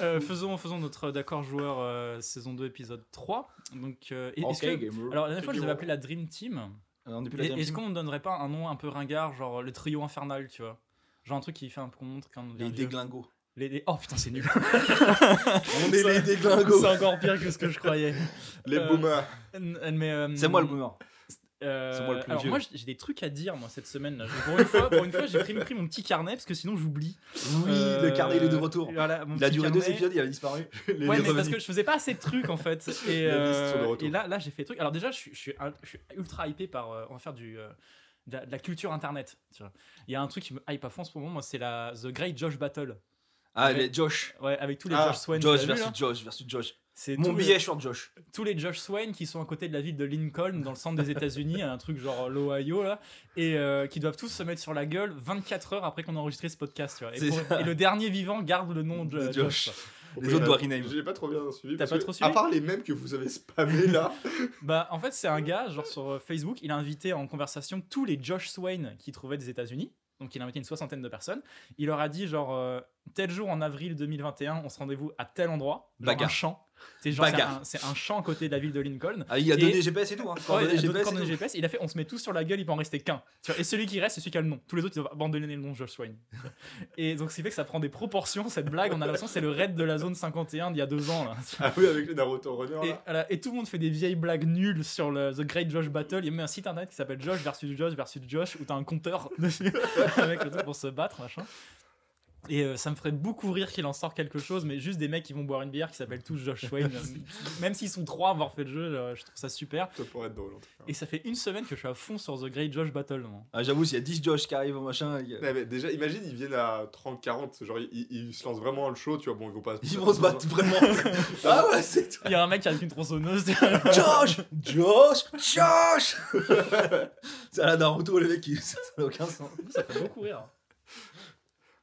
Euh, faisons, faisons notre d'accord joueur euh, saison 2 épisode 3. Donc, euh, est-ce que- alors la dernière fois je les avais appelés la Dream Team. Euh, Est-ce qu'on ne donnerait pas un nom un peu ringard, genre le trio infernal, tu vois? Genre un truc qui fait un peu montre quand on Les déglingos. Les- les- Oh putain, c'est nul. On est les déglingos. c'est encore pire que ce que je croyais. Les Euh, boomers. Euh, Mais, euh, C'est moi le boomer. Euh, moi le plus alors vieux. moi j'ai des trucs à dire moi cette semaine. là. Pour une fois, pour une fois j'ai pris, pris mon petit carnet parce que sinon j'oublie. Oui, Euh, le carnet il est de retour. voilà, Il a duré deux épisodes, il a disparu. Les Ouais, les mais parce que je faisais pas assez de trucs en fait. Et, euh, et là, là j'ai fait des trucs. Alors déjà, je suis, je suis, un- je suis ultra hypé par. euh, on va faire du, euh, de, la, de la culture internet. tu vois. Il y a un truc qui me hype à fond en ce moment, moi, c'est la The Great Josh Battle. Ah, Ouais. les Josh. Ouais, avec tous les Ah, Josh Swain. Josh vu, versus là Josh versus Josh. C'est Mon les- billet sur Josh. tous les Josh Swain qui sont à côté de la ville de Lincoln, dans le centre des États-Unis, un truc genre l'Ohio, là, et euh, qui doivent tous se mettre sur la gueule 24 heures après qu'on a enregistré ce podcast. Tu vois. Et, pour- le dernier vivant garde le nom de De Josh. Josh. Les autres doivent rename. J'ai pas trop bien suivi. T'as pas trop suivi À part les mêmes que vous avez spammés là. Bah, en fait, c'est un gars, genre sur euh, Facebook, il a invité en conversation tous les Josh Swain qui trouvaient des États-Unis. Donc, il a invité une soixantaine de personnes. Il leur a dit, genre, euh, tel jour en avril 2021, on se rendez-vous à tel endroit, Bagarre. un champ. C'est genre, c'est un, c'est un champ à côté de la ville de Lincoln. Ah, il a Et- donné GPS et tout. Hein. Ouais, il a GPS et. Il fait, on se met tous sur la gueule, il peut en rester qu'un. Et celui qui reste, c'est celui qui a le nom. Tous les autres, ils doivent abandonner le nom de Josh Swain. Et donc, ce qui fait que ça prend des proportions, cette blague. On a l'impression que c'est le raid de la zone 51 d'il y a deux ans. Là. Ah oui, avec les Naruto Runner Et, là. voilà, et tout le monde fait des vieilles blagues nulles sur le The Great Josh Battle. Il y a même un site internet qui s'appelle Josh versus Josh versus Josh où t'as un compteur dessus avec le truc pour se battre, machin. Et euh, ça me ferait beaucoup rire qu'il en sorte quelque chose, mais juste des mecs qui vont boire une bière qui s'appellent tous Josh Swain. Euh, même s'ils sont trois à avoir fait le jeu, euh, je trouve ça super. Ça pourrait être drôle en tout cas. Et ça fait une semaine que je suis à fond sur The Great Josh Battle. Ah, j'avoue, s'il y a 10 Josh qui arrivent au machin, il y a- Ouais, mais déjà, imagine, ils viennent à 30-40, genre ils, ils se lancent vraiment le show, tu vois, bon, ils vont pas ils vont se battre vraiment. ah ouais, c'est Il y a un mec qui a une tronçonneuse. Josh Josh Josh C'est à la Naruto, les mecs, qui... ça n'a aucun sens. ça fait beaucoup rire.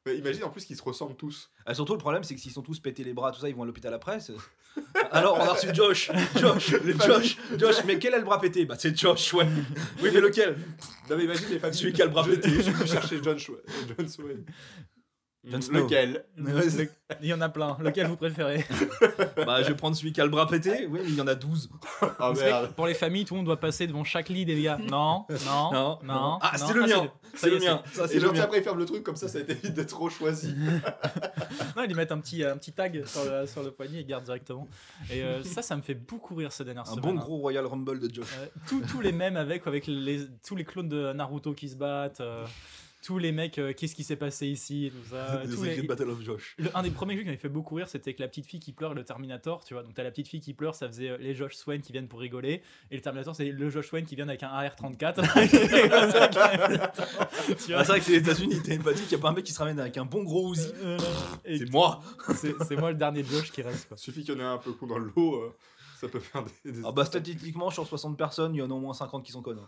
Mais imagine en plus qu'ils se ressemblent tous. Ah, surtout, le problème, c'est que s'ils sont tous pétés les bras, tout ça, ils vont à l'hôpital après. c'est- Alors, on a reçu Josh Josh Josh Josh Mais quel est le bras pété? Bah, c'est Josh, ouais. Oui, mais lequel? Non, mais imagine les familles. Celui qui a le bras Je- pété. Je vais chercher John, Schwa- John Swain. John Snow. Lequel Il y en a plein. Lequel vous préférez Bah, je vais prendre celui qui a le bras pété. Oui, mais il y en a 12. Ah Vous savez que merde. Pour les familles, tout le monde doit passer devant chaque lit des gars. Non, non, Non, non. Ah, c'est le mien ça C'est y le est, mien Ça, c'est Et le mien après, ils ferment le truc, comme ça, ça évite d'être trop choisi. Non, ils mettent un petit, un petit tag sur le, sur le poignet et ils gardent directement. Et euh, ça, ça me fait beaucoup rire ces dernières Un semaines. bon hein. gros Royal Rumble de Josh. Euh, tous- tous les mêmes avec, avec les, tous les clones de Naruto qui se battent. euh, tous les mecs, euh, qu'est-ce qui s'est passé ici, tout ça. The tous les- Secret Battle of Josh. Le- un des premiers jeux qui m'avait fait beaucoup rire, c'était avec la petite fille qui pleure et le Terminator, tu vois. Donc t'as la petite fille qui pleure, ça faisait euh, les Josh Swain qui viennent pour rigoler, et le Terminator, c'est le Josh Swain qui vient avec un AR-34. Tu vois. Ah, c'est vrai que c'est les États-Unis, t'as une fatigue, il y a pas un mec qui se ramène avec un bon gros Uzi. Euh, C'est moi c'est moi le dernier Josh qui reste. Quoi. Suffit qu'il y en ait un peu con dans le lot, euh, ça peut faire des. des- Ah bah statistiquement sur 60 personnes, il y en a au moins 50 qui sont connes.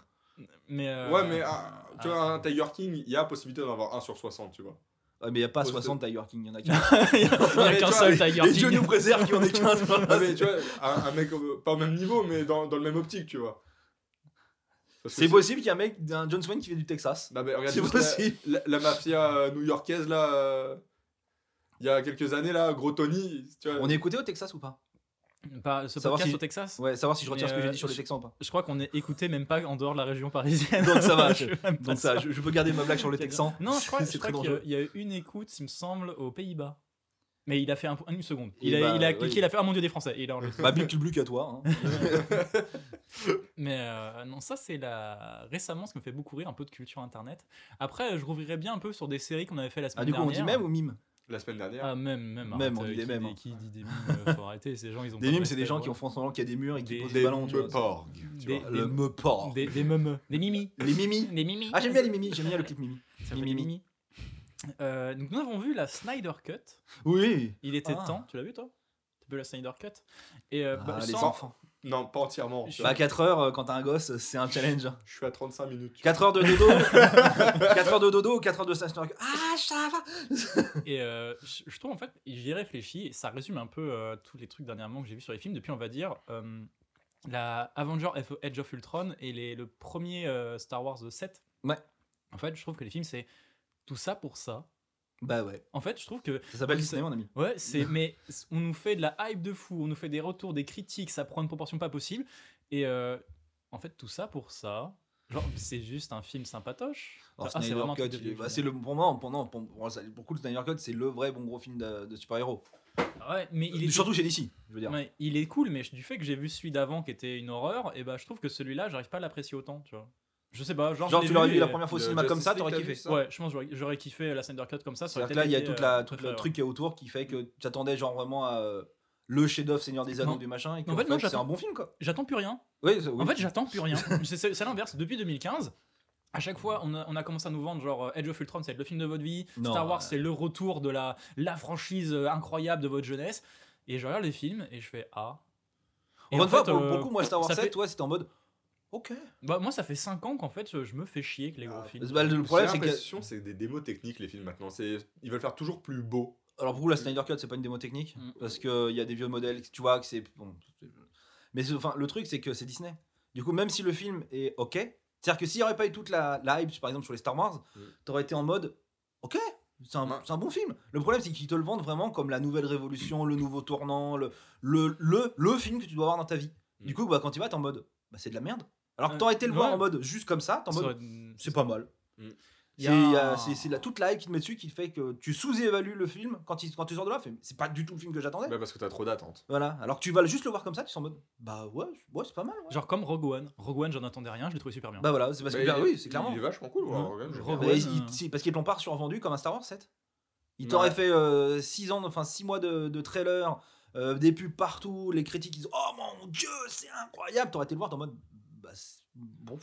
Mais, euh, Ouais, mais ah, tu ah. vois, un Tiger King, il y a possibilité d'en avoir un sur 60, tu vois. Ouais, mais il y a pas Ouais, 60 Tiger King, il y en a qu'un. il y a, qu'un seul Tiger Et Dieu King. nous préserve qu'il y en ait 15. voilà. Ah, mais tu vois, un, un mec euh, pas au même niveau, mais dans, dans le même optique, tu vois. C'est possible qu'il y a un mec, un John Swain qui fait du Texas. Bah, regarde C'est possible. La, la- la mafia euh, new-yorkaise, là. euh, Il y a quelques années, là, Gros Tony. Tu vois, On est écouté au Texas ou pas? Pas ce Savoir podcast si- au Texas Ouais, savoir si je retire ce que j'ai euh, dit sur les Texans ou pas. Je crois qu'on est écouté même pas en dehors de la région parisienne. Donc ça va, Je Donc ça, je, je peux garder ma blague sur les Texans. Non, je crois, C'est je crois qu'il y y, a eu une écoute, il me semble, aux Pays-Bas. Mais il a fait un, une seconde. Il, a, bah, il a cliqué, il a fait Ah mon dieu des Français. Et il a enregistré. Bah, Bic Bluc à toi. hein. Mais euh, non, ça c'est la... récemment ce qui me fait beaucoup rire, un peu de culture internet. Après, je rouvrirais bien un peu sur des séries qu'on avait fait la semaine Ah, du coup, on dit même ou mime? La semaine dernière. Ah, même, même. Même, arrête, on dit euh, des mêmes, dit- hein. Qui dit des mimes, euh, faut arrêter. Ces gens, ils ont Des mimes, c'est des gens qui ont semblant qu'il y a des murs et qui Des- posent des des ballons. tu vois, me porg, tu Des- vois. Le me porc. Des, des. Des mimi. Les mimi. Des mimi. Ah, j'aime bien les mimi, j'aime bien le clip mimi. Mimi. mimi. Euh, donc nous avons vu la Snyder Cut. Oui. Il était Ah. temps. Tu l'as vu toi? Tu veux la Snyder Cut? Et euh, bah, Ah, les sans- enfants. Non, pas entièrement. Je- Bah, vois. 4 heures euh, quand t'as un gosse, c'est un challenge. Je suis à 35 minutes. 4 heures de dodo 4 heures de dodo 4 heures de station. Ah, ça va Et euh, je trouve en fait, j'y ai réfléchi et ça résume un peu euh, tous les trucs dernièrement que j'ai vu sur les films depuis, on va dire, euh, la Avenger Edge of Ultron et les, le premier euh, Star Wars 7. Ouais. En fait, je trouve que les films, c'est tout ça pour ça. Bah ouais. En fait, je trouve que Ça s'appelle Disney, mon ami. Ouais, c'est mais on nous fait de la hype de fou, on nous fait des retours, des critiques, ça prend une proportion pas possible. Et euh, en fait, tout ça pour ça, genre c'est juste un film sympatoche. Alors, Ah, c'est vraiment Cut, de bah, c'est le pour moi, pour, pour, pour, pour le Snyder Cut, c'est le vrai bon gros film de, de super-héros. Ouais, mais il est Surtout chez DC, je veux dire. Ouais, il est cool, mais du fait que j'ai vu celui d'avant qui était une horreur, et bah je trouve que celui-là, j'arrive pas à l'apprécier autant, tu vois. Je sais pas, genre, tu l'aurais vu la première fois au cinéma comme ça, t'aurais kiffé. ça Ouais, je pense que j'aurais- kiffé la Snyder Cut comme ça. ça aurait C'est-à-dire que là, il y a toute la, euh, tout le truc qui est autour qui fait que tu t'attendais genre vraiment à euh, le chef-d'œuvre Seigneur des Anneaux Non. du machin et que En en fait, non, fait, c'est un bon film quoi. J'attends plus rien. Oui. En fait, j'attends plus rien. c'est l'inverse. Depuis 2015, à chaque fois, on a, on a commencé à nous vendre genre euh, Edge of Ultron, c'est le film de votre vie. Non, Star Wars, ouais. c'est le retour de la, la franchise incroyable de votre jeunesse. Et je regarde les films et je fais Ah. Et en fois, fait, pour, euh, pour le coup, moi, Star Wars ça 7, fait- toi, c'était en mode ok. bah, moi, ça fait 5 ans qu'en fait, je me fais chier avec les gros Ah, films. Bah, le problème, c'est que. que c'est des démos techniques les films maintenant. C'est ils veulent faire toujours plus beau. Alors pour vous, la Snyder Cut, c'est pas une démo technique? Mm. parce qu'il y a des vieux modèles, tu vois, que c'est. Bon, mais enfin, le truc, c'est que c'est Disney. Du coup, même si le film est ok, c'est-à-dire que s'il n'y aurait pas eu toute la, la hype, par exemple, sur les Star Wars, Mm. t'aurais été en mode ok. C'est un, un bon film. Le problème, c'est qu'ils te le vendent vraiment comme la nouvelle révolution, le nouveau tournant, le, le, le, le film que tu dois avoir dans ta vie. Mm. Du coup, bah, quand tu vas, t'es en mode bah, c'est de la merde. Alors que t'aurais été le voir Ouais. en mode juste comme ça, t'es en mode aurait- c'est pas mal. Mm. Il C'est il la- toute la hype qui te met dessus qui fait que tu sous-évalues le film quand, il- quand tu sors de là. C'est pas du tout le film que j'attendais. Bah, parce que t'as trop d'attentes. Voilà. Alors que tu vas juste le voir comme ça, tu es en mode bah ouais, ouais c'est pas mal. ouais. Genre comme Rogue One. Rogue One, j'en attendais rien, je l'ai trouvé super bien. Bah voilà, c'est parce que bah il- oui, c'est clairement. Il est vachement cool. Ouais. Rogan, j'aime Rogue. Mais One, il- euh, si, parce qu'ils l'ont pas survendu comme un Star Wars 7. Ils Ouais. t'auraient fait 6 ans, enfin 6 mois de, de trailer, euh, des pubs partout, les critiques ils disent Oh mon dieu, c'est incroyable. T'aurais été le voir, en mode bah bon.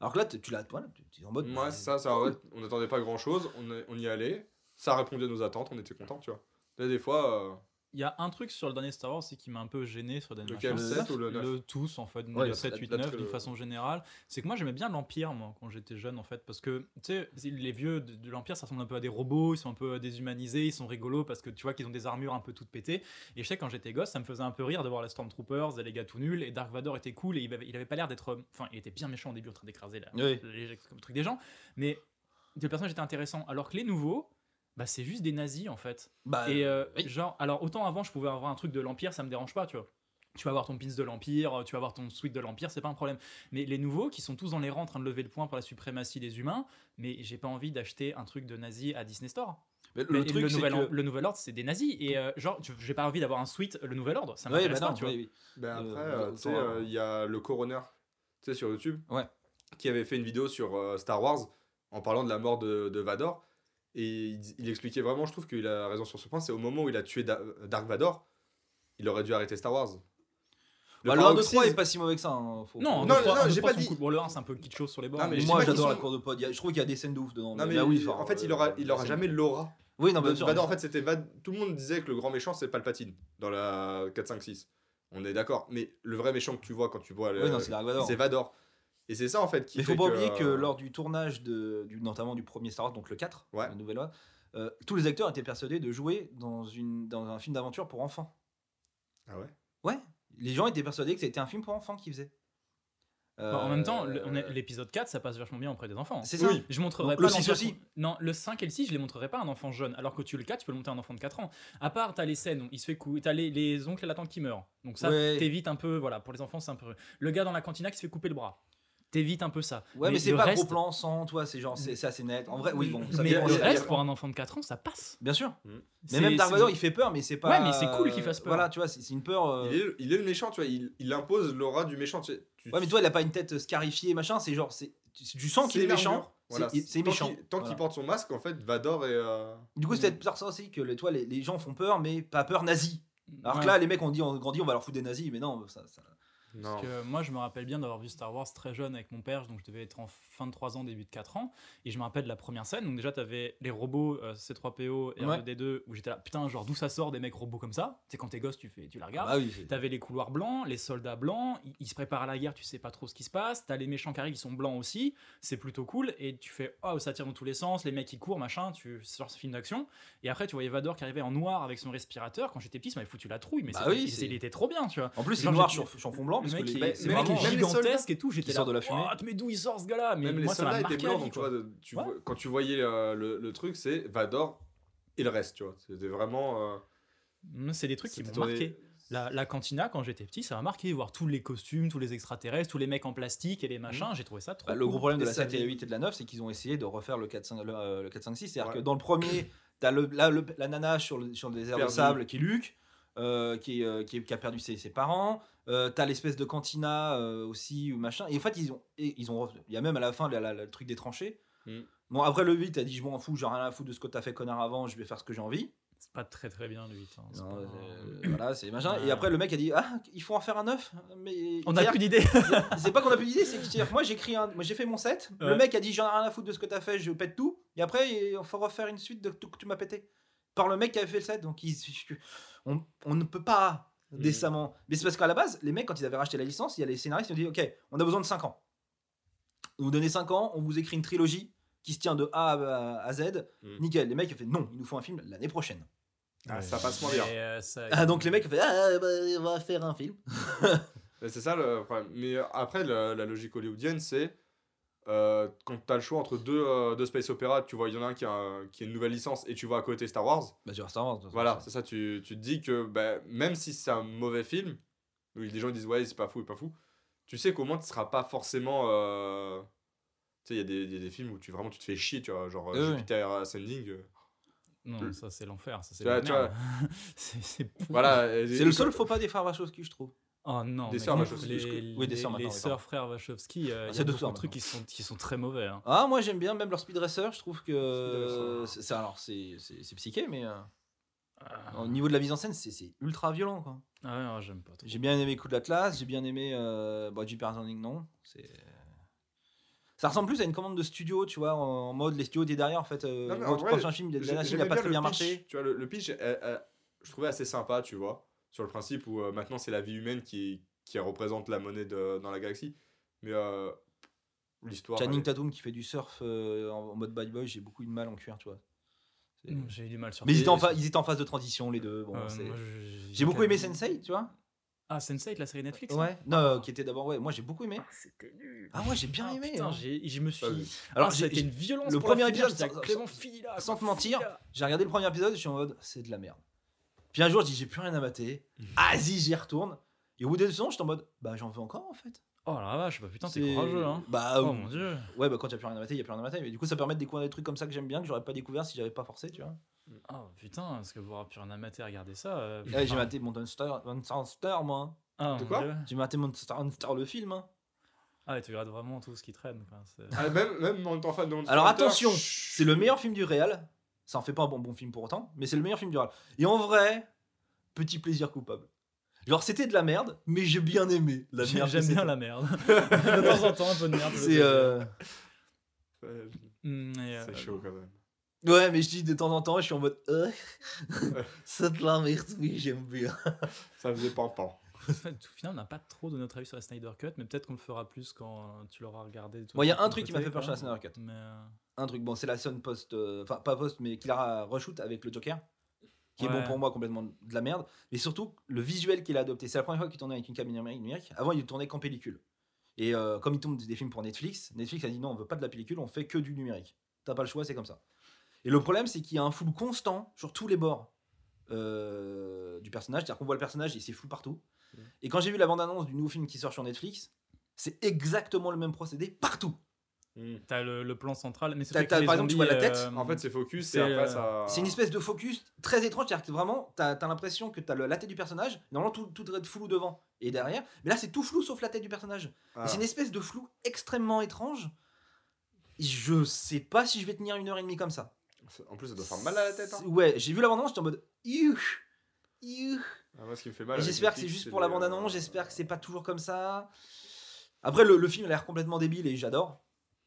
Alors que là, tu l'as, voilà, tu es en mode. Ouais, bah, c'est ça, ça cool. on n'attendait pas grand chose, on, on y allait, ça a répondu à nos attentes, on était contents, tu vois. Là, des fois, euh, Il y a un truc sur le dernier Star Wars c'est qui m'a un peu gêné sur le dernier le 7 ou le 9 Le tous en fait, Ouais, le le 7, sept, 8, peut-être 9 que d'une le- façon générale. C'est que moi j'aimais bien l'Empire moi quand j'étais jeune en fait parce que tu sais les vieux de, de l'Empire ça ressemble un peu à des robots, ils sont un peu déshumanisés, ils sont rigolos parce que tu vois qu'ils ont des armures un peu toutes pétées. Et je sais quand j'étais gosse ça me faisait un peu rire de voir les Stormtroopers, les gars tout nuls et Dark Vador était cool et il avait, il avait pas l'air d'être enfin il était bien méchant au début en train d'écraser Oui. les, les trucs des gens mais le personnage était intéressant alors que les nouveaux bah c'est juste des nazis en fait. Bah, Et euh, oui. genre, alors autant avant je pouvais avoir un truc de l'Empire, ça me dérange pas, tu vois. Tu vas avoir ton pins de l'Empire, tu vas avoir ton suite de l'Empire, c'est pas un problème. Mais les nouveaux qui sont tous dans les rangs en train de lever le point pour la suprématie des humains, mais j'ai pas envie d'acheter un truc de nazi à Disney Store. mais Mais le truc, le, nouvel, que. le nouvel ordre, c'est des nazis. Et euh, genre, j'ai pas envie d'avoir un suite, le nouvel ordre, ça Ouais, m'intéresse bah pas, non, tu vois. oui, oui. Ben après, Euh, euh, tu sais, euh, il y a le coroner, tu sais, sur YouTube, Ouais. qui avait fait une vidéo sur euh, Star Wars en parlant de la mort de, de Vador. Et il, il expliquait vraiment, je trouve qu'il a raison sur ce point, c'est au moment où il a tué Da- Dark Vador, il aurait dû arrêter Star Wars. Le Bah, le 1, 2, 3 paroxysme- est pas si mauvais que ça. hein, faut- Non, Non, non, j'ai pas dit- cool. Bon, le 1, c'est un peu kitsch sur les bords. Non, mais Moi, j'adore la sont- cour de pod. A- Je trouve qu'il y a des scènes de ouf dedans. Non, mais bah oui, en fait, il euh, aura, il aura jamais l'aura. Oui, non, bien sûr. Vador, en fait, c'était Vad- tout le monde disait que le grand méchant, c'est Palpatine dans la 4, 5, 6. On est d'accord. Mais le vrai méchant que tu vois quand tu vois le- Oui, non, c'est Dark Vador. Et c'est ça, en fait, qui Mais fait faut pas que, oublier que euh, lors du tournage, de, du, notamment du premier Star Wars, donc le 4, Ouais. la nouvelle loi, euh, tous les acteurs étaient persuadés de jouer dans, une, dans un film d'aventure pour enfants. Ah ouais? Ouais, les gens étaient persuadés que c'était un film pour enfants qu'ils faisaient. Bah, en même temps, Euh, l'épisode 4, ça passe vachement bien auprès des enfants. C'est ça. Oui. Je montrerai Donc, pas le 6 l'Empire- aussi. Non, le 5 et le 6, je les montrerai pas à un enfant jeune. Alors que tu le 4, tu peux le monter à un enfant de 4 ans. À part, t'as les scènes où il se fait couper. T'as les, les oncles et la tante qui meurent. Donc ça, Ouais. t'évites un peu. Voilà, pour les enfants, c'est un peu. Le gars dans la cantina qui se fait couper le bras. T'évites un peu ça. Ouais, mais, c'est le pas reste- gros plan sans, toi, c'est genre, c'est c'est assez net. En vrai, oui, bon, ça mais le reste, pour un enfant de 4 ans, ça passe. Bien sûr. Mm. Mais C'est- même Dark c'est- Vador, il fait peur, mais c'est pas. Ouais, mais c'est cool qu'il fasse peur. Voilà, tu vois, c'est c'est une peur. euh, il, est, il est le méchant, tu vois. Il, il impose l'aura du méchant. Tu, tu- Ouais, mais toi, il a pas une tête scarifiée, machin, c'est genre, c'est tu tu sens qu'il est méchant. Voilà. C'est c'est Tant méchant. qu'il- Tant qu'il Voilà. porte son masque, en fait, Vador est. euh, Du coup, c'est peut-être ça aussi que les, toi, les, les gens font peur, mais pas peur nazi. Alors Ouais. que là, les mecs, on dit, on grandit, on va leur foutre des nazis, mais non, ça. ça- Non. Parce que moi, je me rappelle bien d'avoir vu Star Wars très jeune avec mon père, donc je devais être en fin de 3 ans, début de 4 ans. Et je me rappelle de la première scène. Donc, déjà, t'avais les robots euh, C3PO et Ouais. R2D2 où j'étais là, putain, genre d'où ça sort des mecs robots comme ça? Tu sais, quand t'es gosse, tu, fais, tu la regardes. Bah oui, c'est- T'avais les couloirs blancs, les soldats blancs, ils, ils se préparent à la guerre, tu sais pas trop ce qui se passe. T'as les méchants qui arrivent, ils sont blancs aussi, c'est plutôt cool. Et tu fais, oh, ça tire dans tous les sens, les mecs qui courent, machin, tu sors ce film d'action. Et après, tu voyais Vador qui arrivait en noir avec son respirateur. Quand j'étais petit, ça m'avait foutu la trouille, mais Bah c'était- oui, il- c'est- était trop bien, tu vois. En plus, c'est noir sur, sur fond blanc, Le parce que mec, les- il, mais- le mec vraiment- est les gigantesque et tout. J'étais qui là, sort de la fumée. What, mais d'où il sort ce gars-là Mais Même les moi, ça soldats m'a étaient blancs, donc tu vois, de- tu Ouais. vois- quand tu voyais euh, le, le truc, c'est Vador et le reste, tu vois. C'était vraiment. euh, C'est des trucs qui m'ont marqué. La, la cantina, quand j'étais petit, ça m'a marqué. Voir tous les costumes, tous les extraterrestres, tous les mecs en plastique et les machins, j'ai trouvé ça trop Bah, le gros problème de la ça 7 et la dit- 8 et de la 9, c'est qu'ils ont essayé de refaire le 4-5 le, euh, le 4-5-6. C'est-à-dire Ouais. que dans le premier, t'as le, la nana sur le, sur le désert de sable qui est Luc, euh, qui, est, euh, qui, est- qui a perdu ses, ses parents. Euh, t'as l'espèce de cantina euh, aussi, ou machin. Et en fait, ils ont, et ils ont, il y a même à la fin la- la- le truc des tranchées. Mm. Bon, après le 8, t'as dit je m'en fous, j'ai rien à foutre de ce que t'as fait connard avant, je vais faire ce que j'ai envie. C'est pas très très bien, lui. hein, c'est Non, pas- euh, voilà, c'est machin. Et après le mec a dit ah, il faut en faire un 9. Mais On a C'est-à-dire plus d'idées. c'est pas qu'on a plus d'idées, c'est que moi j'écris un, moi j'ai fait mon set. Le Ouais. mec a dit j'en ai rien à foutre de ce que t'as fait, je pète tout. Et après il faut refaire une suite de tout que tu m'as pété. Par le mec qui avait fait le set, donc il- on, on ne peut pas Mhm. décemment. Mais c'est parce qu'à la base, les mecs quand ils avaient racheté la licence, il y a les scénaristes qui ont dit ok, on a besoin de 5 ans. Vous donnez 5 ans, on vous écrit une trilogie qui se tient de A à, à Z. Mhm. Nickel. Les mecs ont fait non, il nous faut un film l'année prochaine. Ah, Ouais. ça passe moins bien. Euh, ça- Ah, donc les mecs ont fait ah bah, on va faire un film. Mais C'est ça le problème. Mais après, la, la logique hollywoodienne, c'est euh, quand tu as le choix entre deux, euh, deux space opéra, tu vois, il y en a un qui a, un- qui a une nouvelle licence et tu vois à côté Star Wars. Bah tu vois Star Wars. Voilà, c'est ça, tu, tu te dis que bah, même si c'est un mauvais film, où les gens disent ouais, c'est pas fou, c'est pas fou, tu sais qu'au moins tu seras pas forcément. euh, Tu sais, il y, a des- il y a des films où tu, vraiment tu te fais chier, tu vois, genre Oui. Jupiter Ascending. euh, Non, ça c'est l'enfer. Ça c'est la merde. Voilà. le seul faux pas des frères Wachowski, je trouve. Oh non, Des sœurs Wachowski, les, oui, des sœurs maintenant, les oui, sœurs pardon. frères Wachowski, euh, Ah, il y c'est a deux trucs qui sont, qui sont très mauvais. hein. Ah, moi j'aime bien même leur speed racer, je trouve que Speed c'est alors c'est c'est c'est psyché, mais euh, Ah, au niveau de la mise en scène, c'est c'est ultra violent quoi. ah ouais, j'aime pas trop. J'ai bien aimé Coup de l'Atlas, j'ai bien aimé euh, bon, Jeep Ascending, non, c'est ça ressemble plus à une commande de studio, tu vois, en, mode les studios étaient derrière en fait. Euh, Non, mais en vrai, prochain film, il J'ai- dernier film, il j'aimais a pas très le bien pitch, marché. Tu vois, le, le pitch, euh, euh, je trouvais assez sympa, tu vois, sur le principe où euh, maintenant c'est la vie humaine qui, qui représente la monnaie de- dans la galaxie. Mais euh, l'histoire. Channing elle- Tatum qui fait du surf euh, en, en mode bad boy, j'ai beaucoup eu de mal en cuir, tu vois. C'est- Mm, J'ai eu du mal sur Mais ils étaient, en fa- ils étaient en phase de transition les deux. Bon, Euh, j'ai beaucoup aimé Sensei, tu vois. Ah, Sense8, la série Netflix Ouais. Non, euh, qui était d'abord ouais. Moi j'ai beaucoup aimé. Ah, c'était nul. Ah, moi j'ai bien Ah, aimé. Putain, hein. j'ai- je me suis. Alors j'ai- c'était une violence. le pour premier épisode, sans- Clément Fila. sans quoi, te mentir. J'ai regardé le premier épisode, je suis en mode c'est de la merde. Puis un jour je dis j'ai plus rien à mater. Vas-y j'y retourne. Et au bout des deux secondes j'étais en mode bah j'en veux encore en fait. Oh la vache, bah putain, C'est- t'es courageux, hein. Bah Oh euh, mon dieu. ouais bah quand a plus rien à mater, il y a plus rien à mater. Mais du coup ça permet de découvrir des trucs comme ça que j'aime bien que j'aurais pas découvert si j'avais pas forcé, tu vois. Oh putain, parce que vous aurez pu en amater à regarder ça. euh, Ouais, j'ai maté Monster, Monster moi. Ah, De mon quoi. J'ai maté Monster, Monster le film. hein. Ah, ouais, tu regardes vraiment tout ce qui traîne. quoi, Ah, même, même en étant fan de Monster Alors Hunter, attention, c'est le meilleur film du réal. Ça en fait pas un bon, bon film pour autant, mais c'est le meilleur film du réal. Et en vrai, petit plaisir coupable. Genre c'était de la merde, mais j'ai bien aimé la J'aime merde. j'aime bien la merde. de temps en temps, un peu de merde. C'est euh, Mm, euh, C'est chaud quand même. ouais, mais je dis de temps en temps, je suis en mode euh, c'est de la merde, oui j'aime bien. Ça faisait pan-pan. Au final, on n'a pas trop de notre avis sur la Snyder Cut, mais peut-être qu'on le fera plus quand tu l'auras regardé. Moi, il y a un truc qui m'a fait peur sur la Snyder Cut. Mais, euh, Un truc, bon, c'est la scène post, euh, enfin pas post, mais qu'il a reshoot avec le Joker, qui est bon pour moi complètement de la merde. Mais surtout le visuel qu'il a adopté. C'est la première fois qu'il tournait avec une caméra numérique. Avant, il tournait qu'en pellicule. Et euh, comme il tourne des films pour Netflix, Netflix a dit non, on veut pas de la pellicule, on fait que du numérique. T'as pas le choix, c'est comme ça. Et le problème, c'est qu'il y a un flou constant sur tous les bords euh, du personnage. C'est-à-dire qu'on voit le personnage et c'est flou partout. Et quand j'ai vu la bande-annonce du nouveau film qui sort sur Netflix, c'est exactement le même procédé partout. T'as le, le plan central, mais c'est par exemple, tu vois la tête. euh, En fait, c'est focus c'est, euh, ça. C'est une espèce de focus très étrange, c'est-à-dire que vraiment, t'as as, l'impression que t'as la tête du personnage, normalement tout, tout devrait être flou devant et derrière, mais là c'est tout flou sauf la tête du personnage. Ah. C'est une espèce de flou extrêmement étrange. Je sais pas si je vais tenir une heure et demie comme ça. En plus, ça doit faire mal à la tête. hein. Ouais, j'ai vu la bande-annonce, j'étais en mode. Ah, moi, ce qui me fait Et mal. avec J'espère que c'est juste pour la bande-annonce, euh, j'espère que c'est pas toujours comme ça. Après, le, le film a l'air complètement débile et j'adore.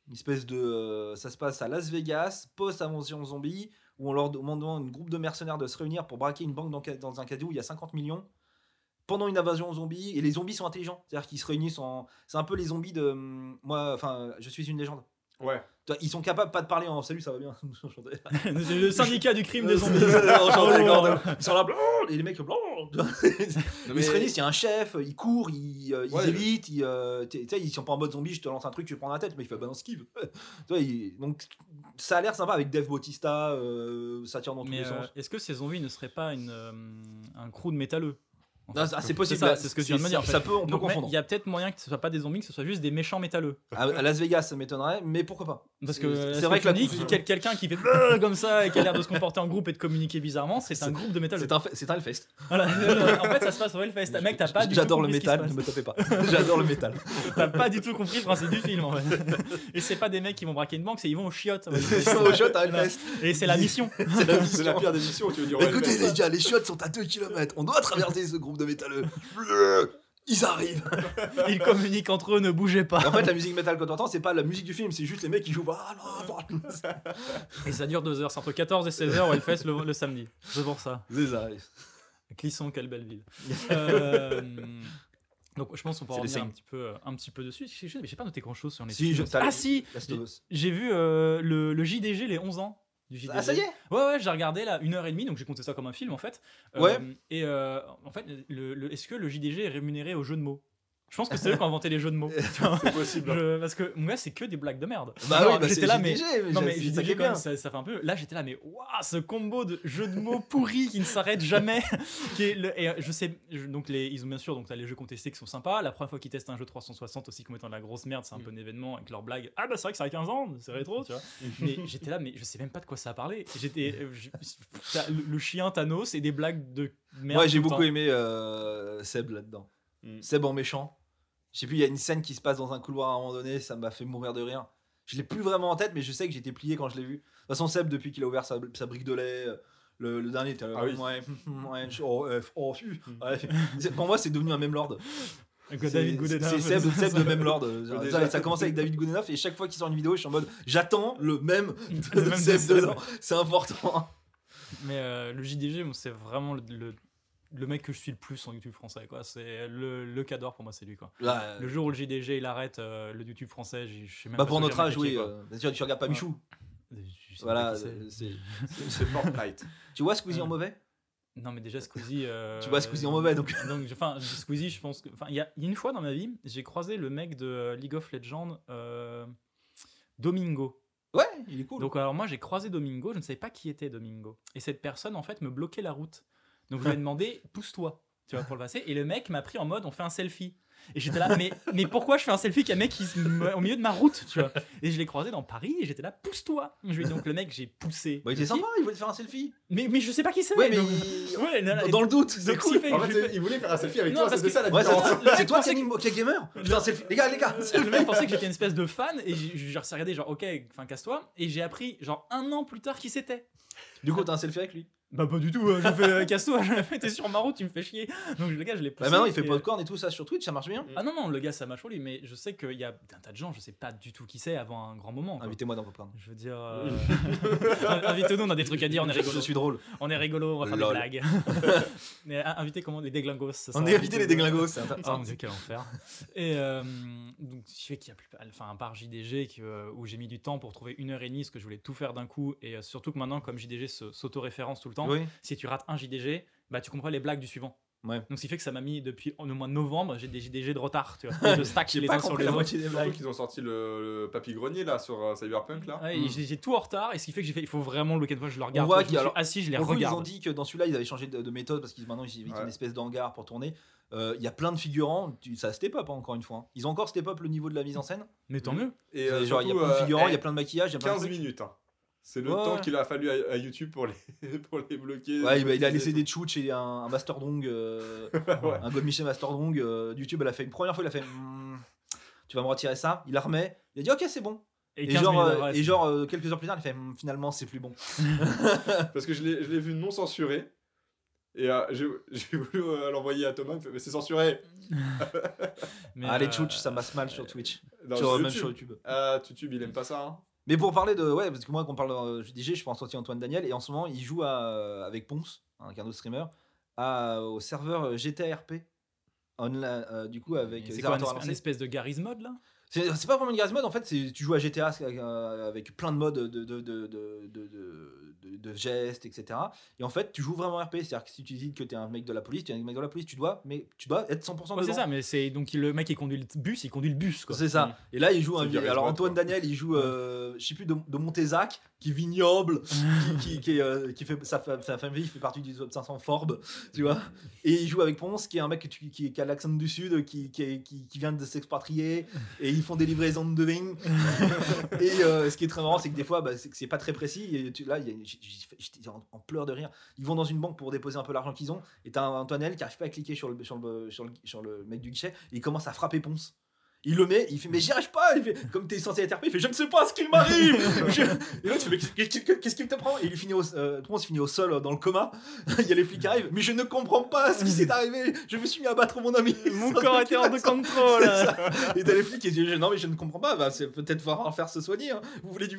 Une espèce de. euh, ça se passe à Las Vegas, post-invention zombie, où on leur demande à un groupe de mercenaires de se réunir pour braquer une banque dans, ca- dans un cadeau où il y a 50 millions. Pendant une invasion zombie, et les zombies sont intelligents. C'est-à-dire qu'ils se réunissent en. C'est un peu les zombies de. hum, Moi, enfin, je suis une légende. Ouais. Ils sont capables pas de parler en salut, ça va bien. Le syndicat du crime des zombies. Enchanté, Oh. Ils sont là, blanc, et les mecs, blanc, Non, Les mais- extrémistes, il y a un chef, il court, il, euh, ils Ouais. évitent, ils, euh, ils sont pas en mode zombie, je te lance un truc, tu prends la tête, mais il fait bah non, esquive. donc ça a l'air sympa avec Dave Bautista, euh, ça tire dans tous Mais les euh, sens. est-ce que ces zombies ne seraient pas une, euh, un crew de métalleux? Ah, ah, c'est possible, c'est ce que tu viens de me dire. Ça, peut, on peut confondre. Il y a peut-être moyen que ce soit pas des zombies, que ce soit juste des méchants métalleux. À, à Las Vegas, ça m'étonnerait, mais pourquoi pas Parce que c'est vrai que que quel- quelqu'un qui fait Brrr comme ça et qui a l'air de se comporter en groupe et de communiquer bizarrement, c'est un groupe de métalleux. C'est un, Hellfest. Voilà. en fait, ça se passe au Hellfest. Mec, t'as pas du tout J'adore le métal, ne me tapez pas. J'adore le métal. T'as pas du tout compris le principe du film en fait. Et c'est pas des mecs qui vont braquer une banque, c'est ils vont au chiottes. Ils Hellfest. sont au shot à Hellfest. Et c'est la mission. C'est la pire des missions, tu veux dire. Écoutez les gars, les chiottes sont à 2 km. On doit traverser ce groupe de métalleux. Ils arrivent. Ils communiquent entre eux, ne bougez pas. En fait, la musique métal que t'entends, c'est pas la musique du film, c'est juste les mecs qui jouent. Ah non, non. Et ça dure deux heures, c'est entre 14 et 16 heures au Hellfest le, le samedi. C'est pour ça. C'est ça. Clisson, quelle belle ville. Euh, donc je pense qu'on peut revenir un petit, peu, un petit peu dessus. Je- je- Mais j'ai pas noté grand chose sur les Si, je- Ah si. J'ai vu euh, le, le JDG les 11 ans. Du JDG. Ah, ça y est Ouais, ouais, j'ai regardé là une heure et demie, donc j'ai compté ça comme un film en fait. Euh, Ouais. Et euh, en fait, le, le- est-ce que le JDG est rémunéré au jeu de mots? Je pense que c'est eux qui ont inventé les jeux de mots. C'est possible. Je- parce que moi, c'est que des blagues de merde. Bah oui, bah j'étais c'est là, mais. Non mais est quand même, ça, ça fait un peu. Là j'étais là mais waouh ce combo de jeux de mots pourris qui ne s'arrête jamais. qui est le- et euh, je sais je- donc les ils ont bien sûr donc t'as les jeux contestés qui sont sympas. La première fois qu'ils testent un jeu 360 aussi comme étant de la grosse merde c'est un peu un événement avec leurs blagues. Ah bah c'est vrai que ça a 15 ans c'est rétro tu vois. mais j'étais là mais je sais même pas de quoi ça a parlé. J'étais euh, le, le chien Thanos et des blagues de merde. Moi, j'ai beaucoup temps. aimé euh, Seb là-dedans. Mm. Seb en méchant. Je sais plus, il y a une scène qui se passe dans un couloir à un moment donné, ça m'a fait mourir de rire. Je l'ai plus vraiment en tête, mais je sais que j'étais plié quand je l'ai vu. De toute façon, Seb, depuis qu'il a ouvert sa, sa brique de lait, euh, le, le dernier était. Ah oui. ouais, ouais, oh, oh, fu- ouais. Pour moi, c'est devenu un même lord. David c'est Seb, Seb de même lord. Ça, ça a commencé avec David Goodenough et chaque fois qu'il sort une vidéo, je suis en mode j'attends le même Le de même Seb dedans. C'est important. Mais euh, le JDG, moi, c'est vraiment le, le, le mec que je suis le plus en YouTube français. quoi. C'est le, le cadre pour moi, c'est lui. quoi. Là, Le jour où le JDG il arrête euh, le YouTube français, je sais même bah pas pour notre âge, oui. euh, bien sûr, tu regardes pas Ouais. Michou. Voilà, c'est. euh, Fortnite. Tu vois Squeezie en Ouais. mauvais? Non, mais déjà Squeezie. euh, Tu vois Squeezie en mauvais, donc. donc, enfin, Squeezie, je pense que. Enfin, il y a, une fois dans ma vie, j'ai croisé le mec de euh, League of Legends, euh, Domingo. Ouais, il est cool. Donc, alors moi, j'ai croisé Domingo, je ne savais pas qui était Domingo. Et cette personne, en fait, me bloquait la route. Donc, je lui ai demandé, pousse-toi, tu vois, pour le passer. Et le mec m'a pris en mode, on fait un selfie. Et j'étais là, mais, mais pourquoi je fais un selfie avec un mec qui se me- au milieu de ma route, tu vois? Et je l'ai croisé dans Paris et j'étais là, pousse-toi. Je lui ai donc le mec, j'ai poussé. Bah, il était sympa, il voulait te faire un selfie. Mais, mais je sais pas qui c'est. Ouais, mais. donc- il- Ouais, là, là, Dans le doute, c'est donc, cool. s'il fait- En je fait, c'est- il voulait faire un selfie avec Non, toi, parce c'était que- ça la Ouais, c'est différence. c'est toi qui anime OK Gamer Je selfie. Les gars, les gars le mec pensait que j'étais une espèce de fan et j'ai j'ai regardé genre ok enfin casse-toi et j'ai appris genre un an plus tard qui c'était Du coup, t'as un selfie avec lui. Bah pas du tout euh, je fais euh, casse-toi je fais t'es sur ma route tu me fais chier donc le gars je l'ai poussé Bah, maintenant, il fait et- popcorn et tout ça sur Twitch, ça marche bien. ah non non le gars ça m'a chaud lui mais je sais qu'il y a un tas de gens je sais pas du tout qui c'est avant un grand moment. Invitez-moi dans popcorn. je veux dire euh, invitez-nous on a des trucs à dire on est rigolo Je suis drôle. on est rigolo on va faire Lol. des blagues mais euh, invitez comment les déglingos ça On est invité les déglingos, c'est Ah mon dieu, quel enfer. Et euh, donc, je sais qu'il y a plus, enfin, à part JDG, que, où j'ai mis du temps pour trouver une heure et demie, parce que je voulais tout faire d'un coup, et surtout que maintenant, comme JDG s'auto-référence tout le temps, Oui. si tu rates un JDG, bah, tu comprends les blagues du suivant. Ouais. Donc, ce qui fait que ça m'a mis depuis au mois de novembre, j'ai des JDG de retard, tu vois. Je stack les pas uns sur les la autres. moitié des Surtout blagues. qu'ils ont sorti le, le Papy Grenier là sur euh, Cyberpunk là. Ouais, et Mm. j'ai tout en retard, et ce qui fait que j'ai fait, il faut vraiment le week-end fois, je le regarde. voit je suis assis, je les coup, ils ont regarde. dit que dans celui-là, ils avaient changé de, de méthode parce qu'ils maintenant ils évitent Ouais. une espèce d'hangar pour tourner. Euh, Il y a plein de figurants, tu- ça step up hein, encore une fois. hein. Ils ont encore step up le niveau de la mise en scène. Mais tant mieux. Et euh, Genre, il y a plein de figurants, il y a plein de maquillage, il y a plein de 15 trucs. minutes. hein. C'est le Ouais. temps qu'il a fallu à, à YouTube pour les, pour les bloquer. Ouais, il, il a laissé des chouches et un, un Master Drong, euh, Ouais. un God Michel Master Drong. euh, YouTube, elle a fait une première fois, il a fait Hmm, Tu vas me retirer ça. Il la remet. Il a dit Ok, c'est bon. Et, 15 genre, euh, et genre euh, quelques heures plus tard, il fait Hmm, Finalement, c'est plus bon. Parce que je l'ai je l'ai vu non censuré. Et euh, j'ai voulu euh, l'envoyer à Thomas, il me fait, mais c'est censuré. mais, ah, les chouches, ça masse mal sur Twitch. Non, sur, même YouTube. sur YouTube. Ah, YouTube, il aime pas ça. Hein. Mais pour parler de. Ouais, parce que moi, quand on parle de JDG, je pense aussi à Antoine Daniel. Et en ce moment, il joue à- avec Ponce, hein, un autre streamer, à- au serveur GTRP. Online, euh, du coup, avec C'est quoi, un, avatars espèce- de Garry's Mod là? C'est pas vraiment une garage mode, en fait, tu joues à GTA euh, avec plein de modes de, de, de, de, de, gestes, etc. Et en fait, tu joues vraiment RP, c'est-à-dire que si tu dis que t'es un mec de la police, tu es un mec de la police, tu dois, mais tu dois être 100% Ouais, c'est ça, mais c'est donc le mec qui conduit le bus, il conduit le bus quoi. C'est ça. Et là, il joue un vieux- Alors Antoine quoi. Daniel, il joue, euh, je sais plus, de, de Montézac, qui est vignoble, qui, qui, qui, est, euh, qui fait sa, sa famille fait partie du top 500 Forbes, tu vois. Et il joue avec Ponce, qui est un mec tu- qui, qui a l'accent du sud, qui, qui, est- qui, qui vient de s'expatrier, et ils font des livraisons de vigne. et euh, ce qui est très marrant, c'est que des fois, bah, c'est que c'est pas très précis. Et tu- là, il y a- j'étais en, pleurs de rire. Ils vont dans une banque pour déposer un peu l'argent qu'ils ont, et t'as un Antoine Daniel qui arrive pas à cliquer sur le, sur le, sur le, sur le mec du guichet, et il commence à frapper Ponce. Il le met, il fait mais j'y arrive pas, il fait comme t'es censé être RP, il fait je ne sais pas ce qu'il m'arrive. Je- Et l'autre fait mais qu'est-ce qui- qu'est-ce qui te prend? Et il finit au, euh, Ponce finit au sol euh, dans le coma. il y a les flics qui arrivent, mais je ne comprends pas ce qui s'est arrivé. Je me suis mis à battre mon ami. Mon corps était hors de contrôle. Et t'as les flics qui disent non mais je ne comprends pas, bah, c'est peut-être falloir faire se soigner. hein. Vous voulez du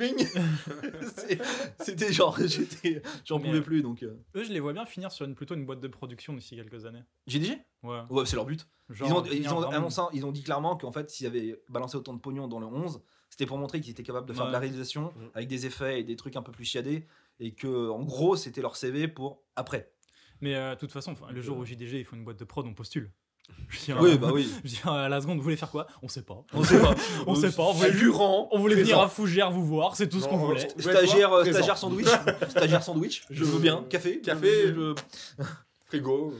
C'est- C'était genre j'étais, j'en pouvais euh, plus donc. euh. Eux, je les vois bien finir sur une, plutôt une boîte de production d'ici quelques années. GDG Ouais. Ouais, c'est leur but. Genre, ils ont, ils ont annoncé, ils ont dit clairement qu'en fait, s'ils avaient balancé autant de pognon dans le 11, c'était pour montrer qu'ils étaient capables de faire de la réalisation Mm. avec des effets et des trucs un peu plus chiadés et que en gros, c'était leur CV pour après. Mais euh, de toute façon, le jour où JDG ils font une boîte de prod, on postule. Je dis, Oui, euh, bah oui. je dis, à la seconde, vous voulez faire quoi? On sait pas. On sait pas. On sait pas. On voulait, Figurant, on voulait venir à Fougères vous voir, c'est tout ce qu'on voulait. Stagiaire, euh, stagiaire sandwich. stagiaire sandwich. Je veux bien. Café. Café. Je- je- Frigo.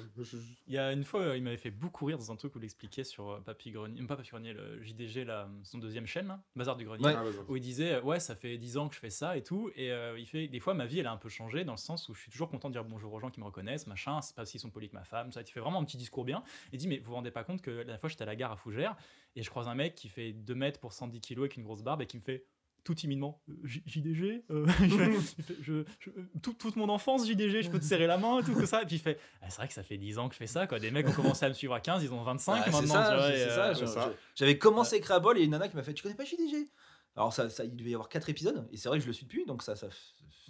Il y a une fois, euh, il m'avait fait beaucoup rire dans un truc où il expliquait sur euh, Papy Grenier, euh, pas Papy Grenier, le JDG, là, son deuxième chaîne, là, Bazar du Grenier. Ouais. Ah, où il disait ouais ça fait 10 ans que je fais ça et tout et euh, il fait des fois ma vie elle a un peu changé dans le sens où je suis toujours content de dire bonjour aux gens qui me reconnaissent machin c'est pas s'ils sont polis que ma femme ça il fait vraiment un petit discours bien et il dit mais vous vous rendez pas compte que la dernière fois j'étais à la gare à Fougères et je croise un mec qui fait 2 mètres pour 110 kilos avec une grosse barbe et qui me fait tout timidement J- JDG euh, je- je- tout- toute mon enfance JDG je peux te serrer la main et tout que ça. Et puis il fait Ah, c'est vrai que ça fait 10 ans que je fais ça quoi. Des mecs ont commencé à me suivre à 15 ils ont 25 Ah, maintenant J'avais commencé à écrire à Bol et une nana qui m'a fait Tu connais pas JDG Alors, ça, ça, il devait y avoir 4 épisodes et c'est vrai que je le suis depuis donc ça. ça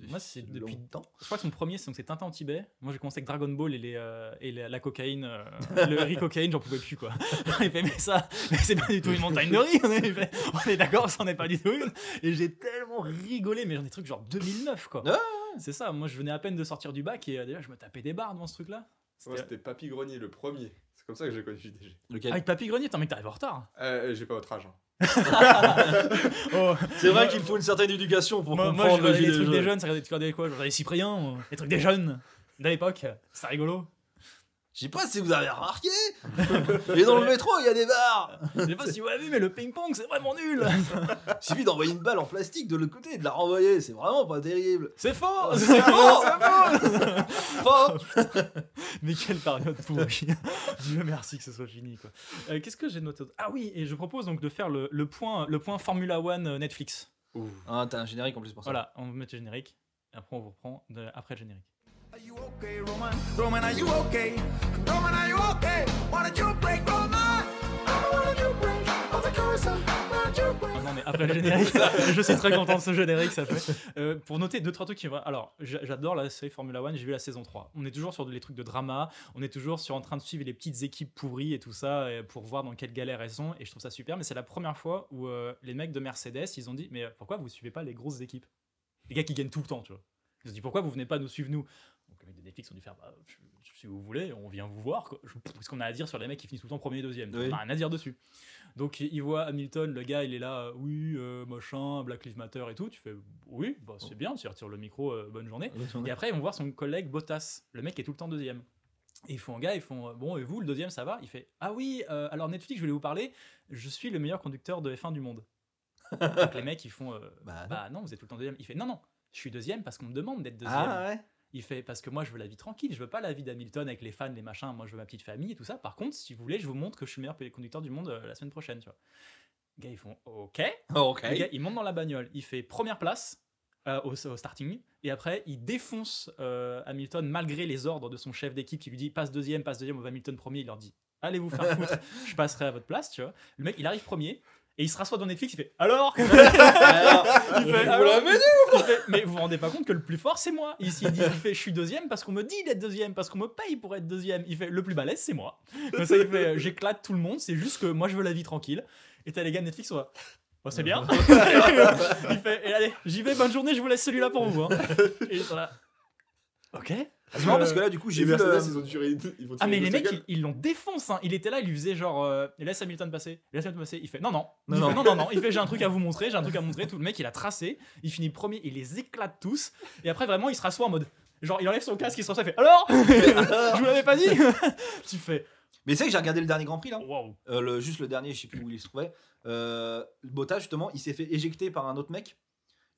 Moi, c'est depuis- longtemps. Je crois que son premier, c'est Tintin en Tibet. Moi, j'ai commencé avec Dragon Ball et, les, euh, et la, la cocaïne, euh, le riz cocaïne, j'en pouvais plus quoi. Il fait, mais ça, mais c'est pas du tout une montagne de riz. On est, il fait, on est d'accord, ça n'en est pas du tout une. Et j'ai tellement rigolé, mais j'en ai des trucs genre 2009 quoi. Ah, C'est ça, moi je venais à peine de sortir du bac et euh, déjà je me tapais des barres devant ce truc là. Moi, c'était Papy Grenier, le premier. C'est comme ça que j'ai connu JDG. Lequel Avec Papy Grenier, t'as mec, t'arrives en retard. Euh, j'ai pas votre âge. hein. Oh, C'est vrai qu'il faut une certaine éducation pour moi, moi, je comprendre le les trucs des jeunes, ça regardait, quoi Je regardais Cyprien, les trucs des jeunes de l'époque, c'est rigolo. Je sais pas si vous avez remarqué, mais dans le métro, il y a des bars. Je sais pas si vous avez vu, mais le ping-pong c'est vraiment nul. Il suffit d'envoyer une balle en plastique de l'autre côté et de la renvoyer. C'est vraiment pas terrible. C'est faux C'est faux, faux Mais quelle période pourrie Dieu merci que ce soit fini quoi. Euh, Qu'est-ce que j'ai noté d'autre? Ah oui, et je propose donc de faire le, le point, le point Formula One euh, Netflix. Ouh. Ah, t'as un générique en plus pour ça. Voilà, on va mettre le générique. Et après on vous reprend de- après le générique. Ah non mais après le générique, je suis très content de ce générique ça fait. Euh, pour noter deux trois trucs qui Alors j'a- j'adore la série Formula One, j'ai vu la saison 3. On est toujours sur les trucs de drama, on est toujours sur en train de suivre les petites équipes pourries et tout ça pour voir dans quelle galère elles sont et je trouve ça super mais c'est la première fois où euh, les mecs de Mercedes ils ont dit mais pourquoi vous suivez pas les grosses équipes? Les gars qui gagnent tout le temps tu vois. Ils se dit pourquoi vous venez pas nous suivre nous? Mecs de Netflix ont dû faire bah, si vous voulez on vient vous voir Qu'est-ce qu'on a à dire sur les mecs qui finissent tout le temps premier et deuxième Oui. On a rien à dire dessus. Donc il voit Hamilton, le gars, il est là, oui, euh, machin, Black Lives Matter et tout. Tu fais, oui, bah, c'est bien, tu retires le micro, euh, bonne journée. Et après, ils vont voir son collègue Bottas, le mec qui est tout le temps deuxième. Et ils font un gars, ils font, bon, et vous, le deuxième, ça va Il fait, ah oui, euh, alors Netflix, je voulais vous parler, je suis le meilleur conducteur de F1 du monde. Donc les mecs, ils font, euh, Bah, non. bah non, vous êtes tout le temps deuxième. Il fait, non, non, je suis deuxième parce qu'on me demande d'être deuxième. Ah ouais Il fait parce que moi je veux la vie tranquille, je veux pas la vie d'Hamilton avec les fans, les machins, moi je veux ma petite famille et tout ça. Par contre, si vous voulez, je vous montre que je suis le meilleur conducteur du monde euh, la semaine prochaine, tu vois. Les gars, ils font OK. Ok. Gars, il monte dans la bagnole, il fait première place euh, au, au starting et après il défonce euh, Hamilton malgré les ordres de son chef d'équipe qui lui dit passe deuxième, passe deuxième, on va Hamilton premier, il leur dit allez vous faire foutre, je passerai à votre place, tu vois. Le mec, il arrive premier. Et il se rassoit dans Netflix, il fait alors? Il fait, alors? l'avez il fait, mais vous vous rendez pas compte que le plus fort c'est moi ici il, dit, il fait je suis deuxième parce qu'on me dit d'être deuxième parce qu'on me paye pour être deuxième il fait le plus balèze c'est moi Comme ça il fait euh, j'éclate tout le monde c'est juste que moi je veux la vie tranquille Et t'as les gars de Netflix, on va. Oh, c'est bien. il fait, et allez, j'y vais, bonne journée, je vous laisse celui-là pour vous. hein. Et ils sont là. Ok. Ah, C'est marrant parce que là, du coup, j'ai vu. Mercedes, le- ils ont duré. Ils vont Ah, mais les mecs, ils ils l'ont défoncé. Hein. Il était là, il lui faisait genre. euh, laisse Hamilton passer. Laisse Hamilton passer. Il fait non, non. Non, il non. Fait, non, non, non. Il fait j'ai un truc à vous montrer, j'ai un truc à montrer. Tout le mec, il a tracé. Il finit premier, il les éclate tous. Et après, vraiment, il se rassoit en mode. Genre, il enlève son casque, il se rassoit, il fait alors? Je vous l'avais pas dit Tu fais. Mais tu sais que j'ai regardé le dernier Grand Prix là Waouh. Euh, le, juste le dernier, je sais plus où il se trouvait. Euh, Bottas, justement, il s'est fait éjecter par un autre mec.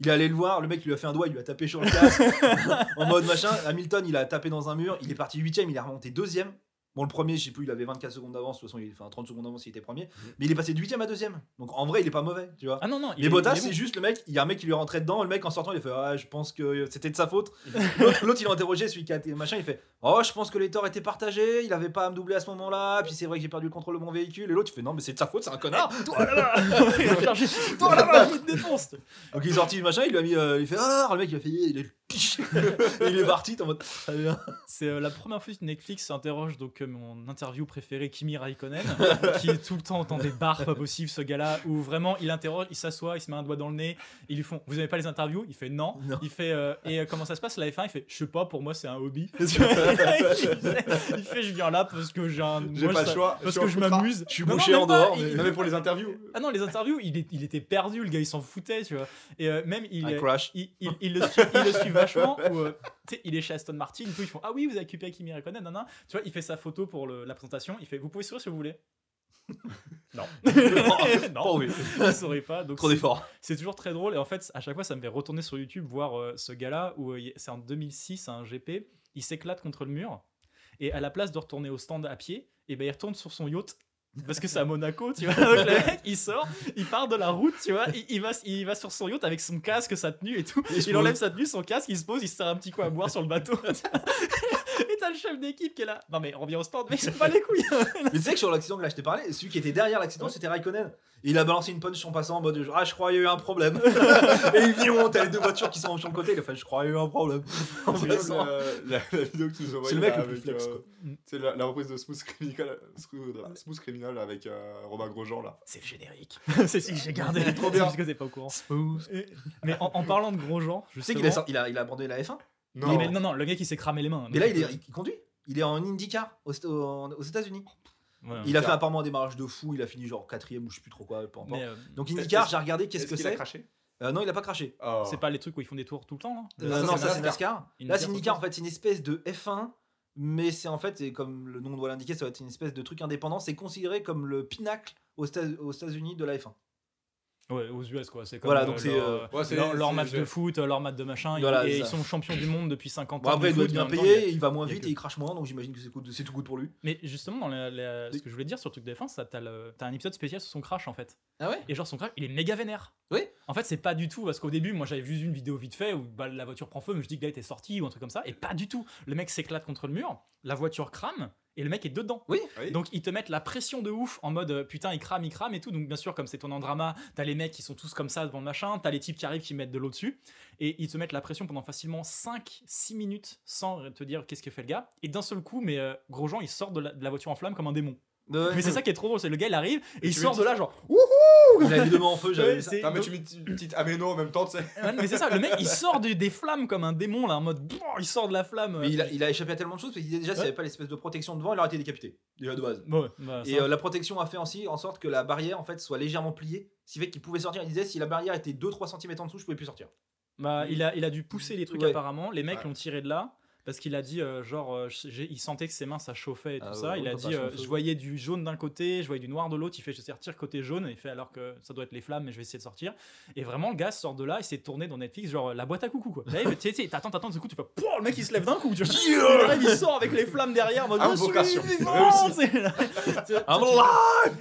Il est allé le voir, le mec lui a fait un doigt, il lui a tapé sur le casque en mode machin. Hamilton, il a tapé dans un mur, il est parti 8ème, il est remonté 2ème. Bon, le premier, je sais plus, il avait 24 secondes d'avance, de toute façon, il enfin 30 secondes d'avance, il était premier. Mais il est passé de 8ème à 2ème. Donc en vrai, il est pas mauvais, tu vois. Ah non, non. il Mais est- Bottas, il est c'est bon. juste le mec, il y a un mec qui lui est rentré dedans, le mec en sortant, il a fait Ah, je pense que c'était de sa faute. L'autre, l'autre, il a interrogé celui qui a été machin, il fait Oh, je pense que les torts étaient partagés, il avait pas à me doubler à ce moment-là, puis c'est vrai que j'ai perdu le contrôle de mon véhicule. Et l'autre, il fait Non, mais c'est de sa faute, c'est un connard. Toi là-bas Il a chargé. Toi là-bas, il te défonce Donc il est sorti du machin, il lui a mis, euh, il fait Ah, le mec, il a fait Il est, Et il est parti, t'es en mode Très bien. C'est euh, la première fois que Netflix s'interroge donc euh, mon interview préféré Kimi Raikkonen qui est tout le temps dans des bars pas possibles ce gars-là où vraiment il interroge, il s'assoit, il se met un doigt dans le nez, ils lui font vous avez pas les interviews? Il fait non. Non. Il fait euh, et comment ça se passe la F1 Il fait je sais pas pour moi c'est un hobby. Il, fait, il fait, je viens là parce que j'ai un J'ai pas le choix. parce que je m'amuse. Je suis bouché en dehors, il- mais- Non, mais pour les interviews. Ah non, les interviews, il, est- il était perdu, le gars, il s'en foutait, tu vois. Et même, il, le suit vachement. Où, euh, il est chez Aston Martin, tout, ils font Ah oui, vous avez occupé Kimi Raikkonen, nan, nan. Tu vois, il fait sa photo pour le- la présentation. Il fait Vous pouvez sourire si vous voulez. non. Pas envie. je ne saurais pas. Donc Trop c'est- d'efforts. c'est toujours très drôle. Et en fait, à chaque fois, ça me fait retourner sur YouTube voir euh, ce gars-là, où euh, c'est en 2006, un GP, il s'éclate contre le mur. Et à la place de retourner au stand à pied, et ben, il retourne sur son yacht. Parce que c'est à Monaco, tu vois. Donc le mec, il sort, il part de la route, tu vois. Il, il va, il va sur son yacht avec son casque, sa tenue et tout. Il enlève sa tenue, son casque, il se pose, il se sert un petit coup à boire sur le bateau. t'as le chef d'équipe qui est là. Non mais on revient au stand, mais c'est pas les couilles. Mais tu sais que sur l'accident que là je t'ai parlé, celui qui était derrière l'accident c'était Raikkonen. Et il a balancé une punch en passant en mode genre, Ah, je crois qu'il y a eu un problème. et il vit où t'as les deux voitures qui sont sur le côté. Il a fait Je crois qu'il y a eu un problème. En C'est euh, la, la vidéo que tu nous as C'est le mec là, le plus flex, euh. C'est la, la reprise de Smooth Criminal, Smooth, Smooth Criminal avec euh, Romain Grosjean là. C'est le générique. c'est ce que j'ai gardé. Trop bien. Parce que t'es pas au courant. Mais en, en parlant de Grosjean, Tu sais qu'il il a, il a abandonné la F1. Non, non, non, le gars qui s'est cramé les mains. Mais là il, est, il conduit. Il est en IndyCar aux, aux- aux États-Unis. Ouais, Il a fait apparemment un démarrage de fou. Il a fini genre quatrième ou je sais plus trop quoi. Peu importe. mais euh, Donc IndyCar, est-ce- j'ai regardé qu'est-ce Est-ce que qu'il a c'est. craché? Euh, non, il a pas craché. Oh. c'est pas les trucs où ils font des tours tout le temps, là Euh, ça, non, c'est ça c'est NASCAR. Là, c'est IndyCar, en fait, c'est une espèce de F1, mais c'est en fait, et comme le nom doit l'indiquer, ça va être une espèce de truc indépendant. C'est considéré comme le pinacle aux États- aux États-Unis de la F1. Ouais, aux US, quoi. C'est comme Voilà, euh, donc c'est, leur, euh, Ouais, c'est- leur, leur c'est- match de foot, leur match de machin. Voilà, et ils sont champions du monde depuis 50 Bon, ans. après, de il doit être bien même temps, il y a- payé, il va moins vite que- et il crache moins, donc j'imagine que c'est tout good pour lui. Mais justement, dans la- la- ce que je voulais dire sur le truc de F1, ça, t'as, le- t'as un épisode spécial sur son crash en fait. Ah ouais Et genre, son crash, il est méga vénère. Oui. En fait, c'est pas du tout, parce qu'au début, moi j'avais vu une vidéo vite fait où bah, la voiture prend feu, mais je dis que là, il était sorti ou un truc comme ça. Et pas du tout. Le mec s'éclate contre le mur, la voiture crame, et le mec est dedans. Oui. Oui. Donc ils te mettent la pression de ouf en mode euh, putain il crame, il crame et tout. Donc bien sûr comme c'est ton drama, t'as les mecs qui sont tous comme ça devant le machin, t'as les types qui arrivent qui mettent de l'eau dessus et ils te mettent la pression pendant facilement 5-6 minutes sans te dire qu'est-ce que fait le gars. Et d'un seul coup, mais euh, Grosjean il sort de la, de la voiture en flamme comme un démon. Ouais. Mais c'est ça qui est trop drôle, c'est le gars il arrive et il sort de là genre Il a les deux mains en feu, j'avais ça. Ah, mais tu mets une petite améno en même temps, tu sais. Ouais, mais c'est ça, le mec il sort de- des flammes comme un démon là en mode il sort de la flamme. Mais il a, il a échappé à tellement de choses parce qu'il déjà, s'il n'y avait pas l'espèce de protection devant, il aurait été décapité. Déjà de base. Ouais, bah, Et euh, la protection a fait aussi en sorte que la barrière en fait soit légèrement pliée, ce qui fait qu'il pouvait sortir. Il disait si la barrière était 2-3 cm en dessous, je pouvais plus sortir. Bah, il, a, il a dû pousser les trucs Ouais. apparemment. Les mecs Ouais. l'ont tiré de là parce qu'il a dit euh, genre euh, il sentait que ses mains ça chauffait et tout Ah ça. ouais, il a dit euh, je voyais du jaune d'un côté, je voyais du noir de l'autre. Il fait je sais retire côté jaune. Et il fait alors que ça doit être les flammes, mais je vais essayer de sortir. Et vraiment le gars sort de là, il s'est tourné dans Netflix genre euh, la boîte à coucou quoi. T'attends, t'attends, du coup tu fais Pouah le mec il se lève d'un coup. Tu vois. il sort avec les flammes derrière. alive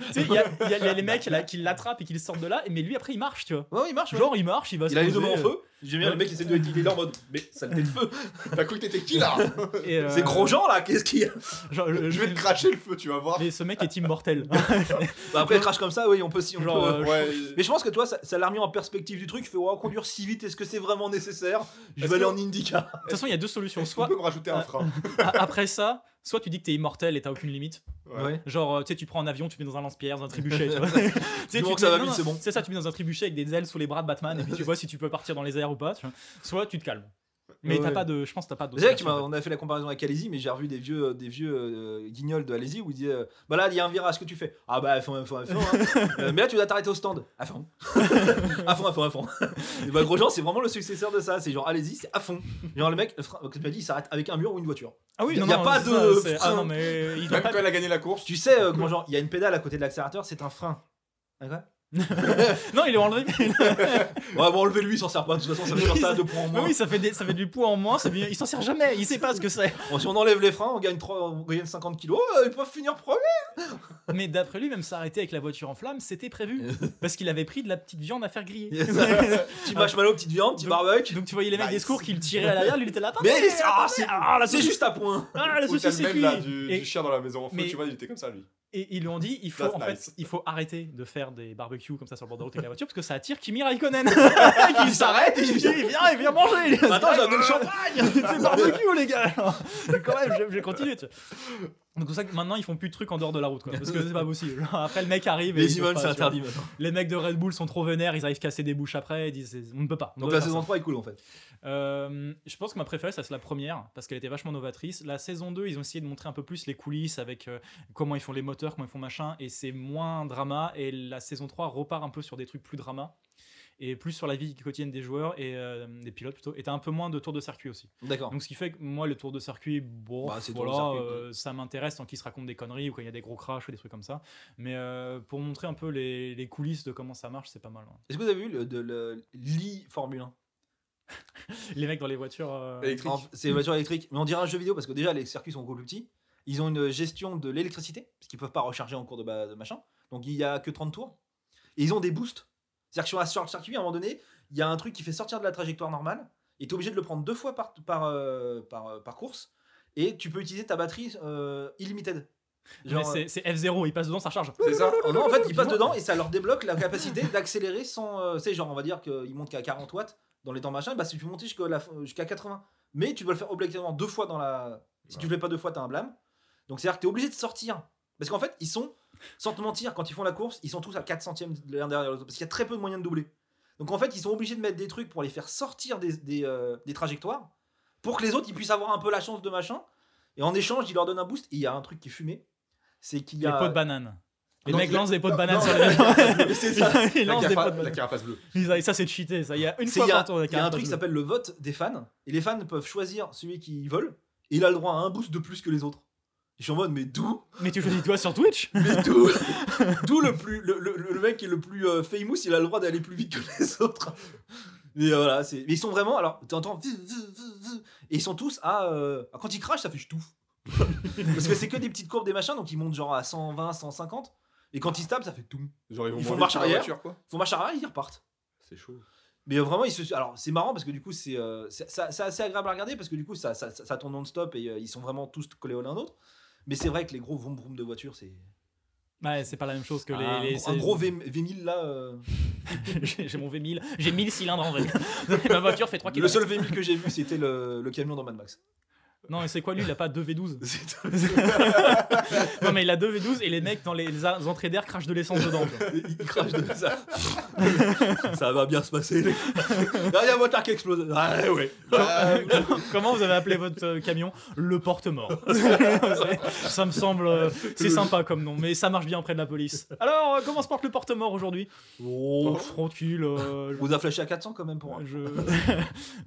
tu sais, il y, a- les mecs là, qui l'attrapent et qui le sortent de là. Mais lui après il marche, tu vois. Ouais, il marche. Genre il marche, il va se il a les deux en euh, feu. J'aime bien le mec qui essaie de est là en mode mais saleté de feu. T'as cru que t'étais qui là et, euh, C'est Grosjean là, qu'est-ce qu'il y a Genre, le- Je vais te cracher le feu, tu vas voir. Mais ce mec est immortel. Bah après, il crache comme ça, oui, on peut si on Genre, euh, Ouais. Mais je pense que toi, ça, ça l'a remis en perspective du truc. Il fait, ouais, conduire si vite, est-ce que c'est vraiment nécessaire? Je Est-ce vais aller que- en IndyCar. De toute façon, il y a deux solutions. On Soit peut me rajouter un frein? a- après ça, soit tu dis que t'es immortel et t'as aucune limite. Ouais. Genre, euh, tu sais, tu prends un avion, tu mets dans un lance-pierre, dans un trébuchet. tu vois. Tu que ça mets- va vite, c'est bon. C'est ça, tu mets dans un trébuchet avec des ailes sous les bras de Batman et puis tu vois si tu peux partir dans les airs ou pas. tu vois. Soit tu te calmes. Mais Ouais, t'as pas de. Je pense que t'as pas de. C'est vrai qu'on a fait la comparaison avec Alési, mais j'ai revu des vieux, des vieux euh, guignols de Alési où il disait euh, Bah là, il y a un virage, que tu fais Ah bah, à fond, à fond, à fond. hein. Euh, mais là, tu dois t'arrêter au stand. À fond. à fond, à fond, à fond. Et bah, Grosjean, c'est vraiment le successeur de ça. C'est genre Alési, c'est à fond. Genre, le mec, comme tu m'as dit, il s'arrête avec un mur ou une voiture. Ah oui, y a- non, y a non, pas de ça, Ah non, mais il a Même pas quand il a gagné la course, Tu sais, euh, Grosjean, il y a une pédale à côté de l'accélérateur, c'est un frein. D'accord? Non, il est enlevé. Ouais, bon, enlevez-lui, il s'en sert pas. De toute façon, ça dire ça à deux points en Mais moins. oui, ça fait, des- ça fait du poids en moins. ça fait- Il s'en sert jamais. Il sait pas ce que c'est. Bon, si on enlève les freins, on gagne, 3, on gagne 50 kilos, euh, ils peuvent finir premier. Mais d'après lui, même s'arrêter avec la voiture en flammes, c'était prévu. Parce qu'il avait pris de la petite viande à faire griller. Petit marshmallow, petite viande, petit Donc- barbecue. Donc tu voyais les mecs des Nice. secours qui le tiraient à l'arrière, lui il était là. Mais c'est ah, c'est- ah, saucisse- juste à point. Ah, la saucisse le c'est cuit. du, Et- du chien dans la maison. Faut, mais- tu vois, il était comme ça lui. Et ils lui ont dit il faut, That's en fait, nice. il faut arrêter de faire des barbecues comme ça sur le bord de route avec la voiture parce que ça attire Kimi Raikkonen. il s'arrête et il vient, il vient, il vient manger. Il Attends, j'ai le champagne. C'est barbecue les gars. Quand même, je, je vais continuer. tu vois. Donc c'est pour ça que maintenant ils font plus de trucs en dehors de la route quoi, parce que c'est pas possible. Après le mec arrive et Les pas, c'est interdit maintenant. Les mecs de Red Bull sont trop vénères, ils arrivent à casser des bouches après, ils disent on ne peut pas. on Donc la saison ça. 3 est cool en fait. Euh, je pense que ma préférée, ça c'est la première, parce qu'elle était vachement novatrice. La saison 2, ils ont essayé de montrer un peu plus les coulisses avec euh, comment ils font les moteurs, comment ils font machin, et c'est moins drama. Et la saison 3 repart un peu sur des trucs plus drama, et plus sur la vie quotidienne des joueurs et euh, des pilotes plutôt. Et t'as un peu moins de tours de circuit aussi. D'accord. Donc ce qui fait que moi, le tour de circuit, bon, Bah, de voilà, circuit, euh, ça m'intéresse tant qu'ils se racontent des conneries ou quand il y a des gros crashs ou des trucs comme ça. Mais euh, pour montrer un peu les, les coulisses de comment ça marche, c'est pas mal. ouais. Est-ce que vous avez vu le, de, le l'e Formule 1 Les mecs dans les voitures. Électrique. En- C'est une voiture électrique, mais on dirait un jeu vidéo parce que déjà les circuits sont beaucoup plus petits. Ils ont une gestion de l'électricité parce qu'ils peuvent pas recharger en cours de, de machin. Donc il y a que 30 tours. Et ils ont des boosts. C'est-à-dire que sur, la- sur le circuit, à un moment donné, il y a un truc qui fait sortir de la trajectoire normale. Et tu es obligé de le prendre deux fois par, par, euh, par, euh, par course. Et tu peux utiliser ta batterie euh, illimited. mais Genre, c'est c'est F0, il passe dedans, ça recharge. C'est ça Oh non, en fait, ils passent dedans et ça leur débloque la capacité d'accélérer sans. euh, tu sais, genre, on va dire qu'ils montent qu'à 40 watts dans les temps machin, bah, si tu peux monter jusqu'à la fin- jusqu'à 80. Mais tu dois le faire obligatoirement deux fois dans la. Si tu le fais pas deux fois, t'as un blâme. Donc, c'est-à-dire que t'es obligé de sortir. Parce qu'en fait, ils sont, sans te mentir, quand ils font la course, ils sont tous à 4 centièmes l'un derrière l'autre. Parce qu'il y a très peu de moyens de doubler. Donc, en fait, ils sont obligés de mettre des trucs pour les faire sortir des, des, euh, des trajectoires pour que les autres ils puissent avoir un peu la chance de machin. Et en échange, ils leur donnent un boost. Et il y a un truc qui est fumé. C'est qu'il y Les a. pots de banane. Les Non, mecs lancent des pots de banane sur les ça. Ils La, lancent des pots de carapace, la carapace bleue. Ça, c'est cheaté. Ça. Il y a une C'est- fois Il y a, par tour. la il y a un truc qui s'appelle le vote des fans, et les fans peuvent choisir celui qu'ils veulent, et il a le droit à un boost de plus que les autres. Je suis en mode, mais d'où Mais tu choisis toi sur Twitch Mais d'où D'où le, plus, le, le- le mec qui est le plus euh, famous, il a le droit d'aller plus vite que les autres. Mais euh, voilà, c'est- mais ils sont vraiment. Alors, tu entends. Et ils sont tous à. euh, Quand ils crachent, ça fait ch'touf. Parce que c'est que des petites courbes, des machins, donc ils montent genre à 120, 150. Et quand ils se tapent, ça fait tout. Genre, ils vont Ils font marche arrière. voiture, quoi. Ils font marche arrière, ils repartent. C'est chaud. Mais vraiment, ils se... alors c'est marrant parce que du coup, c'est euh, c'est ça- c'est assez agréable à regarder parce que du coup, ça, ça, ça- ça tourne non-stop et euh, ils sont vraiment tous collés au l'un l'autre. Mais c'est vrai que les gros vroom vroom de voiture, c'est. Ouais, c'est pas la même chose que les. un, les- un gros V, V1000 là. euh, J'ai mon V1000. J'ai 1000 cylindres en V. Ma voiture fait 3 Le km. seul V1000 que j'ai vu, c'était le, le camion dans Mad Max. Non, mais c'est quoi lui Il a pas 2 V12. C'est- non, mais il a 2 V12 et les mecs dans les entrées d'air crachent de l'essence dedans. quoi. il crache de ça. ça va bien se passer. les- Ah, Il y a un motard qui explose. Ah ouais. Comment- Comment vous avez appelé votre euh, camion? Le porte-mort. ça me semble. euh, c'est sympa comme nom, mais ça marche bien auprès de la police. Alors, euh, comment se porte le porte-mort aujourd'hui? Oh, tranquille. euh, On vous a flashé à 400 quand même pour. je...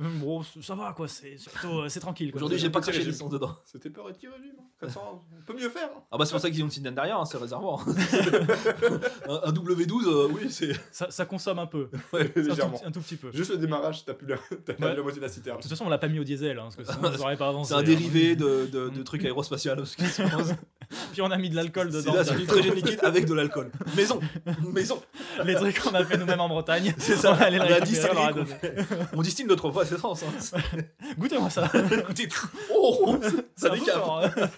bon, ça va quoi, c'est c'est plutôt. C'est tranquille. Aujourd'hui, j'ai pas L'essence dedans. C'était peur et petit régime. hein. 400, on peut mieux faire. hein. Ah bah c'est pour ça qu'ils ont une cylindre derrière, hein, c'est réservoir. un, un W12, euh, oui, c'est. Ça, ça consomme un peu. Ouais, Un tout, Légèrement. un tout petit peu. De Juste le démarrage, t'as plus la, t'as pas Ouais. la moitié de la citerne. toute façon, on l'a pas mis au diesel, hein, parce que sinon, ça aurait pas avancé. C'est un hein. dérivé de, de, de trucs aérospatial. c'est Puis on a mis de l'alcool c'est dedans. c'est l'hydrogène liquide avec de l'alcool. Maison, maison. Les trucs qu'on a fait nous-mêmes en Bretagne. C'est ça. On a on a distillé. On distille notre propre essence. Hein. Goûtez-moi ça. Écoutez, oh, ça hein.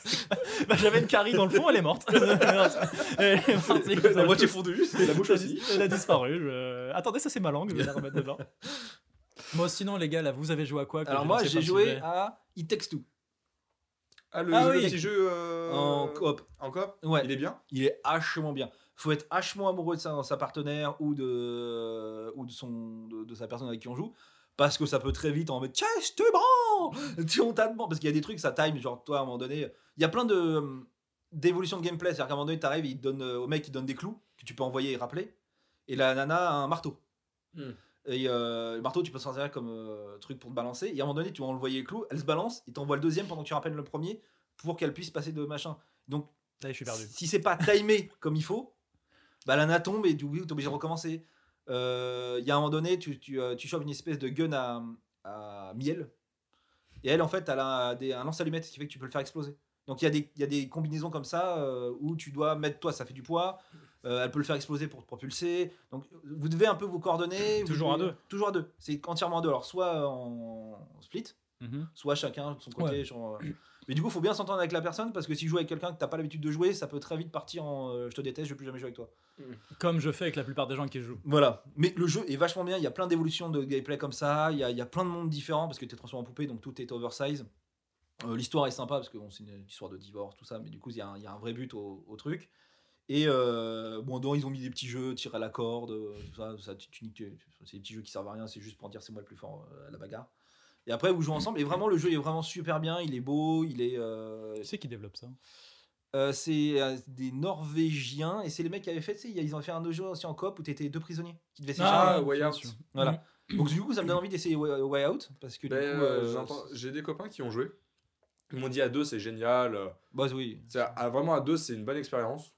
Bah, J'avais une carie dans le fond, elle est morte. Elle est partie. La moitié fondue. La bouche aussi. Elle a disparu. je- Attendez, ça c'est ma langue, je vais la remettre dedans. Moi, sinon, les gars, là, vous avez joué à quoi Alors moi, j'ai joué à It Takes Two. Ah, le, Ah le oui. petit jeu euh, En coop. En coop? Ouais. Il est bien? Il est hachement bien. Faut être hachement amoureux de sa, sa partenaire ou de, ou de, son, de, de sa personne avec qui on joue. Parce que ça peut très vite en mode Chess, tu branles Tu on t'attend. Parce qu'il y a des trucs, ça time. Genre, toi, à un moment donné, il y a plein de d'évolution de gameplay. C'est-à-dire qu'à un moment donné, t'arrives, il te donne, euh, au mec, il te donne des clous que tu peux envoyer et rappeler. Et la nana a un marteau. Hmm. Et euh, le marteau, tu peux s'en servir comme euh, truc pour te balancer. Et à un moment donné, tu vas envoyer le clou, elle se balance, il t'envoie le deuxième pendant que tu rappelles le premier pour qu'elle puisse passer de machin. Donc, je suis perdu. si c'est pas timé comme il faut, bah la nana tombe et du coup, t'es obligé de recommencer. Euh, Il y a un moment donné, tu, tu, euh, tu chopes une espèce de gun à, à miel. Et elle, en fait, elle a des, un lance-allumette, ce qui fait que tu peux le faire exploser. Donc il y, a des- il y a des combinaisons comme ça euh, où tu dois mettre, toi, ça fait du poids. euh, elle peut le faire exploser pour te propulser. Donc vous devez un peu vous coordonner. vous Toujours à deux. Toujours à deux. C'est entièrement à deux. Alors soit en split, Mhm. soit chacun de son côté. Ouais. genre, Mais du coup, faut bien s'entendre avec la personne parce que si tu joues avec quelqu'un que t'as pas l'habitude de jouer, ça peut très vite partir en euh, je te déteste, je veux plus jamais jouer avec toi. Comme je fais avec la plupart des gens qui jouent. Voilà. Mais le jeu est vachement bien. Il y a plein d'évolutions de gameplay comme ça. Il y a, il y a plein de mondes différents parce que tu es transformé en poupée, donc tout est oversize. Euh, L'histoire est sympa parce que bon, c'est une histoire de divorce, tout ça, mais du coup, il y, a un- il y a un vrai but au, au truc. Et euh, bon, dedans, ils ont mis des petits jeux, tirer à la corde, tout ça, ça c'est des petits jeux qui servent à rien, c'est juste pour dire c'est moi le plus fort à la bagarre. Et après, vous jouez ensemble. Et vraiment, le jeu est vraiment super bien. Il est beau, il est. euh, Tu sais qui développe ça? euh, c'est euh, des Norvégiens et c'est les mecs qui avaient fait, tu sais, ils ont fait un autre jeu aussi en coop où t'étais deux prisonniers qui devaient s'échapper. Ah, Way Out. Voilà. Donc du coup, ça me donne envie d'essayer Way, Way Out parce que du Ben, coup, euh, J'ai des copains qui ont joué. Ils m'ont dit à deux, c'est génial. bah oui. c'est- à- vraiment à deux, c'est une bonne expérience.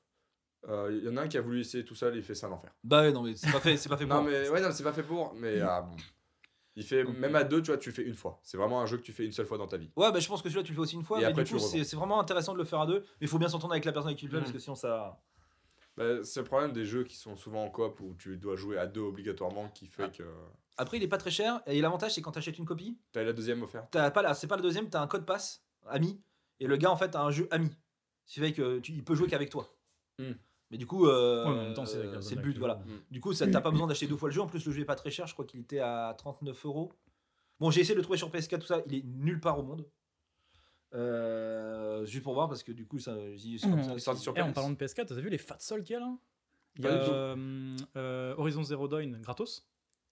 Euh, Il y en a un qui a voulu essayer tout seul, il fait ça à l'enfer. Bah ouais, non mais c'est pas fait, c'est pas fait pour. Non, mais ouais, non, c'est pas fait pour. Mais bon. Il fait même à deux, tu vois, tu le fais une fois. C'est vraiment un jeu que tu fais une seule fois dans ta vie. Ouais, bah je pense que celui-là tu le fais aussi une fois, Et mais après, du tu coup c'est c'est vraiment intéressant de le faire à deux. Mais il faut bien s'entendre avec la personne avec qui tu le fais parce que sinon ça. Bah, c'est le problème des jeux qui sont souvent en coop où tu dois jouer à deux obligatoirement qui fait Ah. que Après il est pas très cher et l'avantage c'est quand t'achètes une copie, t'as la deuxième offerte. t'as pas c'est pas le deuxième, t'as un code pass ami et le gars en fait a un jeu ami. Ce qui fait que tu, il peut jouer qu'avec toi. Hmm. Mais du coup, euh, Ouais, mais en même temps, c'est le but, voilà. Mm. Du coup, ça- t'as pas besoin d'acheter deux fois le jeu. En plus, le jeu est pas très cher. Je crois qu'il était à 39 euros. Bon, j'ai essayé de le trouver sur PS4, tout ça. Il est nulle part au monde. Euh, juste pour voir, parce que du coup, ça, ça. Il est sorti sur Et en PS. parlant de PS4, t'as vu les fat sols qu'il y a là? Il y a euh, euh, Horizon Zero Dawn gratos.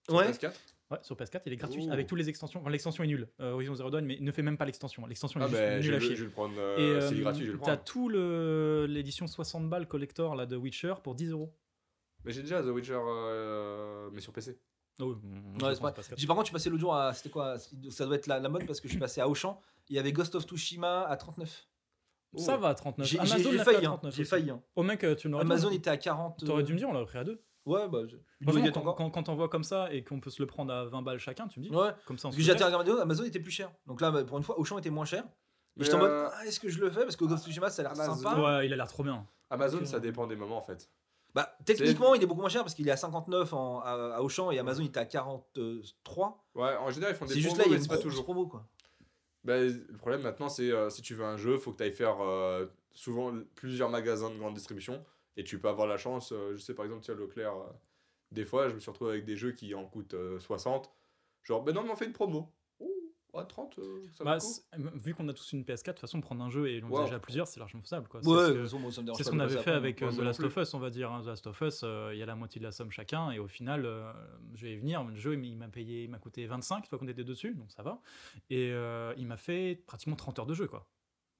Sur Ouais. PS4. Ouais, sur PS4, il est gratuit Oh. avec toutes les extensions. Enfin, l'extension est nulle. Euh, Horizon Zero Dawn, mais ne fait même pas l'extension. L'extension Ah est juste bah, nulle à chier. je vais le prendre. Et euh, S'il est euh, gratuit, je vais le t'as prendre. tout le l'édition 60 balles collector là de Witcher pour 10 euros. Mais j'ai déjà The Witcher, euh, mais sur PC. Ah oui, Ouais, c'est pas- J'ai par contre, je suis passé l'autre jour à. C'était quoi Ça doit être la, la mode parce que je suis passé à Auchan. Il y avait Ghost of Tsushima à 39. Ça va à 39. J'ai Amazon j'ai failli. hein. 39 J'ai failli. hein. Oh mec, euh, tu n'aurais Amazon était à 40. T'aurais dû me dire, on l'aurait pris à deux. Ouais, bah. quand, encore. quand, quand on voit comme ça et qu'on peut se le prendre à 20 balles chacun, tu me dis, Ouais. comme ça on Parce se que j'ai fait. regardé Amazon était plus cher. Donc là, bah, pour une fois, Auchan était moins cher. Et Mais, j'étais en mode, euh, ah, est-ce que je le fais? Parce que Ghost of Tsushima, ça a l'air Amazon- sympa. Ouais, il a l'air trop bien. Amazon, ça dépend des moments en fait. Bah, techniquement, il est beaucoup moins cher parce qu'il est à 59 en, à, à Auchan et Amazon il était à 43. Ouais, en général, ils font des C'est juste promos, là, il y a mais une c'est pas grosse toujours. promo quoi. Bah, le problème maintenant, c'est euh, si tu veux un jeu, faut que tu ailles faire euh, souvent plusieurs magasins de grande distribution. Et tu peux avoir la chance, euh, je sais par exemple, tiens, Leclerc, euh, des fois, je me suis retrouvé avec des jeux qui en coûtent euh, 60. Genre, ben non, mais on fait une promo. Ouh, à 30, euh, ça Bah, vu qu'on a tous une PS4, de toute façon, prendre un jeu et l'envisager à plusieurs, c'est largement faisable. Quoi. Ouais, C'est ce qu'on avait fait avec euh, The Last of Us, on va dire. hein. The Last of Us, euh, il y a la moitié de la somme chacun, et au final, euh, je vais y venir. Le jeu, il m'a payé, il m'a coûté 25, toi qu'on était dessus, donc ça va. Et euh, il m'a fait pratiquement 30 heures de jeu, quoi.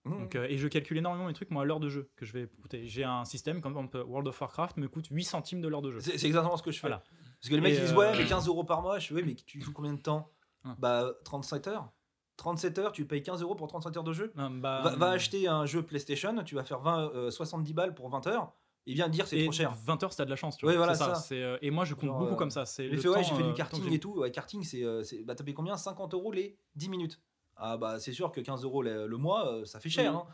Mmh. Donc, euh, et je calcule énormément les trucs, moi, à l'heure de jeu que je vais coûter. J'ai un système, comme par exemple, World of Warcraft me coûte 8 centimes de l'heure de jeu. C'est c'est exactement ce que je fais. Voilà. Parce que les mecs Et, ils disent euh, ouais mais 15 euros par mois, je fais ouais mais tu joues combien de temps Ouais. Bah 37 heures. 37 heures, tu payes 15 euros pour 37 heures de jeu Non, bah, va, va acheter un jeu PlayStation, tu vas faire 20, euh, 70 balles pour 20 heures, et vient dire c'est trop cher. 20 heures, t'as de la chance, tu vois. voilà, c'est ça. ça. c'est, euh, et moi, je compte Genre, beaucoup euh, comme ça. C'est Il le fait ouais, j'ai fait euh, du que karting j'ai- et tout. Ouais, karting, c'est. euh, c'est- bah, t'as payé combien? 50 euros les 10 minutes. Ah, bah, c'est sûr que 15 euros le, le mois, euh, ça fait cher. Mhm. hein.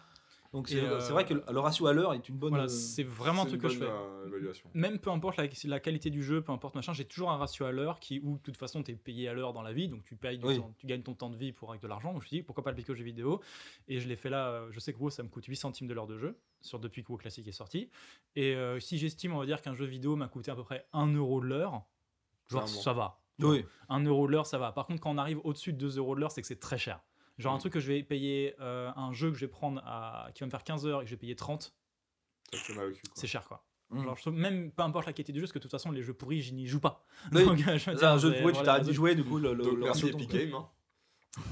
Donc, c'est euh, c'est vrai que le, le ratio à l'heure est une bonne. Voilà, euh, c'est vraiment un truc que je fais. évaluation. même peu importe la, la qualité du jeu, peu importe machin, j'ai toujours un ratio à l'heure qui, où de toute façon, tu es payé à l'heure dans la vie, donc tu payes du Oui. temps- tu gagnes ton temps de vie pour avec de l'argent. Donc je me suis dit, pourquoi pas le piquer aux jeux vidéo? Et je l'ai fait là, je sais que WoW, ça me coûte 8 centimes de l'heure de jeu, sur depuis que WoW Classic est sorti. Et euh, si j'estime, on va dire qu'un jeu vidéo m'a coûté à peu près 1 euro de l'heure, genre ça va. Oui. 1 euro de l'heure, ça va. Par contre, quand on arrive au-dessus de 2 euros de l'heure, c'est que c'est très cher. Genre un Mm. truc que je vais payer, euh, un jeu que je vais prendre à, qui va me faire 15 heures et que je vais payer 30, Ça te fait mal au cul. quoi. c'est cher quoi. Mm. Genre, je trouve, même peu importe la qualité du jeu, parce que de toute façon, les jeux pourris, je n'y joue pas. Oui. Donc, euh, je veux C'est un jeu de pourri, tu t'arrêtes d'y jouer, du coup, le, le, merci Epic. Games. hein.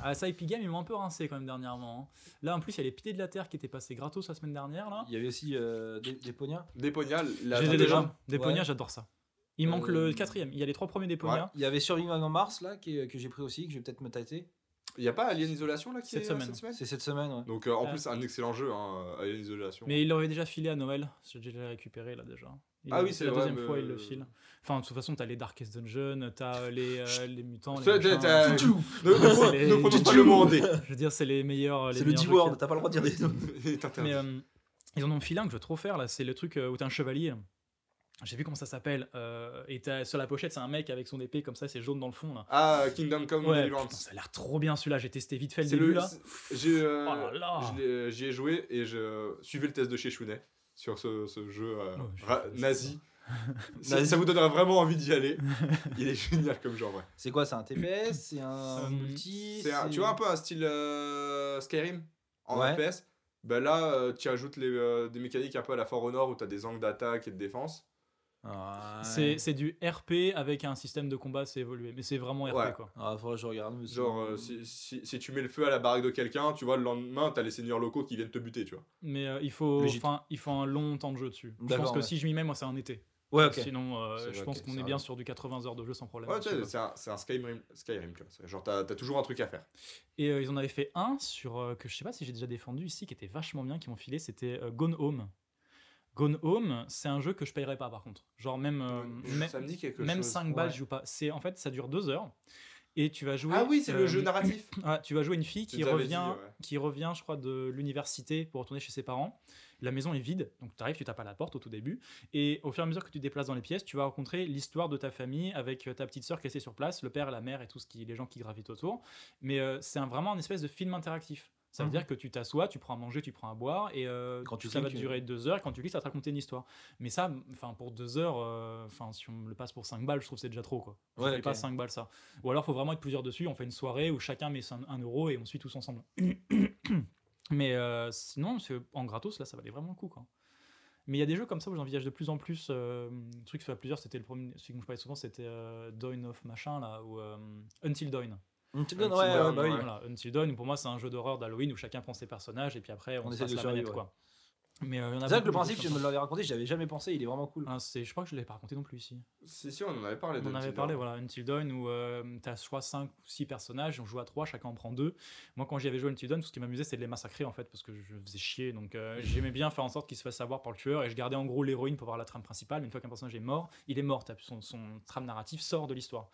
Ah, ça, Epic Games, ils m'ont un peu rincé quand même dernièrement. hein. Là, en plus, il y a les Piliers de la Terre qui étaient passés gratos la semaine dernière. là. Il y avait aussi euh, des, des pognards. Deponia, la J'ai déjà. Ouais. j'adore ça. Il manque Euh, le quatrième. Il y a les trois premiers Deponia. Il y avait Surviving on Mars là que j'ai pris aussi, que je vais peut-être me tâter. Il y a pas Alien Isolation là qui Cette est euh, semaine. cette semaine C'est cette semaine. Ouais. Donc euh, en Ah. plus c'est un excellent jeu, hein, Alien Isolation. Mais il l'aurait déjà filé à Noël. J'ai déjà récupéré là déjà. Il- Ah oui, c'est la vrai, deuxième mais- fois, il le file. Enfin, de toute façon, t'as les Darkest Dungeon, t'as les, euh, les mutants. Les machins. t'as- Ne, ne, C'est les- ne prononce pas le mot en D. Je veux dire, c'est les meilleurs. C'est le D-word, a. t'as pas le droit de dire des noms. Mais euh, ils en ont filé un que je veux trop faire là. C'est le truc euh, où t'as un chevalier. J'ai vu comment ça s'appelle. euh, et sur la pochette, c'est un mec avec son épée comme ça, c'est jaune dans le fond là. Ah, Kingdom Come Ouais, putain, Deliverance. ça a l'air trop bien celui-là. J'ai testé vite fait le début le. là. J'ai. euh, Oh là là. l'ai- J'y ai joué et je suivais le test de chez Chounet sur ce, ce jeu euh, Oh, je- ra- je- nazi. Ça, vous donnera vraiment envie d'y aller. Il est génial comme genre, ouais. C'est quoi C'est un TPS C'est un Euh, multi C'est un- tu vois un peu un style euh, Skyrim en Ouais. FPS ben là, euh, tu ajoutes les, euh, des mécaniques un peu à la For Honor où tu as des angles d'attaque et de défense. Ouais. C'est c'est du RP avec un système de combat, c'est évolué. Mais c'est vraiment RP Ouais. quoi. Ah, faudrait que je regarde. mais Genre, euh, si, si, si tu mets le feu à la baraque de quelqu'un, tu vois, le lendemain, tu as les seigneurs locaux qui viennent te buter, tu vois. Mais euh, il, faut, il faut un long temps de jeu dessus. Je pense que ouais. si je m'y mets, moi, c'est un été. Ouais. Sinon, euh, je pense qu'on est bien sur du 80 heures de jeu sans problème. Ouais, c'est un, c'est un Skyrim, Skyrim, tu vois. Genre, t'as as toujours un truc à faire. Et euh, ils en avaient fait un sur euh, que je sais pas si j'ai déjà défendu ici, qui était vachement bien, qui m'ont filé. C'était euh, Gone Home. Gone Home, c'est un jeu que je payerais pas par contre. Genre même euh, même, ça me dit quelque même chose. 5 balles, ouais. je joue pas. C'est en fait ça dure 2 heures et tu vas jouer. Ah oui, c'est euh, le jeu narratif. Ouais, tu vas jouer une fille qui revient, dit, ouais. qui revient, je crois, de l'université pour retourner chez ses parents. La maison est vide, donc tu arrives, tu tapes à la porte au tout début, et au fur et à mesure que tu te déplaces dans les pièces, tu vas rencontrer l'histoire de ta famille avec euh, ta petite sœur qui est sur place, le père, la mère et tout ce qui, les gens qui gravitent autour. Mais euh, c'est vraiment un espèce de film interactif. Ça veut Mhm. dire que tu t'assois, tu prends à manger, tu prends à boire, et euh, Quand tu ça va te durer deux heures. Quand tu cliques, ça va te raconter une histoire. Mais ça, enfin pour deux heures, euh, enfin si on le passe pour 5 balles, je trouve que c'est déjà trop quoi. Je Ouais, pas ok. 5 balles ça. Ou alors, faut vraiment être plusieurs dessus. On fait une soirée où chacun met 1 euro et on suit tous ensemble. Mais euh, sinon, en gratos, là, ça valait vraiment le coup. Quoi. Mais il y a des jeux comme ça où j'envisage de plus en plus. Euh, le truc fait à plusieurs, c'était le premier, celui dont je parlais souvent, c'était euh, Dawn of machin, là, ou euh, Until Dawn. Une petite donne, Un ouais, bah oui. ouais. Voilà, Until Dawn, pour moi, c'est un jeu d'horreur d'Halloween où chacun prend ses personnages et puis après, on, On se essaie passe de la survivre, manette, ouais. quoi. Mais euh, il y en a C'est vrai que le principe, comme me l'avais raconté, j'avais jamais pensé, il est vraiment cool. Ah, c'est- je crois que je l'avais pas raconté non plus ici. Si, si, on en avait parlé. On en avait Until parlé, voilà, Until Dawn, où tu as soit 5 ou 6 personnages, on joue à 3, chacun en prend 2. Moi, quand j'y avais joué Until Dawn, tout ce qui m'amusait, c'était de les massacrer, en fait, parce que je faisais chier. Donc, euh, j'aimais bien faire en sorte qu'il se fasse savoir par le tueur, et je gardais en gros l'héroïne pour voir la trame principale. Mais une fois qu'un personnage est mort, il est mort, t'as- son, son trame narrative sort de l'histoire.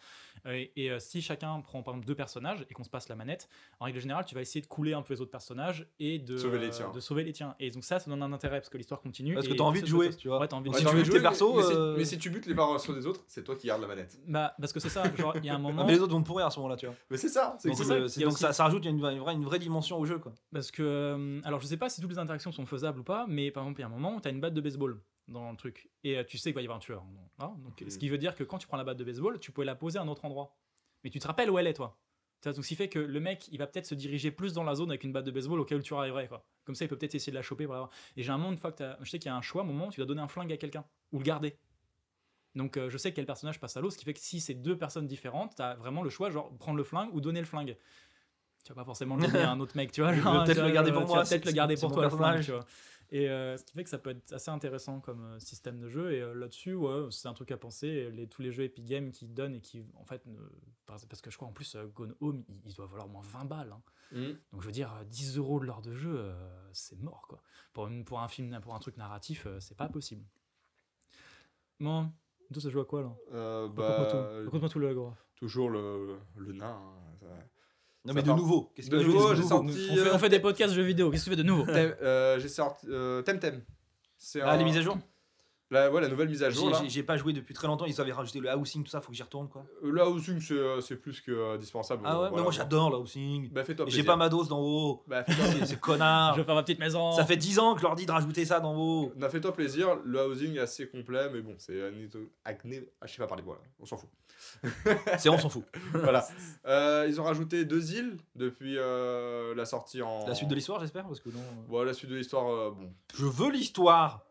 Euh, et et, euh, si chacun prend, par exemple, deux personnages, et qu'on se passe la manette, en règle générale, tu vas essayer de couler un peu les autres personnages, et de Sauver les euh, tiens. de sauver les tiens. Et donc ça, ça donne un intérêt, parce que l'histoire continue. Parce que t'as envie de jouer, tu vois. Ouais, t'as envie de Si Ouais, tu t'as veux envie de tes jouer, persos, mais, euh, si, mais si tu butes les variations des autres, c'est toi qui gardes la manette. Bah, parce que c'est ça, genre, il y a un moment. mais les autres vont te pourrir à ce moment-là, tu vois. Mais c'est ça. C'est Mais Donc, cool. ça, donc aussi- ça, ça rajoute une, une vraie, une vraie dimension au jeu, quoi. Parce que, euh, alors je sais pas si toutes les interactions sont faisables ou pas, mais par exemple, il y a un moment où tu as une batte de baseball dans le truc, et euh, tu sais qu'il va y avoir un tueur. hein, donc, Ok. Ce qui veut dire que quand tu prends la batte de baseball, tu pouvais la poser à un autre endroit. Mais tu te rappelles où elle est, toi. Donc, ce qui fait que le mec, il va peut-être se diriger plus dans la zone avec une batte de baseball auquel tu arriverais. Quoi. Comme ça, il peut peut-être essayer de la choper. Et j'ai un moment, une fois que t'as- je sais qu'il y a un choix, un moment où tu dois donner un flingue à quelqu'un, ou le garder. Donc euh, je sais quel personnage passe à l'autre, ce qui fait que si c'est deux personnes différentes, tu as vraiment le choix, genre prendre le flingue ou donner le flingue. Tu vas pas forcément le donner à un autre mec, tu vois. Genre, peut-être le garder pour moi, peut-être le garder pour toi le flingue, tu vois. Et euh, ce qui fait que ça peut être assez intéressant comme euh, système de jeu. Et euh, là-dessus, ouais, c'est un truc à penser. Les, tous les jeux Epic Games qui donnent et qui, en fait, ne- parce que je crois en plus, euh, Gone Home, il, il doit valoir au moins 20 balles. hein. Mhm. Donc je veux dire, euh, 10 euros de l'heure de jeu, euh, c'est mort quoi. Pour, une- pour un film, pour un truc narratif, euh, c'est pas possible. Bon, toi ça joue à quoi là? Euh, Raconte-moi bah, tout. Raconte-moi tout le graphe. toujours le, le nain. hein, ça- Non, mais de nouveau. Qu'est-ce De que nouveau, j'ai que- sorti- On fait, on fait des podcasts jeux vidéo, qu'est-ce que tu fais de nouveau euh, J'ai sorti euh, Temtem. C'est Ah, un- les mises à jour La, ouais, la nouvelle mise à jour, J'ai- là. j'ai- J'ai pas joué depuis très longtemps. Ils avaient rajouté le housing, tout ça. Faut que j'y retourne quoi. Euh, Là, Housing, c'est plus que indispensable. Ah ouais, Voilà, mais moi j'adore le housing. Bah, fais-toi J'ai plaisir. pas ma dose d'en haut. Bah. C'est connard. Je vais faire ma petite maison. Ça fait 10 ans que je leur dis de rajouter ça d'en haut. Non, fais-toi plaisir. Le housing est assez complet, mais bon, c'est Ah, je sais pas parler, voilà, on s'en fout. C'est on s'en fout. voilà. Euh, ils ont rajouté deux îles depuis euh, la sortie en. La suite de l'histoire, j'espère, parce que non. euh, Bon, la suite de l'histoire, euh, bon. Je veux l'histoire.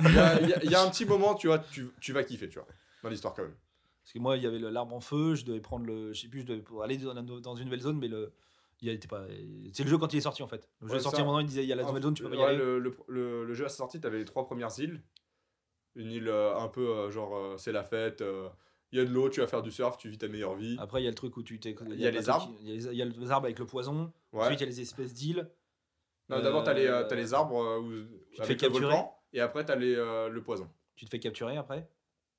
Il y, a- il y a- il y a un petit moment, tu vois, tu, tu vas kiffer, tu vois, dans l'histoire quand même. Parce que moi, il y avait le- l'arbre en feu. Je devais prendre le. Je sais plus. Je devais aller dans, la- dans une nouvelle zone, mais le. Il était pas. C'est le jeu quand il est sorti en fait. Le jeu Ouais, est sorti ça. à un moment, il disait il y a la nouvelle zone, tu peux pas y Ouais, aller. le, le, le- le jeu à sa sortie, tu avais les trois premières îles. Une île euh, un peu euh, genre, euh, c'est la fête, euh, il y a de l'eau, tu vas faire du surf, tu vis ta meilleure vie. Après, il y a le truc où tu t'es. Il y a le les arbres. Il y, a les- il y a les arbres avec le poison. Ouais. Ensuite, il y a les espèces d'îles. Non, d'abord, t'as les, euh, Euh, t'as les arbres euh, où, te avec fais le capturer. volcan, et après, t'as les, euh, le poison. Tu te fais capturer après?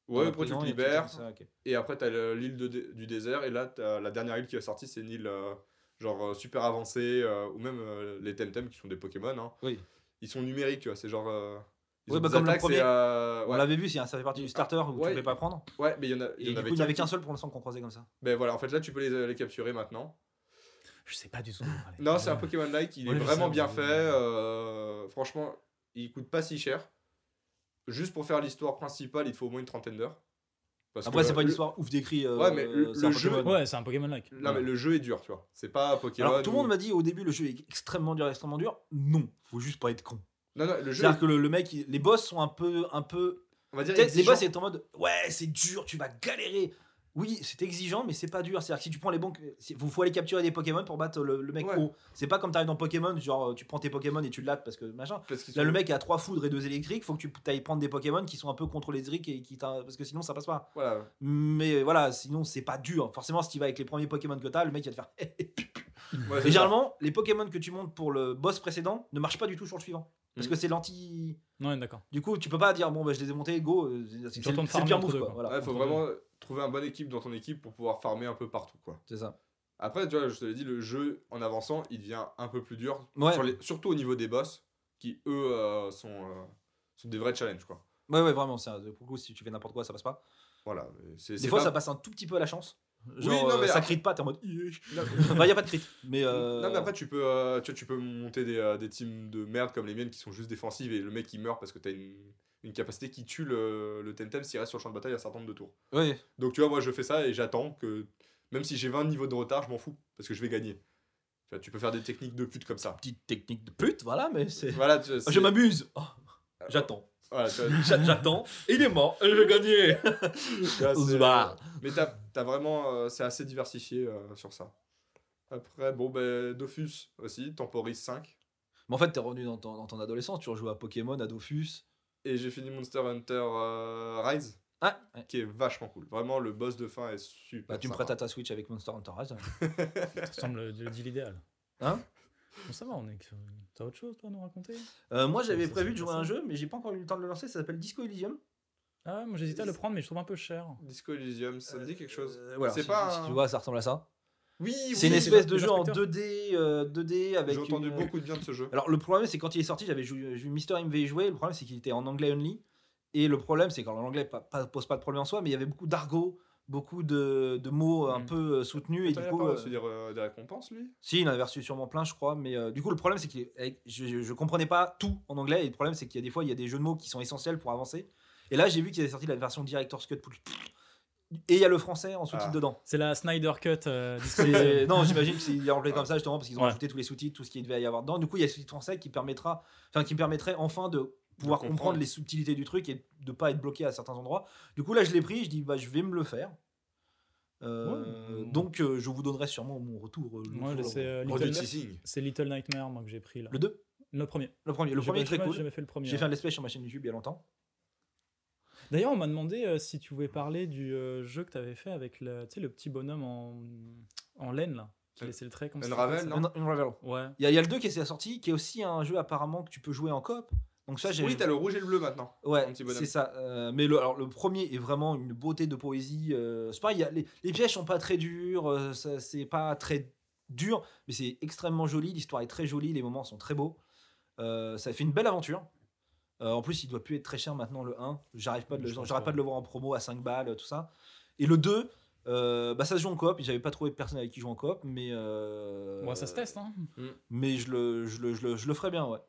Ouais, après, tu prison, te et libères. ça. Et après, t'as le- l'île du désert. Et là, la dernière île qui est sortie, c'est une île euh, genre euh, super avancée. euh, ou même euh, les Temtem qui sont des Pokémon. hein. Oui. Ils sont numériques, tu vois. C'est genre. Euh, ils Ouais, ont bah, le premier. euh, On l'avait vu, ça fait partie du starter où tu Ouais. pouvais pas prendre. Ouais, mais il y en, a, Et y en du avait coup, il n'y avait qu'un seul pour l'instant qu'on croisait comme ça. Ben voilà, en fait, là, tu peux les, les capturer maintenant. Je sais pas du tout. Non, c'est un Pokémon-like. Il Ouais, est vraiment sais, bien mais- fait. euh, franchement, il coûte pas si cher. Juste pour faire l'histoire principale, il te faut au moins une trentaine d'heures. Parce Après, c'est pas une le- histoire ouf décrit. euh, Ouais, mais le- jeu- Pokémon. Ouais, c'est un Pokémon-like. Non, mais le jeu est dur, tu vois. C'est pas Pokémon. Alors, tout le monde m'a dit au début, le jeu est extrêmement dur, extrêmement dur. Non, faut juste pas être con. Non, non, le jeu. C'est-à-dire que le, le mec, il- les boss sont un peu. Un peu... On va dire. Les boss, c'est en mode Ouais, c'est dur, tu vas galérer. Oui, c'est exigeant, mais c'est pas dur. C'est-à-dire que si tu prends les bons. Il faut, aller capturer des Pokémon pour battre le, le mec Ouais. haut. C'est pas comme t'arrives dans Pokémon, genre tu prends tes Pokémon et tu le lattes parce que machin. Parce Là, sont- le mec a trois foudres et deux électriques, faut que tu ailles prendre des Pokémon qui sont un peu contre électriques et qui parce que sinon ça passe pas. Voilà. Mais voilà, sinon c'est pas dur. Forcément, si tu vas avec les premiers Pokémon que t'as, le mec il va te faire. Ouais, Et ça. généralement, les Pokémon que tu montes pour le boss précédent ne marchent pas du tout sur le suivant. Parce Mm. que c'est l'anti. Ouais, d'accord. Du coup, tu peux pas dire bon, bah, je les ai montés, go. euh, C'est le pire move, quoi. quoi. Voilà, Ouais, faut vraiment trouver un bon équipe dans ton équipe pour pouvoir farmer un peu partout, quoi. C'est ça. Après, tu vois, je te l'ai dit, le jeu, en avançant, il devient un peu plus dur. Ouais. Sur les- surtout au niveau des boss, qui, eux, euh, sont, euh, sont des vrais challenges, quoi. Ouais, ouais, vraiment. c'est un- Pour le coup, si tu fais n'importe quoi, ça passe pas. Voilà. Des fois, pas- ça passe un tout petit peu à la chance. Genre, Oui, non, euh, mais ça après- crit pas, t'es en mode. Il Non, n'y a pas de crit. Mais. euh, Non, mais après, tu peux, euh, tu, vois, tu peux monter des, euh, des teams de merde comme les miennes qui sont juste défensives et le mec il meurt parce que t'as une, une capacité qui tue le, le Temtem s'il reste sur le champ de bataille à un certain nombre de tours. Ouais. Donc, tu vois, moi je fais ça et j'attends que, même si j'ai 20 niveaux de retard, je m'en fous parce que je vais gagner. Tu, vois, tu peux faire des techniques de pute comme ça. Petite technique de pute, voilà, mais c'est. Voilà, Je m'amuse. Oh, J'attends. Voilà, J'attends. Il est mort. Gagné. tu vois, c'est- Zbar. Mais t'as as vraiment. euh, c'est assez diversifié euh, sur ça. Après, bon, ben, Dofus aussi, Temporis 5. Mais en fait, t'es revenu dans ton, dans ton adolescence. Tu rejoues à Pokémon, à Dofus. Et j'ai fini Monster Hunter euh, Rise, Ah, ouais. qui est vachement cool. Vraiment, le boss de fin est super. Bah, tu me prêtes à ta Switch avec Monster Hunter Rise. Ça semble le le deal idéal. Hein? Bon, ça va, on est. T'as autre chose, toi, à nous raconter? Euh, moi, j'avais prévu de jouer à un jeu, mais j'ai pas encore eu le temps de le lancer. Ça s'appelle Disco Elysium. Ah ouais, moi j'hésitais à le prendre, mais je trouve un peu cher. Disco Elysium, ça me dit quelque chose. Euh, voilà, C'est si, pas si tu vois, ça ressemble à ça. Oui, C'est une espèce de jeu en l'inspecteur. 2D, euh, 2D avec. J'ai entendu une- beaucoup de bien de ce jeu. Alors le problème c'est quand il est sorti, j'avais joué, Mister M y jouer. Le problème c'est qu'il était en anglais only. Et le problème c'est qu'en anglais pas, pas- pose pas de problème en soi, mais il y avait beaucoup d'argot, beaucoup de, de mots un Mm. peu euh, soutenus. Et du il a coup, pas euh, reçu des, re- des récompenses, lui? Si il en avait reçu sûrement plein, je crois. Mais euh, du coup le problème c'est que je, je, je comprenais pas tout en anglais. Et le problème c'est qu'il y a des fois il y a des jeux de mots qui sont essentiels pour avancer. Et là j'ai vu qu'il avait sorti la version Director's Cut. pour- Et il y a le français en sous-titre Ah. dedans. C'est la Snyder Cut. euh, non, j'imagine que c'est il est rempli comme ça justement parce qu'ils ont Ouais. rajouté tous les sous-titres, tout ce qu'il devait y avoir dedans. Du coup, il y a le sous-titre français qui permettra, enfin qui me permettrait enfin de pouvoir comprendre. comprendre les subtilités du truc et de pas être bloqué à certains endroits. Du coup, là, je l'ai pris, je dis bah je vais me le faire. Euh, Ouais. Donc, euh, je vous donnerai sûrement mon retour. euh, jour- c'est euh, Little, Little Nightmare moi, que j'ai pris là. le 2 Le premier. Le premier, le J'ai premier est très cool. J'ai fait le premier. J'ai fait un let's play sur ma chaîne YouTube il y a longtemps. D'ailleurs, on m'a demandé euh, si tu pouvais parler du euh, jeu que tu avais fait avec le, tu sais, le petit bonhomme en, en laine là, qui laissait le trait comme ça. Unravel, non Unravel. Ouais. Il y, y a le 2 qui est sorti, qui est aussi un jeu apparemment que tu peux jouer en coop. Donc ça, j'ai Oui, t'as le rouge et le bleu maintenant. Ouais, c'est ça. Euh, mais le, alors, le premier est vraiment une beauté de poésie. euh, c'est pareil, il y a- les, les pièges sont pas très durs, euh, ça- c'est pas très dur, mais c'est extrêmement joli. L'histoire est très jolie, les moments sont très beaux. Euh, ça fait une belle aventure. Euh, en plus, il doit plus être très cher maintenant le 1. J'arrive pas, de le- pas. pas de le voir en promo à 5 balles, tout ça. Et le 2, euh, bah ça se joue en coop. J'avais pas trouvé de personne avec qui jouer en coop, mais. euh, Bon, ça se teste, hein. Mais je le, je le, je le, je le ferais bien, ouais.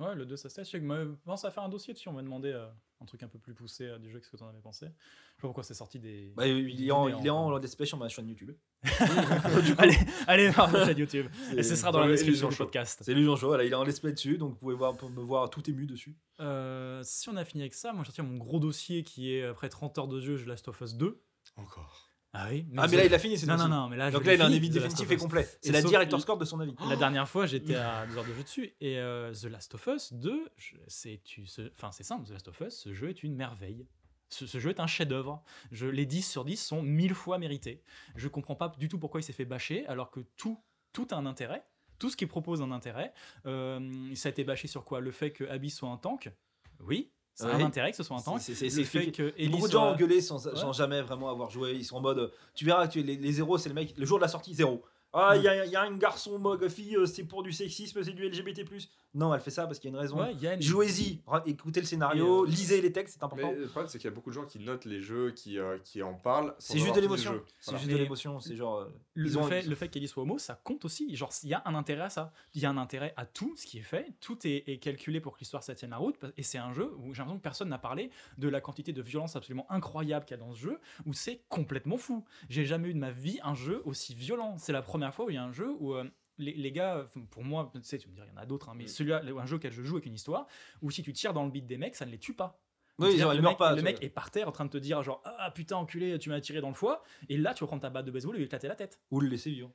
Ouais, le 2, ça se teste. Je je pense à faire un dossier dessus. On m'a demandé euh, un truc un peu plus poussé euh, du jeu que ce que t'en avais pensé. Je sais pas pourquoi c'est sorti des. Bah, il est en, il est en Play sur ma chaîne YouTube. allez, allez voir la chaîne YouTube. Et ce sera dans la description Illusion du Show. podcast. C'est lui, Jean-Jo, voilà, il est en Let's dessus, donc vous pouvez voir, me voir tout ému dessus. Euh, si on a fini avec ça, moi je retiens mon gros dossier qui est après 30 heures de jeu, The Last of Us 2. Encore. Ah oui Ah, mais là, il a fini, c'est Non, non, non, mais là, je Donc l'ai là, il a un fini, avis The Last définitif of et Us. complet. Et C'est la sauf- director score de son avis. La dernière fois, j'étais à 2 heures de jeu dessus. Et euh, The Last of Us 2, je- c'est tu- ce- enfin, c'est simple, The Last of Us, ce jeu est une merveille. Ce, ce jeu est un chef-d'œuvre. Je- Les 10 sur 10 sont mille fois mérités. Je comprends pas du tout pourquoi il s'est fait bâcher, alors que tout, tout a un intérêt. Tout ce qu'il propose a un intérêt. Euh, ça a été bâché sur quoi? Le fait que Abby soit un tank? Oui, ça a Ouais. un intérêt que ce soit un tank. C'est- fait que Ellie Beaucoup de gens ont gueulé sans, Ouais. sans jamais vraiment avoir joué. Ils sont en mode. Tu verras, tu, les, les zéros, c'est le mec. Le jour de la sortie, zéro. Ah, il y, a, il y a un garçon, mog, fille, euh, c'est pour du sexisme, c'est du LGBT. Non, elle fait ça parce qu'il y a une raison. Ouais, il y a une- Jouez-y, écoutez le scénario, euh, lisez les textes, c'est Mais important. le problème, c'est qu'il y a beaucoup de gens qui notent les jeux, qui, euh, qui en parlent. C'est juste de l'émotion. C'est Voilà. juste de Mais- l'émotion. C'est genre. euh, Le, ils le ont- fait, le fait qu'Ellie soit homo, ça compte aussi. Genre, il y a un intérêt à ça. Il y a un intérêt à tout ce qui est fait. Tout est, est calculé pour que l'histoire ça tienne la route. Et c'est un jeu où j'ai l'impression que personne n'a parlé de la quantité de violence absolument incroyable qu'il y a dans ce jeu, où c'est complètement fou. J'ai jamais eu de ma vie un jeu aussi violent. C'est la première fois où il y a un jeu où. Les, les gars, pour moi, tu sais, tu me dis, il y en a d'autres, hein, mais Mm. celui-là, un jeu auquel je joue avec une histoire, où si tu tires dans le beat des mecs, ça ne les tue pas. Oui, genre, le mec, pas. le mec est par terre en train de te dire genre ah putain enculé tu m'as tiré dans le foie et là tu vas prendre ta batte de baseball et lui éclater la tête. Ou le laisser vivre.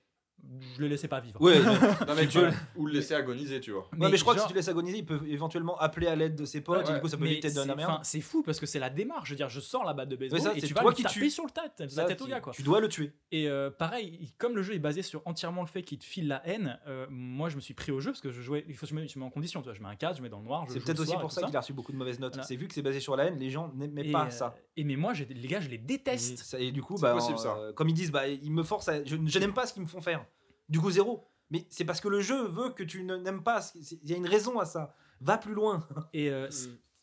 Je le laissais pas vivre. Ouais, Non, mais Tu tu peux- ou le laisser agoniser, tu vois. mais, mais je crois genre- que si tu laisses agoniser, il peut éventuellement appeler à l'aide de ses potes, Ouais, et du coup ça peut mais éviter de c'est- la merde. enfin, C'est fou parce que c'est la démarche. Je veux dire, je sors la batte de baseball Ouais, ça, et tu vas toi lui qui taper tues. sur le tête, la tête au tu- gars quoi. Tu dois le tuer. Et euh, pareil, il- comme le jeu est basé sur entièrement le fait qu'il te file la haine, euh, moi je me suis pris au jeu parce que je jouais. Il faut que je me, je me mets en condition. Tu vois, je mets un cadre, je mets dans le noir. C'est peut-être le aussi pour ça qu'il a reçu beaucoup de mauvaises notes. C'est vu que c'est basé sur la haine, les gens n'aimaient pas euh, ça. Et mais moi, les gars, je les déteste. et du coup, C'est bah, comme ils disent, bah, ils me forcent à. Je, je n'aime pas ce qu'ils me font faire. Du coup, zéro. Mais c'est parce que le jeu veut que tu ne- n'aimes pas. Il y a une raison à ça. Va plus loin. Et euh,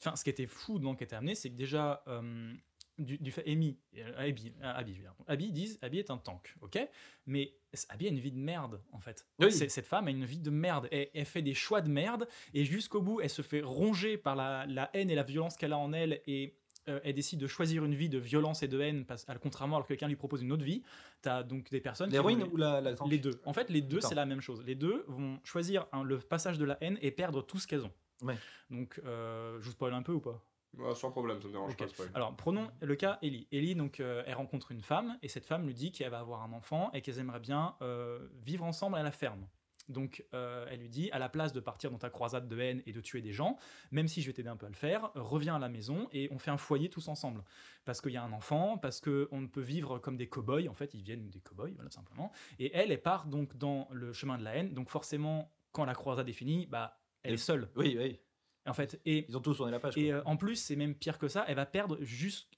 enfin, ce qui était fou dans qui était amené, c'est que déjà, euh, du, du fait, Amy, euh, Abby, Abby, je veux dire. Abby disent, Abby est un tank, ok? Mais Abby a une vie de merde, en fait. Oui. Cette femme a une vie de merde. Elle, elle fait des choix de merde, et jusqu'au bout, elle se fait ronger par la, la haine et la violence qu'elle a en elle, et euh, elle décide de choisir une vie de violence et de haine, parce, à- contrairement alors que quelqu'un lui propose une autre vie. T'as donc des personnes qui L'héroïne ou la, la les deux. En fait, les deux, c'est la même chose. Les deux vont choisir le passage de la haine et perdre tout ce qu'elles ont. Ouais. Donc, euh, je vous spoil un peu ou pas? Ouais, sans problème, ça me dérange pas. Alors, prenons le cas Ellie. Ellie, donc, euh, elle rencontre une femme et cette femme lui dit qu'elle va avoir un enfant et qu'elles aimeraient bien euh, vivre ensemble à la ferme. Donc, euh, elle lui dit, à la place de partir dans ta croisade de haine et de tuer des gens, même si je vais t'aider un peu à le faire, reviens à la maison et on fait un foyer tous ensemble. Parce qu'il y a un enfant, parce qu'on ne peut vivre comme des cow-boys, en fait, ils viennent des cow-boys, voilà, simplement. Et elle, elle part donc dans le chemin de la haine, donc forcément, quand la croisade est finie, bah, elle Elle- est seule, Oui, oui. En fait. Et Ils ont tous tourné la page. et euh, en plus, c'est même pire que ça, elle va perdre juste,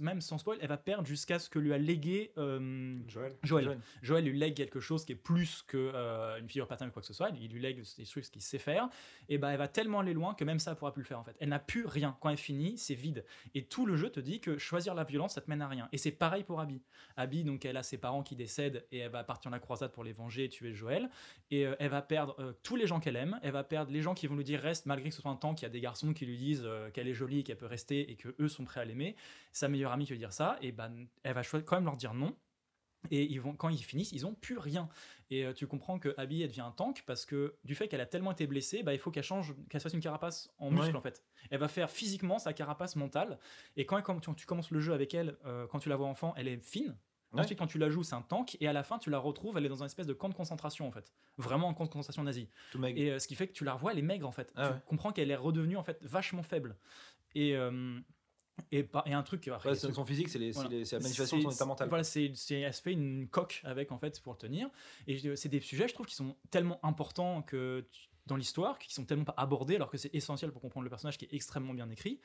même sans spoil, elle va perdre jusqu'à ce que lui a légué euh, Joël Joël. Joël. Joël lui lègue quelque chose qui est plus que euh, une figure paternelle ou quoi que ce soit. Il lui lègue des trucs qu'il sait faire. Et ben, elle va tellement aller loin que même ça, elle pourra plus le faire en fait. Elle n'a plus rien. Quand elle finit, c'est vide. Et tout le jeu te dit que choisir la violence, ça te mène à rien. Et c'est pareil pour Abby. Abby, donc, elle a ses parents qui décèdent et elle va partir en la croisade pour les venger et tuer Joël. Et euh, elle va perdre euh, tous les gens qu'elle aime. Elle va perdre les gens qui vont lui dire reste, malgré que ce soit un temps qu'il y a des garçons qui lui disent euh, qu'elle est jolie, qu'elle peut rester et que eux sont prêts à l'aimer. Sa meilleure amie qui lui dire ça, et ben, elle va quand même leur dire non. Et ils vont, quand ils finissent, ils ont plus rien. Et euh, tu comprends que Abby, elle devient un tank parce que du fait qu'elle a tellement été blessée, bah, il faut qu'elle change, qu'elle se fasse une carapace en muscle Ouais. en fait. Elle va faire physiquement sa carapace mentale. Et quand, quand tu, tu commences le jeu avec elle, euh, quand tu la vois enfant, elle est fine. Ouais. Ensuite, quand tu la joues, c'est un tank. Et à la fin, tu la retrouves, elle est dans un espèce de camp de concentration en fait. Vraiment un camp de concentration nazi. Tout. Et euh, ce qui fait que tu la revois, elle est maigre en fait. Ah tu ouais. comprends qu'elle est redevenue en fait vachement faible. Et, euh, et, par- et un truc. après, Ouais, ce- son physique, c'est c'est voilà. c'est la manifestation de son C'est- état mental. Voilà, c'est, c'est- elle se fait une coque avec en fait pour tenir. Et c'est des sujets, je trouve, qui sont tellement importants que tu- dans l'histoire, qui sont tellement pas abordés, alors que c'est essentiel pour comprendre le personnage qui est extrêmement bien écrit.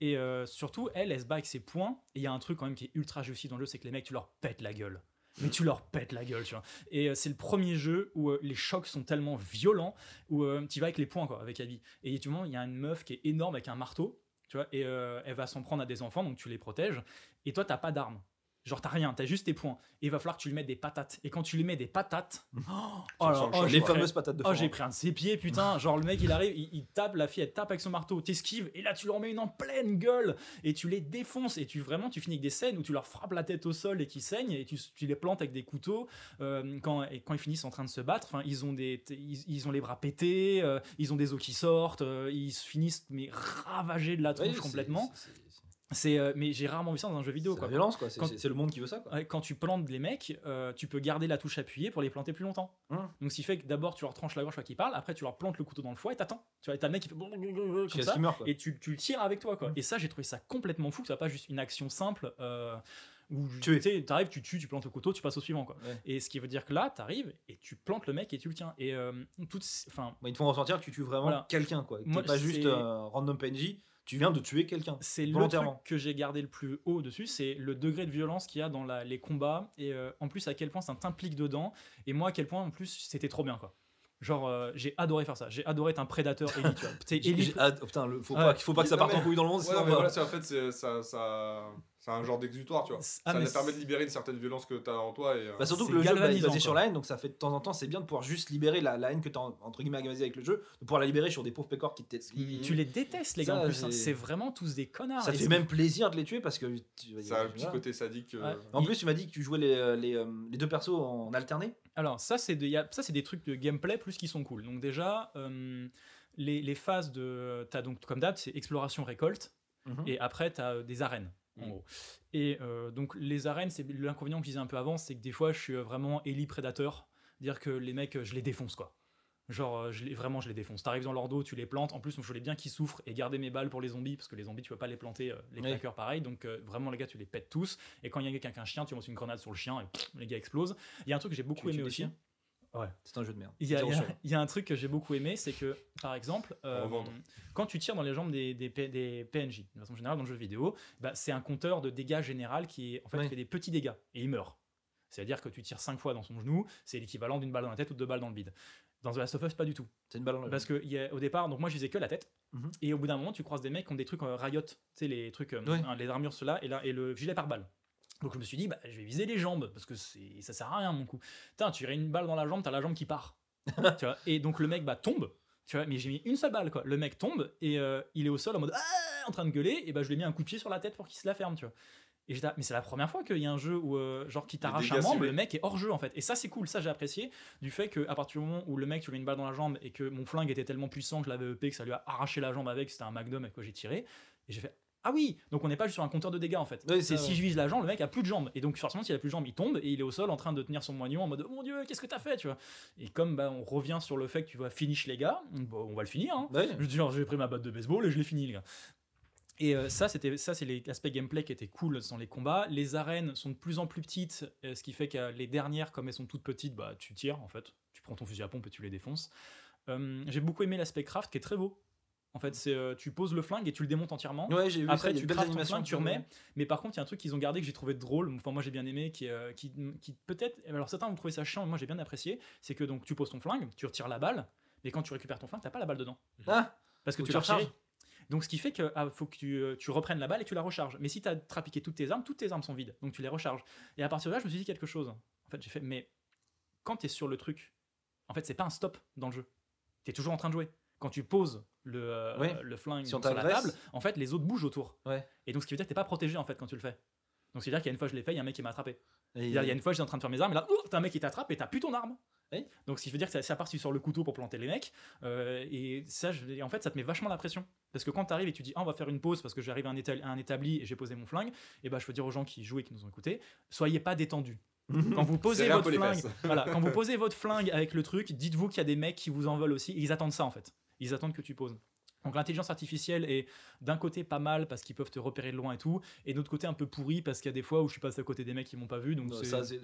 Et euh, surtout, elle, elle se bat avec ses points. Et il y a un truc quand même qui est ultra réussi dans le jeu, c'est que les mecs, tu leur pètes la gueule. mais tu leur pètes la gueule, tu vois. Et euh, c'est le premier jeu où euh, les chocs sont tellement violents, où tu vas avec les poings, quoi, avec Abby. Et vois, il y a une meuf qui est énorme avec un marteau, tu vois, et elle va s'en prendre à des enfants, donc tu les protèges, et toi, t'as pas d'armes. Genre, t'as rien, t'as juste tes poings. Et il va falloir que tu lui mettes des patates. Et quand tu lui mets des patates, oh, là, sent le oh, Les pris- fameuses patates de Oh, j'ai pris un de ses pieds, putain. Genre, le mec, il arrive, il, il tape, la fille, elle tape avec son marteau, t'esquives, et là, tu leur mets une en pleine gueule, et tu les défonces, et tu vraiment, tu finis avec des scènes où tu leur frappes la tête au sol et qui saignent, et tu, tu les plantes avec des couteaux. euh, quand, et quand ils finissent en train de se battre, ils ont des, ils, ils ont les bras pétés, euh, ils ont des os qui sortent, euh, ils se finissent mais ravagés de la Oui, tronche complètement. C'est, euh, mais j'ai rarement vu ça dans un jeu vidéo, C'est quoi. la violence, quoi. C'est Quand- c'est- c'est le monde qui veut ça, quoi. Quand tu plantes les mecs, euh, tu peux garder la touche appuyée pour les planter plus longtemps. Hum. Donc, ce qui fait que d'abord, tu leur tranches la gorge quand ils parlent, après, tu leur plantes le couteau dans le foie et t'attends. Tu vois, et t'as le mec qui fait comme ça, qu'il meure, quoi. et tu, tu le tires avec toi, quoi. Hum. Et ça, j'ai trouvé ça complètement fou, que ça soit pas juste une action simple euh, où tu sais, t'arrives, tu tues, tu plantes le couteau, tu passes au suivant, quoi. Ouais. Et ce qui veut dire que là, t'arrives et tu plantes le mec et tu le tiens. Et euh, toutes, enfin, Bah, Ils te font ressentir que tu tues vraiment Voilà. quelqu'un, quoi. Moi, pas juste c'est- euh, random PNJ, tu viens de tuer quelqu'un. c'est le truc que j'ai gardé le plus haut dessus, c'est le degré de violence qu'il y a dans la- les combats et euh, en plus à quel point ça t'implique dedans et moi à quel point en plus c'était trop bien quoi. Genre euh, j'ai adoré faire ça, j'ai adoré être un prédateur élite. tu vois. Élite. oh, putain, le- faut, Ouais. pas, faut pas que ça parte mais- en couille dans le monde, Ouais, sinon non, mais voilà, en fait, ça, c'est un genre d'exutoire, tu vois. Ah, ça mais te permet de libérer une certaine violence que tu as en toi. Et, euh, Bah, surtout que le jeu bah, est basé sur la haine, donc ça fait de temps en temps, c'est bien de pouvoir juste libérer la, la haine que tu as entre guillemets agamazée avec le jeu, de pouvoir la libérer sur des pauvres pécores qui te. Tu les détestes les gars Ça, en plus, hein. c'est vraiment tous des connards. Ça te fait même plaisir de les tuer parce que. tu- ça a un petit côté sadique. euh, Ouais. En plus, tu m'as dit que tu jouais les, les, euh, les deux persos en alterné. Alors ça c'est des, ça c'est des trucs de gameplay plus qui sont cool. Donc déjà euh, les, les phases de t'as donc comme d'hab c'est exploration récolte Mhm. et après tu as des arènes en Mm. gros. Et euh, donc les arènes c'est l'inconvénient que je disais un peu avant c'est que des fois je suis euh, vraiment Ellie prédateur, dire que les mecs euh, je les défonce quoi. Genre je les, vraiment je les défonce. T'arrives dans leur dos, tu les plantes. En plus moi, je voulais bien qu'ils souffrent et garder mes balles pour les zombies parce que les zombies tu peux pas les planter euh, les Oui. claqueurs pareil. Donc euh, vraiment les gars tu les pètes tous. Et quand il y a quelqu'un qui a un chien tu lances une grenade sur le chien et pff, les gars explosent. Il y a un truc que j'ai beaucoup Tu- aimé aussi. Ouais. C'est un jeu de merde. Il y, a, y y un truc que j'ai beaucoup aimé, c'est que, par exemple, euh, quand tu tires dans les jambes des, des, P- des PNJ, de façon générale dans le jeu vidéo, bah, c'est un compteur de dégâts général qui en fait, Ouais. fait des petits dégâts et il meurt. C'est-à-dire que tu tires 5 fois dans son genou, c'est l'équivalent d'une balle dans la tête ou de deux balles dans le bide. Dans The Last of Us, pas du tout. C'est une balle dans le Parce que il y a- au départ, donc moi je visais que la tête, Mhm. et au bout d'un moment, tu croises des mecs qui ont des trucs euh, Riot, tu sais, les trucs, euh, Ouais. hein, les armures, ceux-là, et, là, et le gilet par balle. Donc je me suis dit, bah, je vais viser les jambes, parce que ça sert à rien mon coup. Putain, tu une balle dans la jambe, t'as la jambe qui part. tu vois et donc le mec bah, tombe, tu vois, mais j'ai mis une seule balle, quoi. Le mec tombe, et euh, il est au sol en mode, Ah en train de gueuler, et bah je lui ai mis un coup de pied sur la tête pour qu'il se la ferme, tu vois. Et j'étais mais c'est la première fois qu'il y a un jeu où, euh, genre, qui t'arrache un membre, le mec est hors jeu en fait. Et ça, c'est cool, ça j'ai apprécié du fait que à partir du moment où le mec tu lui mets une balle dans la jambe et que mon flingue était tellement puissant que je l'avais EP que ça lui a arraché la jambe avec, c'était un magnum avec quoi j'ai tiré, et j'ai fait ah oui, donc on n'est pas juste sur un compteur de dégâts en fait. Oui, c'est si je vise la jambe, le mec a plus de jambes. Et donc forcément, s'il a plus de jambes, il tombe et il est au sol en train de tenir son moignon en mode oh mon dieu, qu'est-ce que t'as fait, tu vois. Et comme bah, on revient sur le fait que tu vas finish les gars, on va le finir. Hein. Ouais. Je veux dire, j'ai pris ma batte de baseball et je l'ai fini, les gars. Et euh, ça, c'était ça, c'est l'aspect gameplay qui était cool dans les combats. Les arènes sont de plus en plus petites, euh, ce qui fait que les dernières, comme elles sont toutes petites, bah tu tires en fait. Tu prends ton fusil à pompe et tu les défonces. Euh, j'ai beaucoup aimé l'aspect craft qui est très beau. En fait, c'est euh, tu poses le flingue et tu le démontes entièrement. Ouais, j'ai vu Après, ça, tu craftes ton flingue, tu remets. Mais par contre, il y a un truc qu'ils ont gardé que j'ai trouvé drôle. Enfin, moi, j'ai bien aimé, qui, euh, qui, qui peut-être. Alors, certains vont trouver ça chiant, mais moi, j'ai bien apprécié. C'est que donc, tu poses ton flingue, tu retires la balle, mais quand tu récupères ton flingue, t'as pas la balle dedans. Ah, Parce que tu que tu recharges. Donc, ce qui fait qu'il faut que tu, euh, tu reprennes la balle et que tu la recharges. Mais si tu as trapiqué toutes tes armes, toutes tes armes sont vides. Donc, tu les recharges. Et à partir de là, je me suis dit quelque chose. En fait, j'ai fait, mais quand tu es sur le truc, en fait, c'est pas un stop dans le jeu. Tu es toujours en train de jouer. Quand tu poses le, euh, Ouais. le flingue Si sur la table, en fait, les autres bougent autour. Ouais. Et donc, ce qui veut dire que t'es pas protégé en fait quand tu le fais. Donc, c'est-à-dire qu'il y a une fois je l'ai fait, il y a un mec qui m'a attrapé. Il y a une fois j'étais en train de faire mes armes, et là, t'as un mec qui t'attrape et t'as plus ton arme. Donc, ce qui veut dire que ça, part sur le couteau pour planter les mecs. euh, et ça, je- en fait, ça te met vachement la pression. Parce que quand t'arrives et tu dis, ah, on va faire une pause parce que j'arrive à un, étal- à un établi et j'ai posé mon flingue, et ben je veux dire aux gens qui jouent et qui nous ont écoutés, soyez pas détendus. Quand vous posez votre flingue, voilà, quand vous posez votre flingue avec le truc, dites-vous qu'il y a des mecs qui vous en veulent aussi. Ils attendent ça en fait. Ils attendent que tu poses. Donc l'intelligence artificielle est d'un côté pas mal parce qu'ils peuvent te repérer de loin et tout, et de l'autre côté un peu pourri parce qu'il y a des fois où je suis passé à côté des mecs qui m'ont pas vu. Donc Non, ça, c'est-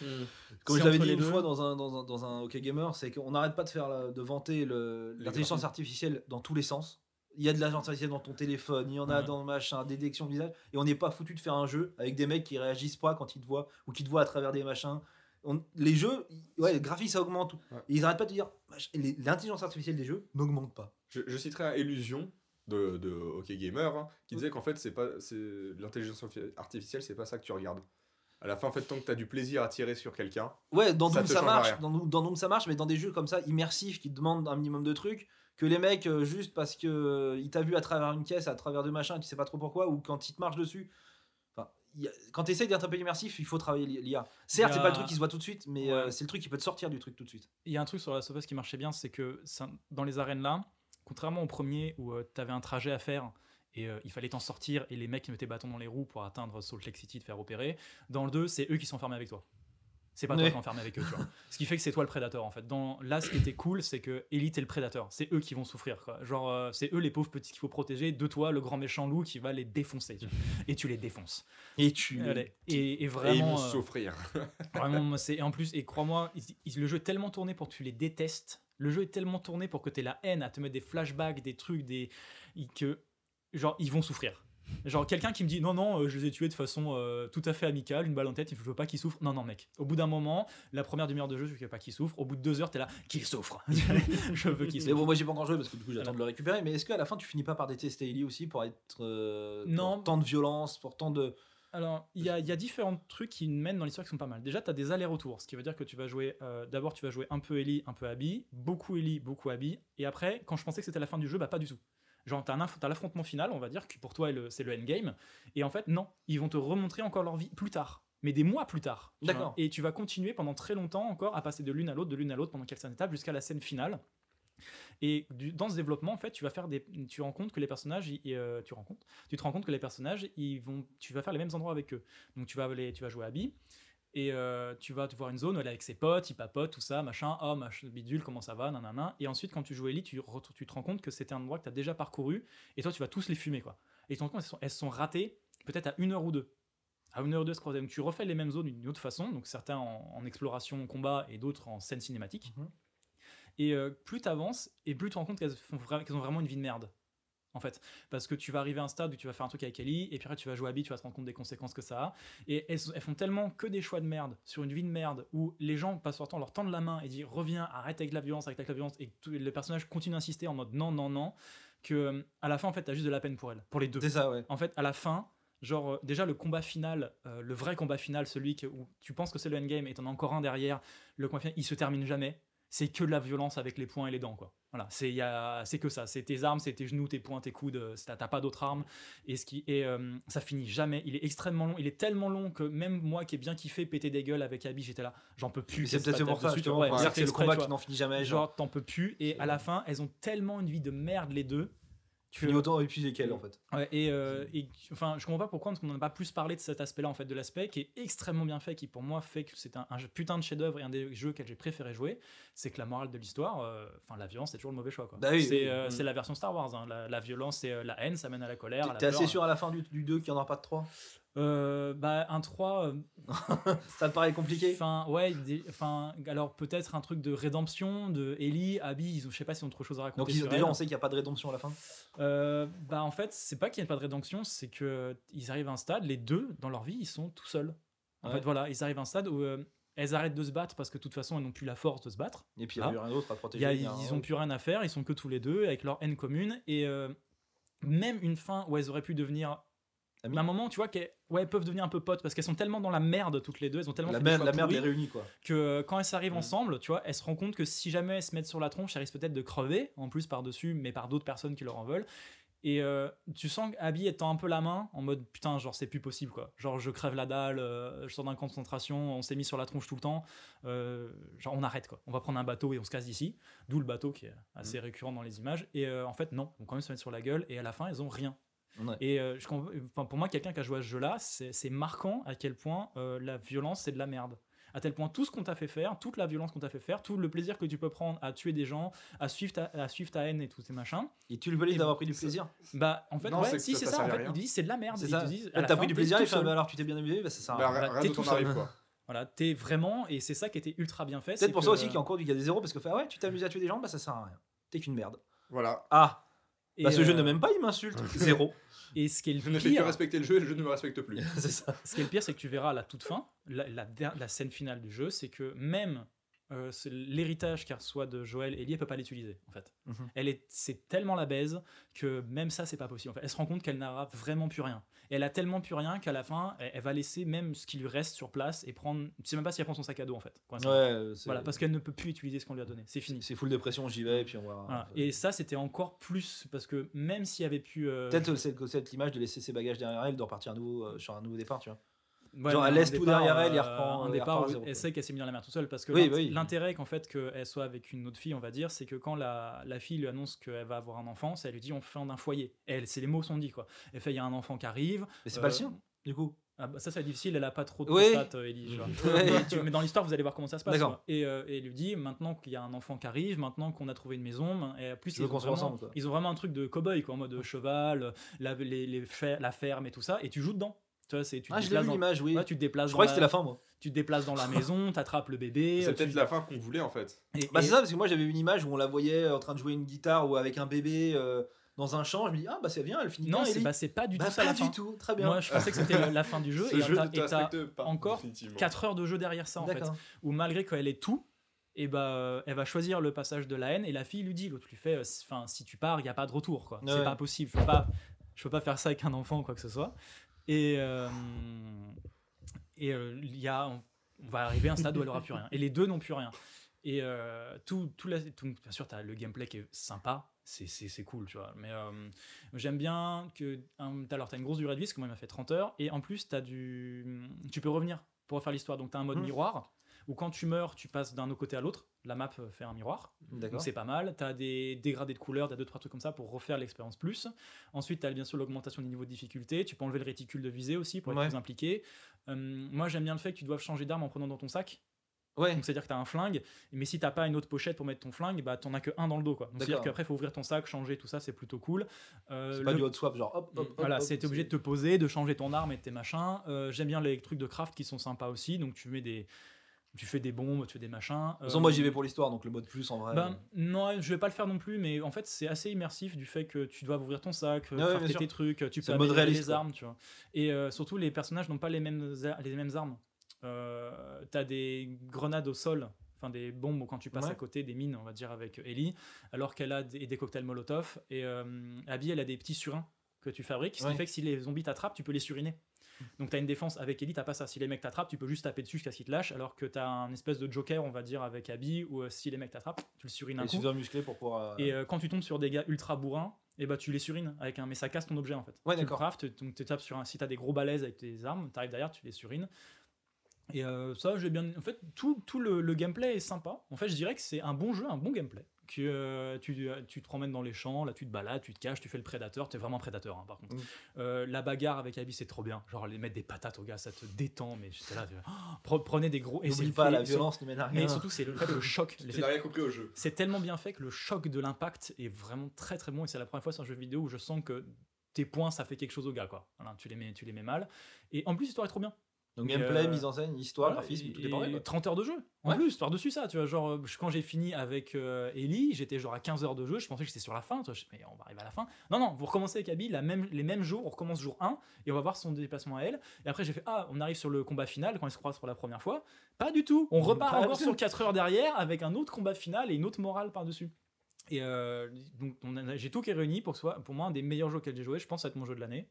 Hmm. Comme je l'avais dit une deux. fois dans un, dans un, dans un OK Gamer, c'est qu'on n'arrête pas de faire la- de vanter le- l'intelligence artificielle dans tous les sens. Il y a de l'agence artificielle dans ton téléphone, il y en a Ouais. dans machin, détection de visage, et on n'est pas foutu de faire un jeu avec des mecs qui réagissent pas quand ils te voient ou qui te voient à travers des machins. On- les jeux, ouais, le graphisme ça augmente. Ouais. Et ils arrêtent pas de dire les- l'intelligence artificielle des jeux n'augmente pas. Je, je citerai Illusion de, de OK Gamer hein, qui disait qu'en fait, c'est pas l'intelligence arti- artificielle, c'est pas ça que tu regardes. À la fin, en fait, tant que tu as du plaisir à tirer sur quelqu'un, Ouais, dans Ça Doom ça marche, dans, dans Doom ça marche, mais dans des jeux comme ça immersifs qui te demandent un minimum de trucs, que les mecs euh, juste parce que il t'a vu à travers une caisse, à travers deux machins, tu sais pas trop pourquoi, ou quand il te marche dessus. Enfin, il y a- quand tu essayes d'être un peu immersif, il faut travailler l'IA. Certes, y c'est a- pas le truc qui se voit tout de suite, mais euh, c'est le truc qui peut te sortir du truc tout de suite. Il y a un truc sur la Sofos qui marchait bien, c'est que ça- dans les arènes là, contrairement au premier où tu avais un trajet à faire et euh, il fallait t'en sortir et les mecs mettaient bâton dans les roues pour atteindre Salt Lake City, te faire opérer, dans le 2, c'est eux qui sont enfermés avec toi. C'est pas toi Ouais. qui es enfermé avec eux, tu vois. Ce qui fait que c'est toi le prédateur en fait. Dans, là, ce qui était cool, c'est que Elite est le prédateur. C'est eux qui vont souffrir. Quoi. Genre, euh, c'est eux les pauvres petits qu'il faut protéger de toi, le grand méchant loup qui va les défoncer. Et tu les défonces. Et tu. Et, et et ils vraiment. vont euh, souffrir. Vraiment, c'est et en plus et crois-moi, le jeu est tellement tourné pour que tu les détestes. Le jeu est tellement tourné pour que tu aies la haine, à te mettre des flashbacks, des trucs, des que genre ils vont souffrir. Genre quelqu'un qui me dit non non, euh, je les ai tués de façon euh, tout à fait amicale, une balle en tête, je veux pas qu'ils souffrent. Non non mec. Au bout d'un moment, la première demi-heure de jeu, je veux pas qu'ils souffrent. Au bout de deux heures, t'es là, qu'ils souffrent. je veux qu'ils Mais souffrent. bon, moi j'ai pas encore joué parce que du coup j'attends de le récupérer. Mais est-ce qu'à la fin tu finis pas par détester Ellie aussi pour être. euh, pour Non. tant de violence, pour tant de. Alors, il y a, il y a différents trucs qui mènent dans l'histoire qui sont pas mal. Déjà, tu as des allers-retours, ce qui veut dire que tu vas jouer. euh, D'abord, tu vas jouer un peu Ellie, un peu Abby, beaucoup Ellie, beaucoup Abby. Et après, quand je pensais que c'était la fin du jeu, bah pas du tout. Genre, tu as, l'affrontement final, on va dire, que pour toi, c'est le endgame. Et en fait, non, ils vont te remontrer encore leur vie plus tard. Mais des mois plus tard. D'accord. Et tu vas continuer pendant très longtemps encore à passer de l'une à l'autre, de l'une à l'autre pendant quelques étapes jusqu'à la scène finale. Et du- dans ce développement, en fait, tu vas faire des, tu rends compte que les personnages, euh, tu rends compte, tu te rends compte que les personnages, ils vont, tu vas faire les mêmes endroits avec eux. Donc tu vas aller, tu vas jouer à Abby et euh, tu vas te voir une zone où elle est avec ses potes, ils papotent, tout ça, machin, oh machin, bidule, comment ça va, nanana. Et ensuite, quand tu joues Ellie, tu, tu te rends compte que c'était un endroit que tu as déjà parcouru et toi, tu vas tous les fumer, quoi. Et tu te rends compte qu'elles sont, elles sont ratées peut-être à une heure ou deux. À une heure ou deux. Donc tu refais les mêmes zones d'une autre façon, donc certains en, en exploration, combat et d'autres en scène cinématique. Mhm. Et euh, plus tu avances, et plus tu te rends compte qu'elles qu'elles ont vraiment une vie de merde. En fait, parce que tu vas arriver à un stade où tu vas faire un truc avec Ellie, et puis après tu vas jouer à Abby, tu vas te rendre compte des conséquences que ça a. Et elles, elles font tellement que des choix de merde sur une vie de merde où les gens passent leur temps, leur tendent la main et disent reviens, arrête avec la violence, arrête avec la violence, et tout- le personnage continue d'insister en mode non, non, non, que euh, à la fin en fait t'as juste de la peine pour elle, pour les deux. C'est ça, ouais. En fait, à la fin, genre, euh, déjà le combat final, euh, le vrai combat final, celui que, où tu penses que c'est le endgame et t'en as encore un derrière, le combat final, il se termine jamais. C'est que de la violence avec les poings et les dents, quoi. Voilà, c'est y a- c'est que ça. C'est tes armes, c'est tes genoux, tes poings, tes coudes. euh, c'est- T'as pas d'autres armes. Et, ce qui, et euh, ça finit jamais. Il est extrêmement long. Il est tellement long que même moi qui ai bien kiffé péter des gueules avec Abby, j'étais là, j'en peux plus. C'est peut-être pour ça, ouais, c'est c'est le combat qui n'en finit jamais. Genre, Genre, t'en peux plus. Et à la fin, elles ont tellement une vie de merde, les deux. Tu finis autant épuisé qu'elle en fait. Ouais, et, euh, et enfin, je comprends pas pourquoi on n'en a pas plus parlé de cet aspect-là, en fait, de l'aspect qui est extrêmement bien fait, qui pour moi fait que c'est un, un jeu- putain de chef-d'œuvre et un des jeux que j'ai préféré jouer. C'est que la morale de l'histoire, euh, enfin, la violence, c'est toujours le mauvais choix. quoi. Bah oui, c'est oui, euh, oui. c'est la version Star Wars. hein. La, la violence, euh, la haine, ça mène à la colère. la T'es assez sûr à la fin du, du 2 qu'il n'y en aura pas de 3 Euh, Bah, un 3. euh, Ça te paraît compliqué? Enfin, ouais, des- enfin, alors peut-être un truc de rédemption de Ellie, Abby, ils ont, je sais pas s'ils ont trop de choses à raconter. Donc ils- sur déjà elle. on sait qu'il n'y a pas de rédemption à la fin? Euh, bah en fait, c'est pas qu'il n'y ait pas de rédemption, c'est que ils arrivent à un stade, les deux dans leur vie, ils sont tout seuls. En Ouais. fait, voilà, ils arrivent à un stade où euh, elles arrêtent de se battre parce que de toute façon, elles n'ont plus la force de se battre. Et puis il n'y a Ah. plus rien d'autre à Il protéger. y a- il y a un- ils ont plus rien à faire, ils sont que tous les deux avec leur haine commune et euh, même une fin où elles auraient pu devenir Amies. à un moment, tu vois, qu'elles ouais, elles peuvent devenir un peu potes parce qu'elles sont tellement dans la merde toutes les deux, elles ont tellement La fait merde, la merde les réunit quoi. que euh, quand elles s'arrivent Mm. ensemble, tu vois, elles se rendent compte que si jamais elles se mettent sur la tronche, elles risquent peut-être de crever, en plus par-dessus, mais par d'autres personnes qui leur en veulent. Et euh, tu sens qu'Abby étend un peu la main en mode putain, genre c'est plus possible quoi. Genre je crève la dalle, euh, je sors d'un camp de concentration, on s'est mis sur la tronche tout le temps. euh, genre on arrête quoi. On va prendre un bateau et on se casse d'ici. D'où le bateau qui est assez récurrent dans les images. Et en fait, non, on va quand même se mettre sur la gueule et à la fin, elles ont rien. Ouais. Et euh, je enfin, pour moi, quelqu'un qui a joué à ce jeu-là, c'est c'est marquant à quel point euh, la violence, c'est de la merde. À tel point, tout ce qu'on t'a fait faire, toute la violence qu'on t'a fait faire, tout le plaisir que tu peux prendre à tuer des gens, à suivre ta, à suivre ta haine et tous ces machins, Et tu le belises d'avoir pris du plaisir. bah en fait, Non, ouais, c'est si ça- c'est ça ça, en fait, ils te disent c'est de la merde. C'est Ils ça. te disent, T'as pris du plaisir et fait, seul. bah alors tu t'es bien amusé, bah ça sert à Bah, Bah, t'es tout en arrive seul. quoi. Voilà, t'es vraiment, et c'est ça qui était ultra bien fait. Peut-être c'est pour que- ça aussi qu'il y a encore du gars des zéros parce que ah ouais, tu t'amuses à tuer des gens, bah ça sert à rien. T'es qu'une merde. Voilà. Ah Et, Bah, ce jeu euh, ne m'aime pas, il m'insulte. Zéro. Et ce qui est Je le ne fais que pire, respecter le jeu et le jeu ne me respecte plus. c'est ça. ce qui est le pire, c'est que tu verras à la toute fin, la, la der- la scène finale du jeu, c'est que même euh, l'héritage qu'elle reçoit de Joël, Ellie, elle peut pas l'utiliser en fait. Mhm. Elle est, c'est tellement la baise que même ça, c'est pas possible. En fait, elle se rend compte qu'elle n'aura vraiment plus rien. Et elle a tellement plus rien qu'à la fin, elle, elle va laisser même ce qui lui reste sur place et prendre. Je sais même pas si elle prend son sac à dos en fait. Ouais, euh, Voilà, parce qu'elle ne peut plus utiliser ce qu'on lui a donné. C'est fini. c'est full dépression, j'y vais et puis on va. Voilà. Et ça, c'était encore plus parce que même s'il y avait pu. euh, Peut-être c'est cette l'image de laisser ses bagages derrière elle, de repartir à nouveau euh, sur un nouveau départ, tu vois. Ouais, Genre, mais elle un laisse tout départ, derrière elle, il euh, reprend- un il départ où elle sait qu'elle s'est mise dans la merde tout seule parce que Oui, l'int- oui. l'intérêt qu'en fait qu'elle soit avec une autre fille on va dire c'est que quand la, la fille lui annonce qu'elle va avoir un enfant elle lui dit on fait un foyer. Elle c'est les mots sont dits quoi. Elle fait il y a un enfant qui arrive Mais c'est euh, pas le sien, du coup. ah bah, ça c'est difficile elle a pas trop de Oui. euh, Ellie, mais dans l'histoire vous allez voir comment ça se passe et, euh, et lui dit maintenant qu'il y a un enfant qui arrive maintenant qu'on a trouvé une maison et plus ils ont, vraiment, ensemble, ils ont vraiment un truc de cow-boy quoi en mode cheval la, les, les fer- la ferme et tout ça et tu joues dedans tu vois c'est tu te Ah, l'ai déplaces dans- l'image, oui. Ouais, tu te déplaces Je croyais que c'était la- fin, moi. tu te déplaces dans la maison, t'attrapes le bébé. C'est peut-être tu- la fin qu'on voulait en fait. et- Bah, et- c'est ça, parce que moi j'avais une image où on la voyait en train de jouer une guitare ou avec un bébé euh, dans un champ. Je me dis, ah bah c'est bien, elle finit Non, c'est bah, pas du Bah, tout ça pas la du fin. tout, très bien. Moi, je pensais que c'était la- fin du jeu. Ce et t'as- te encore définitivement. 4 heures de jeu derrière ça, en fait. Où malgré qu'elle ait tout, et bah, euh, elle va choisir le passage de la haine. Et la fille lui dit, l'autre lui fait, euh, si- enfin, si tu pars, il n'y a pas de retour. quoi. C'est pas possible. Je peux pas, je peux pas faire ça avec un enfant ou quoi que ce soit. Et euh, et euh, il y a, on, on va arriver à un stade où elle aura plus rien. Et les deux n'ont plus rien. Et euh, tout, tout, la- tout- bien sûr, as le gameplay qui est sympa, c'est- cool, tu vois. Mais euh, j'aime bien que. t'as- alors, tu as une grosse durée de vie, parce que moi, il m'a fait 30 heures. Et en plus, as du, tu peux revenir pour refaire l'histoire. Donc, tu as un mode Mhm. miroir, où quand tu meurs, tu passes d'un côté à l'autre. La map euh, fait un miroir. D'accord. Donc c'est pas mal. Tu as des dégradés de couleurs, tu as deux, trois trucs comme ça pour refaire l'expérience plus. Ensuite, tu as bien sûr l'augmentation du niveau de difficulté. Tu peux enlever le réticule de visée aussi pour être Ouais. plus impliqué. Euh, moi, j'aime bien le fait que tu doives changer d'arme en prenant dans ton sac. Ouais. Donc c'est-à-dire que tu as un flingue, mais si t'as pas une autre pochette pour mettre ton flingue, bah t'en as que un dans le dos. quoi. Donc c'est-à-dire qu'après, il faut ouvrir ton sac, changer tout ça, c'est plutôt cool. Euh, C'est pas le- du hot swap, genre hop, hop, hop. voilà, t'es obligé de te poser, de changer ton arme et tes machins. Euh, J'aime bien les trucs de craft qui sont sympas aussi. Donc tu mets des, tu fais des bombes, tu fais des machins. De toute façon, moi j'y Euh, vais pour l'histoire, donc le mode plus en vrai. ben, non, je vais pas le faire non plus, mais en fait, c'est assez immersif du fait que tu dois ouvrir ton sac, euh, ouais, sûr. tes trucs, tu peux le mode réaliste, les quoi. armes, tu vois. Et euh, surtout, les personnages n'ont pas les mêmes, les mêmes armes. Euh, T'as des grenades au sol, enfin des bombes quand tu passes Ouais. à côté des mines, on va dire, avec Ellie, alors qu'elle a des, des cocktails Molotov. Et euh, Abby, elle a des petits surins que tu fabriques, ce qui fait que si les zombies t'attrapent, tu peux les suriner. Donc t'as une défense avec Ellie, t'as pas ça. Si les mecs t'attrapent, tu peux juste taper dessus jusqu'à ce qu'ils te lâchent, alors que t'as un espèce de joker, on va dire, avec Abby, où euh, si les mecs t'attrapent, tu le surines un est coup. musclé pour pouvoir. euh, Et euh, quand tu tombes sur des gars ultra bourrins, et bah tu les surines avec un mais ça casse ton objet en fait. Ouais, d'accord. donc tu tapes sur un si t'as des gros balaises avec tes armes, t'arrives derrière, tu les surines. Et ça j'ai bien en fait tout, tout le, le gameplay est sympa. En fait, je dirais que c'est un bon jeu, un bon gameplay. Que euh, tu, tu te promènes dans les champs, là tu te balades, tu te caches, tu fais le prédateur, t'es vraiment prédateur hein, par contre. Mm. Euh, la bagarre avec Abby c'est trop bien, genre les mettre des patates aux gars, ça te détend, mais j'étais là, oh, prenez des gros. et N'oublie c'est pas, la violence ne mène à rien. Mais surtout c'est le, choc. Tu l'effet n'as rien compris au jeu. c'est tellement bien fait que le choc de l'impact est vraiment très très bon et c'est la première fois sur un jeu vidéo où je sens que tes points ça fait quelque chose au gars quoi. Voilà, tu les mets tu les mets mal et en plus l'histoire est trop bien. Donc gameplay, euh, mise en scène, histoire, graphisme, tout est pareil. et quoi. 30 heures de jeu. En Ouais. plus, par-dessus ça, tu vois, genre euh, quand j'ai fini avec euh, Ellie, j'étais genre à 15 heures de jeu, je pensais que j'étais sur la fin, tu vois, je- mais on va arriver à la fin. Non non, vous recommencez avec Abby la même, les mêmes jours, on recommence jour 1 et on va voir son déplacement à elle. Et après j'ai fait ah, on arrive sur le combat final quand ils se croisent pour la première fois. Pas du tout. On repart Pas encore sur tout. 4 heures derrière avec un autre combat final et une autre morale par-dessus. Et euh, donc j'ai tout qui est réuni pour que ce soit pour moi un des meilleurs jeux auxquels j'ai joué. Je pense être mon jeu de l'année.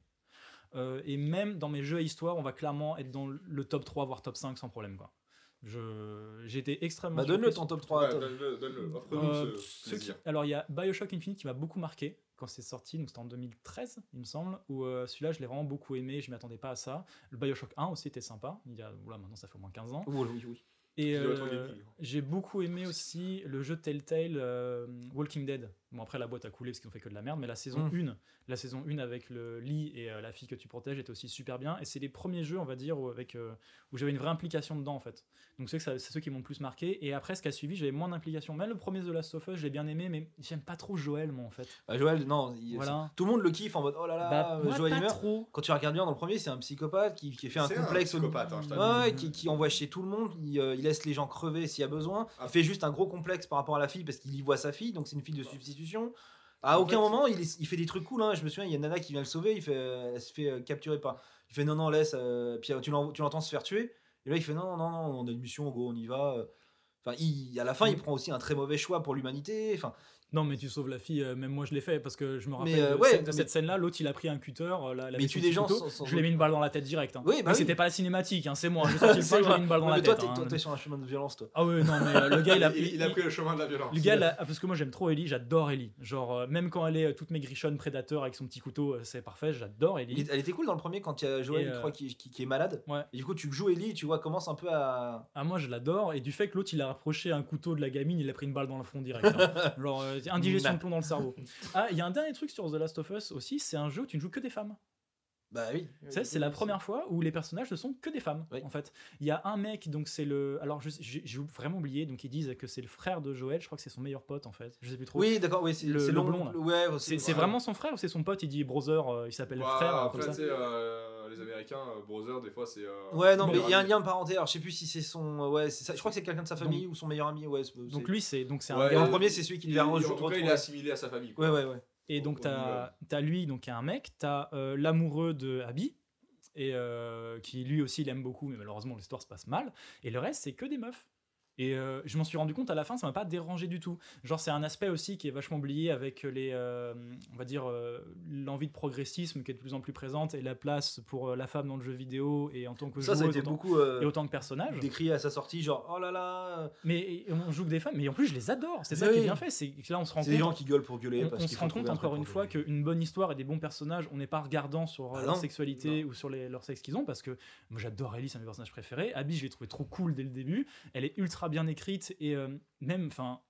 Euh, et même dans mes jeux à histoire, on va clairement être dans le top 3 voire top 5 sans problème quoi. Je j'ai été extrêmement Bah donne-le ton top 3. Ouais, top. donne-le, donne-le. Offre-nous Euh, ce qui- Alors il y a Bioshock Infinite qui m'a beaucoup marqué quand c'est sorti, donc c'était en 2013 il me semble, où euh, celui-là je l'ai vraiment beaucoup aimé, je m'y attendais pas à ça. Le Bioshock 1 aussi était sympa, il y a, oula, maintenant ça fait au moins 15 ans. Oui, oui, oui. Et euh, gaming. j'ai beaucoup aimé aussi le jeu Telltale euh, Walking Dead. Bon après la boîte a coulé parce qu'ils ont fait que de la merde, mais la saison Mm. 1, la saison 1 avec le lit et euh, la fille que tu protèges était aussi super bien. Et c'est les premiers jeux, on va dire, où, avec, euh, où j'avais une vraie implication dedans en fait. Donc c'est que ça- c'est ceux qui m'ont le plus marqué. Et après ce qui a suivi, j'avais moins d'implication. Même le premier The Last of Us, j'ai bien aimé, mais j'aime pas trop Joël moi en fait. Bah, Joël, non, il- Voilà. tout le monde le kiffe en mode oh là là, Bah, moi, Joël il meurt. trop. Quand tu regardes bien dans le premier, c'est un psychopathe qui, qui fait un C'est un complexe. au- psychopathe, hein, je ouais, qui, qui envoie chez tout le monde, il, euh, il laisse les gens crever s'il y a besoin. Ah. Il fait juste un gros complexe par rapport à la fille parce qu'il y voit sa fille, donc c'est une fille de substitution. À En aucun fait- moment, il, est- il fait des trucs cool. Hein. Je me souviens, il y a une nana qui vient le sauver. Il fait, euh, elle se fait euh, capturer par. Il fait non, non, laisse. euh, puis tu l'en- tu l'entends se faire tuer. Et là, il fait non, non, non, on a une mission, go, on y va. Enfin, il, à la fin, il Mm. prend aussi un très mauvais choix pour l'humanité. Enfin, Non, mais tu sauves la fille, euh, même moi je l'ai fait parce que je me rappelle Mais, euh, de, ouais, cette, de mais- cette scène-là. L'autre il a pris un cutter, euh, la, la Mais son des gens couteau, sans- sans je lui ai mis une balle dans la tête direct. hein. Oui, bah Mais oui. c'était pas la cinématique, hein, c'est moi. J'ai sorti le pain, je lui ai mis une balle dans la mais toi, tête. t'es- hein. toi, t'es sur un chemin de violence, toi. Ah ouais, non, mais euh, le gars il a, il, il a pris le chemin de la violence. Le gars, là, parce que moi j'aime trop Ellie, j'adore Ellie. Genre, euh, même quand elle est euh, toute maigrichonne, prédateur avec son petit couteau, euh, c'est parfait, j'adore Ellie. Elle était cool dans le premier quand il y a Joël, Et, je euh, crois, qui, qui- qui est malade. Ouais. Et du coup, tu joues Ellie, tu vois, commence un peu à. Ah, moi je l'adore, et du fait que l'autre il a rapproché un couteau de la gamine, il a pris une balle dans le front direct. hein. Genre, euh, indigestion de plomb dans le cerveau. Ah, il y a un dernier truc sur The Last of Us aussi, c'est un jeu où tu ne joues que des femmes. Bah oui. C'est la première fois où les personnages ne sont que des femmes, Oui. en fait. Il y a un mec, donc c'est le. Alors, je- j'ai vraiment oublié, donc ils disent que c'est le frère de Joël, je crois que c'est son meilleur pote, en fait. Je sais plus trop. Oui, d'accord, oui, c'est Le- blond. Ouais, C'est vraiment son frère ou c'est son pote? Il dit brother, euh, il s'appelle Bah, frère, euh, comme ça. euh, les Américains, euh, brother, des fois, c'est. euh, Ouais, non, mais il y a un lien de parenté. Alors, je sais plus si c'est son. Ouais, c'est ça. Je crois que c'est quelqu'un de sa famille ou son meilleur ami. Ouais, c'est- Donc lui, c'est donc c'est un Ouais, Et en premier, c'est celui qui devait il- un en tout cas, il est assimilé à sa famille. quoi. Ouais, ouais, ouais. Et donc, t'as as lui, donc qui est un mec, t'as euh, l'amoureux de Abby, et euh, qui lui aussi l'aime beaucoup, mais malheureusement l'histoire se passe mal. Et le reste, c'est que des meufs. Et euh, je m'en suis rendu compte à la fin, ça m'a pas dérangé du tout. Genre, c'est un aspect aussi qui est vachement oublié avec les, euh, on va dire, euh, l'envie de progressisme qui est de plus en plus présente et la place pour la femme dans le jeu vidéo et en tant que Ça, ça a été autant- beaucoup et autant que personnage. décrit à sa sortie, genre oh là là. Mais on joue que des femmes, mais en plus je les adore. C'est ça qui est bien fait. C'est que là on se rend C'est compte. des gens qui gueulent pour gueuler. on, parce on se rend compte encore une fois qu'une bonne histoire et des bons personnages, on n'est pas regardant sur Ah leur non. sexualité ou sur les, leur sexe qu'ils ont, parce que moi j'adore Ellie, c'est un de mes personnages préférés. Abby, je l'ai trouvé trop cool dès le début. Elle est ultra bien écrite et euh, même, enfin,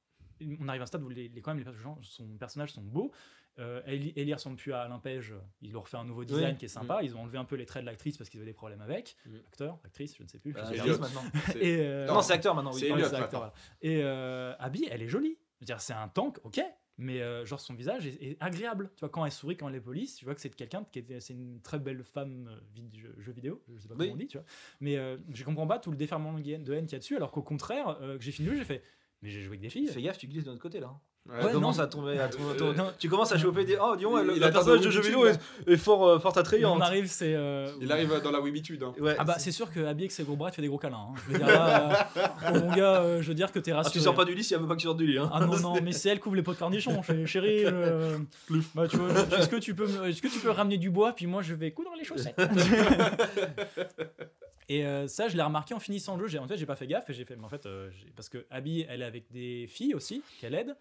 on arrive à un stade où les, les- quand même les personnages, son personnages sont beaux. Euh, Ellie, Ellie ressemble plus à Alain Page. Ils leur refait un nouveau design Oui. qui est sympa. Ils ont enlevé un peu les traits de l'actrice parce qu'ils avaient des problèmes avec. Mm. Acteur, actrice, je ne sais plus. Bah, c'est maintenant. Et, euh, Non, c'est acteur maintenant. oui. C'est acteur, voilà. Et euh, Abby, elle est jolie. Je veux dire, c'est un tank, ok, mais euh, genre son visage est, est agréable. Tu vois, quand elle sourit, quand elle est police, tu vois que c'est quelqu'un qui était, c'est une très belle femme euh, jeu, jeu vidéo, je sais pas Oui. comment on dit, tu vois. Mais euh, je comprends pas tout le déferlement de haine de haine qu'il y a dessus, alors qu'au contraire, euh, que j'ai fini le jeu, j'ai fait, mais j'ai joué avec des filles. Fais gaffe, tu glisses de notre côté là. Ouais, tu Ouais, commences non. à tomber. à tomber- Euh. Tu commences à choper des. Oh, dis donc, Il- le, le personnage de jeu vidéo est, est fort, euh, fort attrayant. on arrive, c'est. euh, Il arrive dans la webitude. Hein. Ouais. Ah bah c'est sûr que avec ses gros bras, tu fais des gros câlins. hein. Je veux dire là, oh, mon gars, euh, je veux dire que t'es Ah, rassuré. tu sors pas du lit si elle veut pas que tu sortes du lit. Hein. Ah non, non, mais c'est elle qui ouvre les pots de cornichons. Chérie, je- bah, tu vois, est-ce que, tu peux me- est-ce que tu peux ramener du bois Puis moi, je vais coudre les chaussettes. et euh, ça, je l'ai remarqué en finissant le jeu. J'ai- En fait, j'ai pas fait gaffe et j'ai fait. Mais en fait, euh, parce que Abby, elle est avec des filles aussi, qu'elle aide.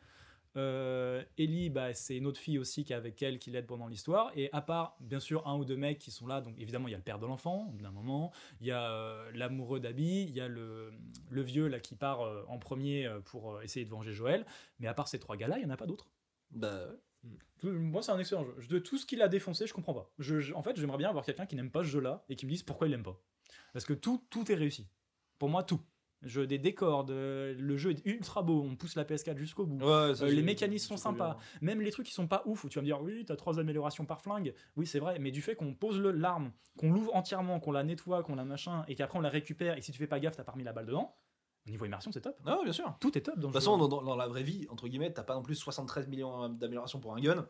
Euh, Ellie, bah, c'est une autre fille aussi qui est avec elle, qui l'aide pendant l'histoire. Et à part, bien sûr, un ou deux mecs qui sont là, donc évidemment, il y a le père de l'enfant, d'un moment. Il y a euh, l'amoureux d'Abby, il y a le, le vieux là qui part euh, en premier euh, pour euh, essayer de venger Joël. Mais à part ces trois gars-là, il n'y en a pas d'autres. Bah, Moi, c'est un excellent jeu. Je- De tout ce qu'il a défoncé, je comprends pas. Je, je- en fait, j'aimerais bien avoir quelqu'un qui n'aime pas ce jeu-là et qui me dise pourquoi il l'aime pas. Parce que tout, tout est réussi. Pour moi, tout. Je, des décors, de- le jeu est ultra beau, on pousse la PS4 jusqu'au bout. ouais, Euh, les mécanismes sont sympas. Même les trucs qui sont pas ouf, où tu vas me dire oui, t'as trois améliorations par flingue. Oui, c'est vrai, mais du fait qu'on pose le- l'arme, qu'on l'ouvre entièrement, qu'on la nettoie, qu'on la machin, et qu'après on la récupère, et si tu fais pas gaffe, t'as pas remis la balle dedans. Au niveau immersion, c'est top. Ah, bien sûr. De Tout est top dans le toute jeu. façon, dans, dans- dans la vraie vie, entre guillemets, t'as pas non plus 73 millions d'améliorations pour un gun.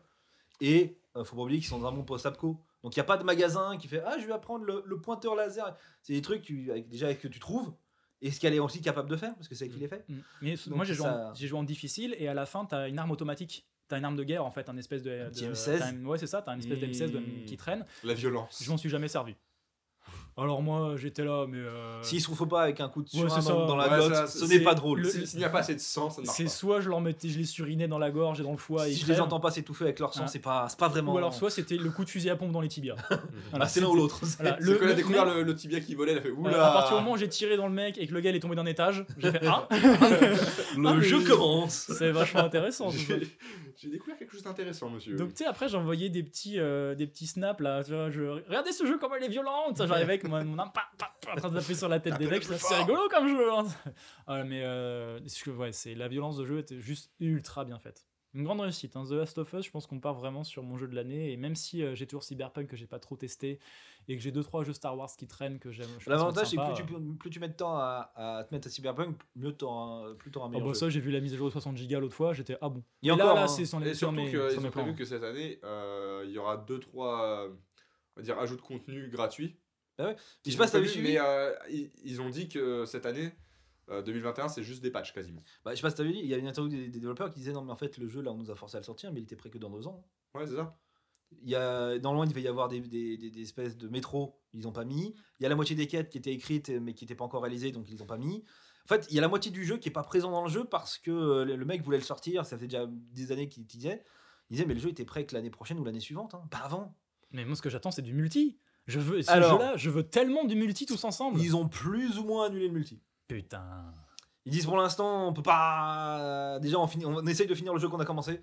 Et euh, faut pas oublier qu'ils sont dans un monde post-apco. Donc il y a pas de magasin qui fait Ah, je vais apprendre le, le pointeur laser. C'est des trucs tu- avec, déjà que tu trouves. Et ce qu'elle est aussi capable de faire, parce que c'est elle qui les fait. Mm. Mais Donc moi j'ai joué, ça- en- j'ai joué en difficile et à la fin t'as une arme automatique. T'as une arme de guerre en fait, un espèce de. Un de- M16. t'as une- ouais, c'est ça, t'as une espèce d'M16 de- Mm. qui traîne. La violence. Je m'en suis jamais servi. Alors moi j'étais là, mais. euh, S'il se faut pas avec un coup de surin dans, dans la Ouais, ce n'est pas drôle. le- Si- S'il n'y a pas assez de sang, ça ne marche c'est pas. soit je leur mettais, je les surinais dans la gorge et dans le foie et si je les crèvent, entends pas s'étouffer avec leur sang, Hein. c'est pas, c'est pas vraiment. ou alors soit c'était le coup de fusil à pompe dans les tibias. Voilà, Ah, c'est l'un ou l'autre. Voilà, C'est le- quand elle a le- découvert le, le tibia qui volait, elle a fait euh, Oula à partir du moment où j'ai tiré dans le mec et que le gars est tombé d'un étage, j'ai fait ah, Le Ah, mais- jeu commence. c'est vachement intéressant. J'ai découvert quelque chose d'intéressant, monsieur. Donc tu sais après j'envoyais des petits euh, des petits snaps là, regardez ce jeu comment il est violent, Ça, j'arrivais avec mon, mon arme pa, pa, pa, en train de taper sur la tête des mecs, c'est rigolo comme jeu. hein. Ouais, mais euh, que, ouais, c'est la violence de jeu était juste ultra bien faite. Une grande réussite. hein. The Last of Us, je pense qu'on part vraiment sur mon jeu de l'année. Et même si euh, j'ai toujours Cyberpunk que j'ai pas trop testé et que j'ai 2-3 jeux Star Wars qui traînent que j'aime. que L'avantage, c'est que plus tu, plus tu mets de temps à, à te mettre à Cyberpunk, mieux t'auras plus t'auras un meilleur bah jeu. ça, j'ai vu la mise à jour de 60 Go l'autre fois, j'étais ah bon. Il y a Et là, encore, là, hein. c'est sur les Et surtout mes- sur mes ont prévu que cette année, euh, il y aura 2-3 on va dire, ajouts de contenu gratuits. Ah ouais. Je sais pas si t'avais suivi. Mais euh, ils, ils ont dit que cette année, euh, 2021, c'est juste des patchs quasiment. Bah, je sais pas si t'avais dit, il y a une interview des, des développeurs qui disaient non mais en fait le jeu là on nous a forcé à le sortir mais il était prêt que dans deux ans. Ouais, c'est ça. Il y a, dans le loin il devait y avoir des, des, des- des espèces de métro, ils ont pas mis. Il y a la moitié des quêtes qui étaient écrites mais qui n'étaient pas encore réalisées donc ils ont pas mis. En fait il y a la moitié du jeu qui est pas présent dans le jeu parce que euh, le le mec voulait le sortir, ça fait déjà des années qu'il disait. Il disait mais le jeu était prêt que l'année prochaine ou l'année suivante, hein, pas avant. Mais moi, ce que j'attends, c'est du multi. Je veux ce Alors- jeu-là, je veux tellement du multi tous ensemble. Ils ont plus ou moins annulé le multi. Putain. Ils disent pour l'instant on peut pas. Déjà on, finit, on essaye de finir le jeu qu'on a commencé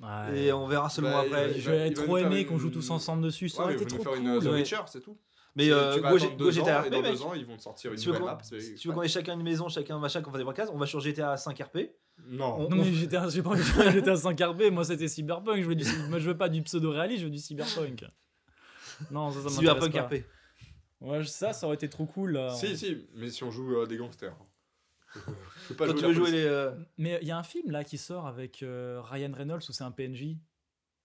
Ouais. et on verra seulement Bah, après. va trop aimé une- qu'on joue tous ensemble dessus. Ça Ouais, aurait été trop faire une cool. The ouais. Witcher, c'est tout. Mais euh, Go, Go GTA RP, dans mec. deux ans, ils vont te sortir une Si tu veux nouvelle qu'on- map. Si tu veux qu'on ait chacun une maison, chacun machin, qu'on fasse des podcasts, on va sur GTA 5 RP. Non. On- Non mais j'ai pas envie de GTA 5 RP, moi c'était Cyberpunk, je veux, du, moi je veux pas du pseudo-réaliste, je veux du Cyberpunk. Non, ça, ça Cyberpunk pas. RP. Ouais, ça, ça aurait été trop cool. là. Si, si, mais si on joue euh, des gangsters. Je peux pas Quand jouer tu veux jouer les. euh, Mais il y a un film là qui sort avec euh, Ryan Reynolds où c'est un PNJ.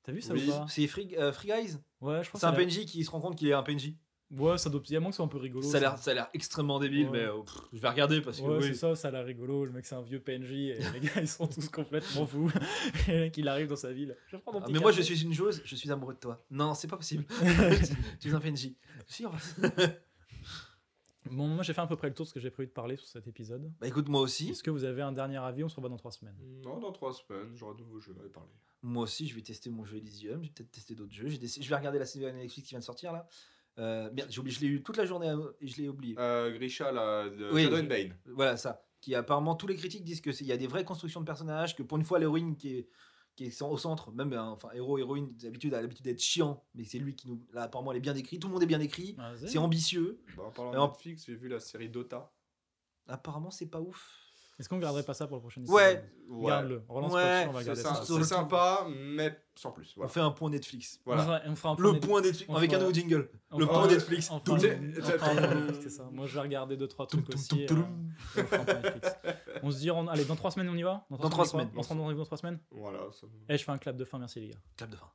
T'as vu ça Oui. ou pas? C'est Free, euh, Free Guys? Ouais, je pense C'est un PNJ qui se rend compte qu'il est un PNJ. Ouais, ça doit. Il y a moins que ce soit un peu rigolo. Ça a l'air- ça a l'air extrêmement débile, Ouais. mais pff, je vais regarder parce que. Ouais, oui. c'est ça, ça a l'air rigolo. Le mec, c'est un vieux PNJ et les gars, ils sont tous complètement fous. et le mec, il arrive dans sa ville. Je mon Ah, petit mais moi je suis une chose, je suis amoureux de toi. Non, c'est pas possible. tu es un PNJ. Si, on va. Bon, moi, j'ai fait à peu près le tour de ce que j'ai prévu de parler sur cet épisode. Bah écoute, moi aussi. Est-ce que vous avez un dernier avis? On se revoit dans trois semaines. Non, dans trois semaines, j'aurai de nouveaux jeux à parler. Moi aussi, je vais tester mon jeu Elysium. Je vais peut-être tester d'autres jeux. J'ai décidé- Je vais regarder la série Netflix qui vient de sortir là. Euh, merde, j'ai oublié, je l'ai eu toute la journée et je l'ai oublié. Euh, Grisha, là, de Oui. Shadow and Bane. Voilà ça. Qui apparemment tous les critiques disent que c'est- il y a des vraies constructions de personnages, que pour une fois l'héroïne qui est qui est au centre, même hein, enfin héros héroïne d'habitude a l'habitude d'être chiant, mais c'est lui qui nous là apparemment elle est bien décrit, tout le monde est bien décrit, Vas-y. c'est ambitieux. Bah, en parlant Et de en- Netflix, j'ai vu la série Dota. Apparemment c'est pas ouf. Est-ce qu'on garderait pas ça pour le prochain Ouais. épisode Ouais. Garde-le. Relance Ouais, pas dessus, on va C'est garder ça. C'est sympa, mais sans plus. On fait un point Netflix. On Voilà. fera- on fera un Le point point Netflix avec un nouveau jingle. on Le fera- point Netflix. C'est ça. Moi, je vais regarder deux trois trucs Toum, aussi. et on fera un point Netflix. On se dit, on- allez, dans trois semaines, on y va Dans trois on y croit semaines. On se rend rendez-vous dans trois semaines Voilà. ça- Eh, je fais un clap de fin, merci les gars. Clap de fin.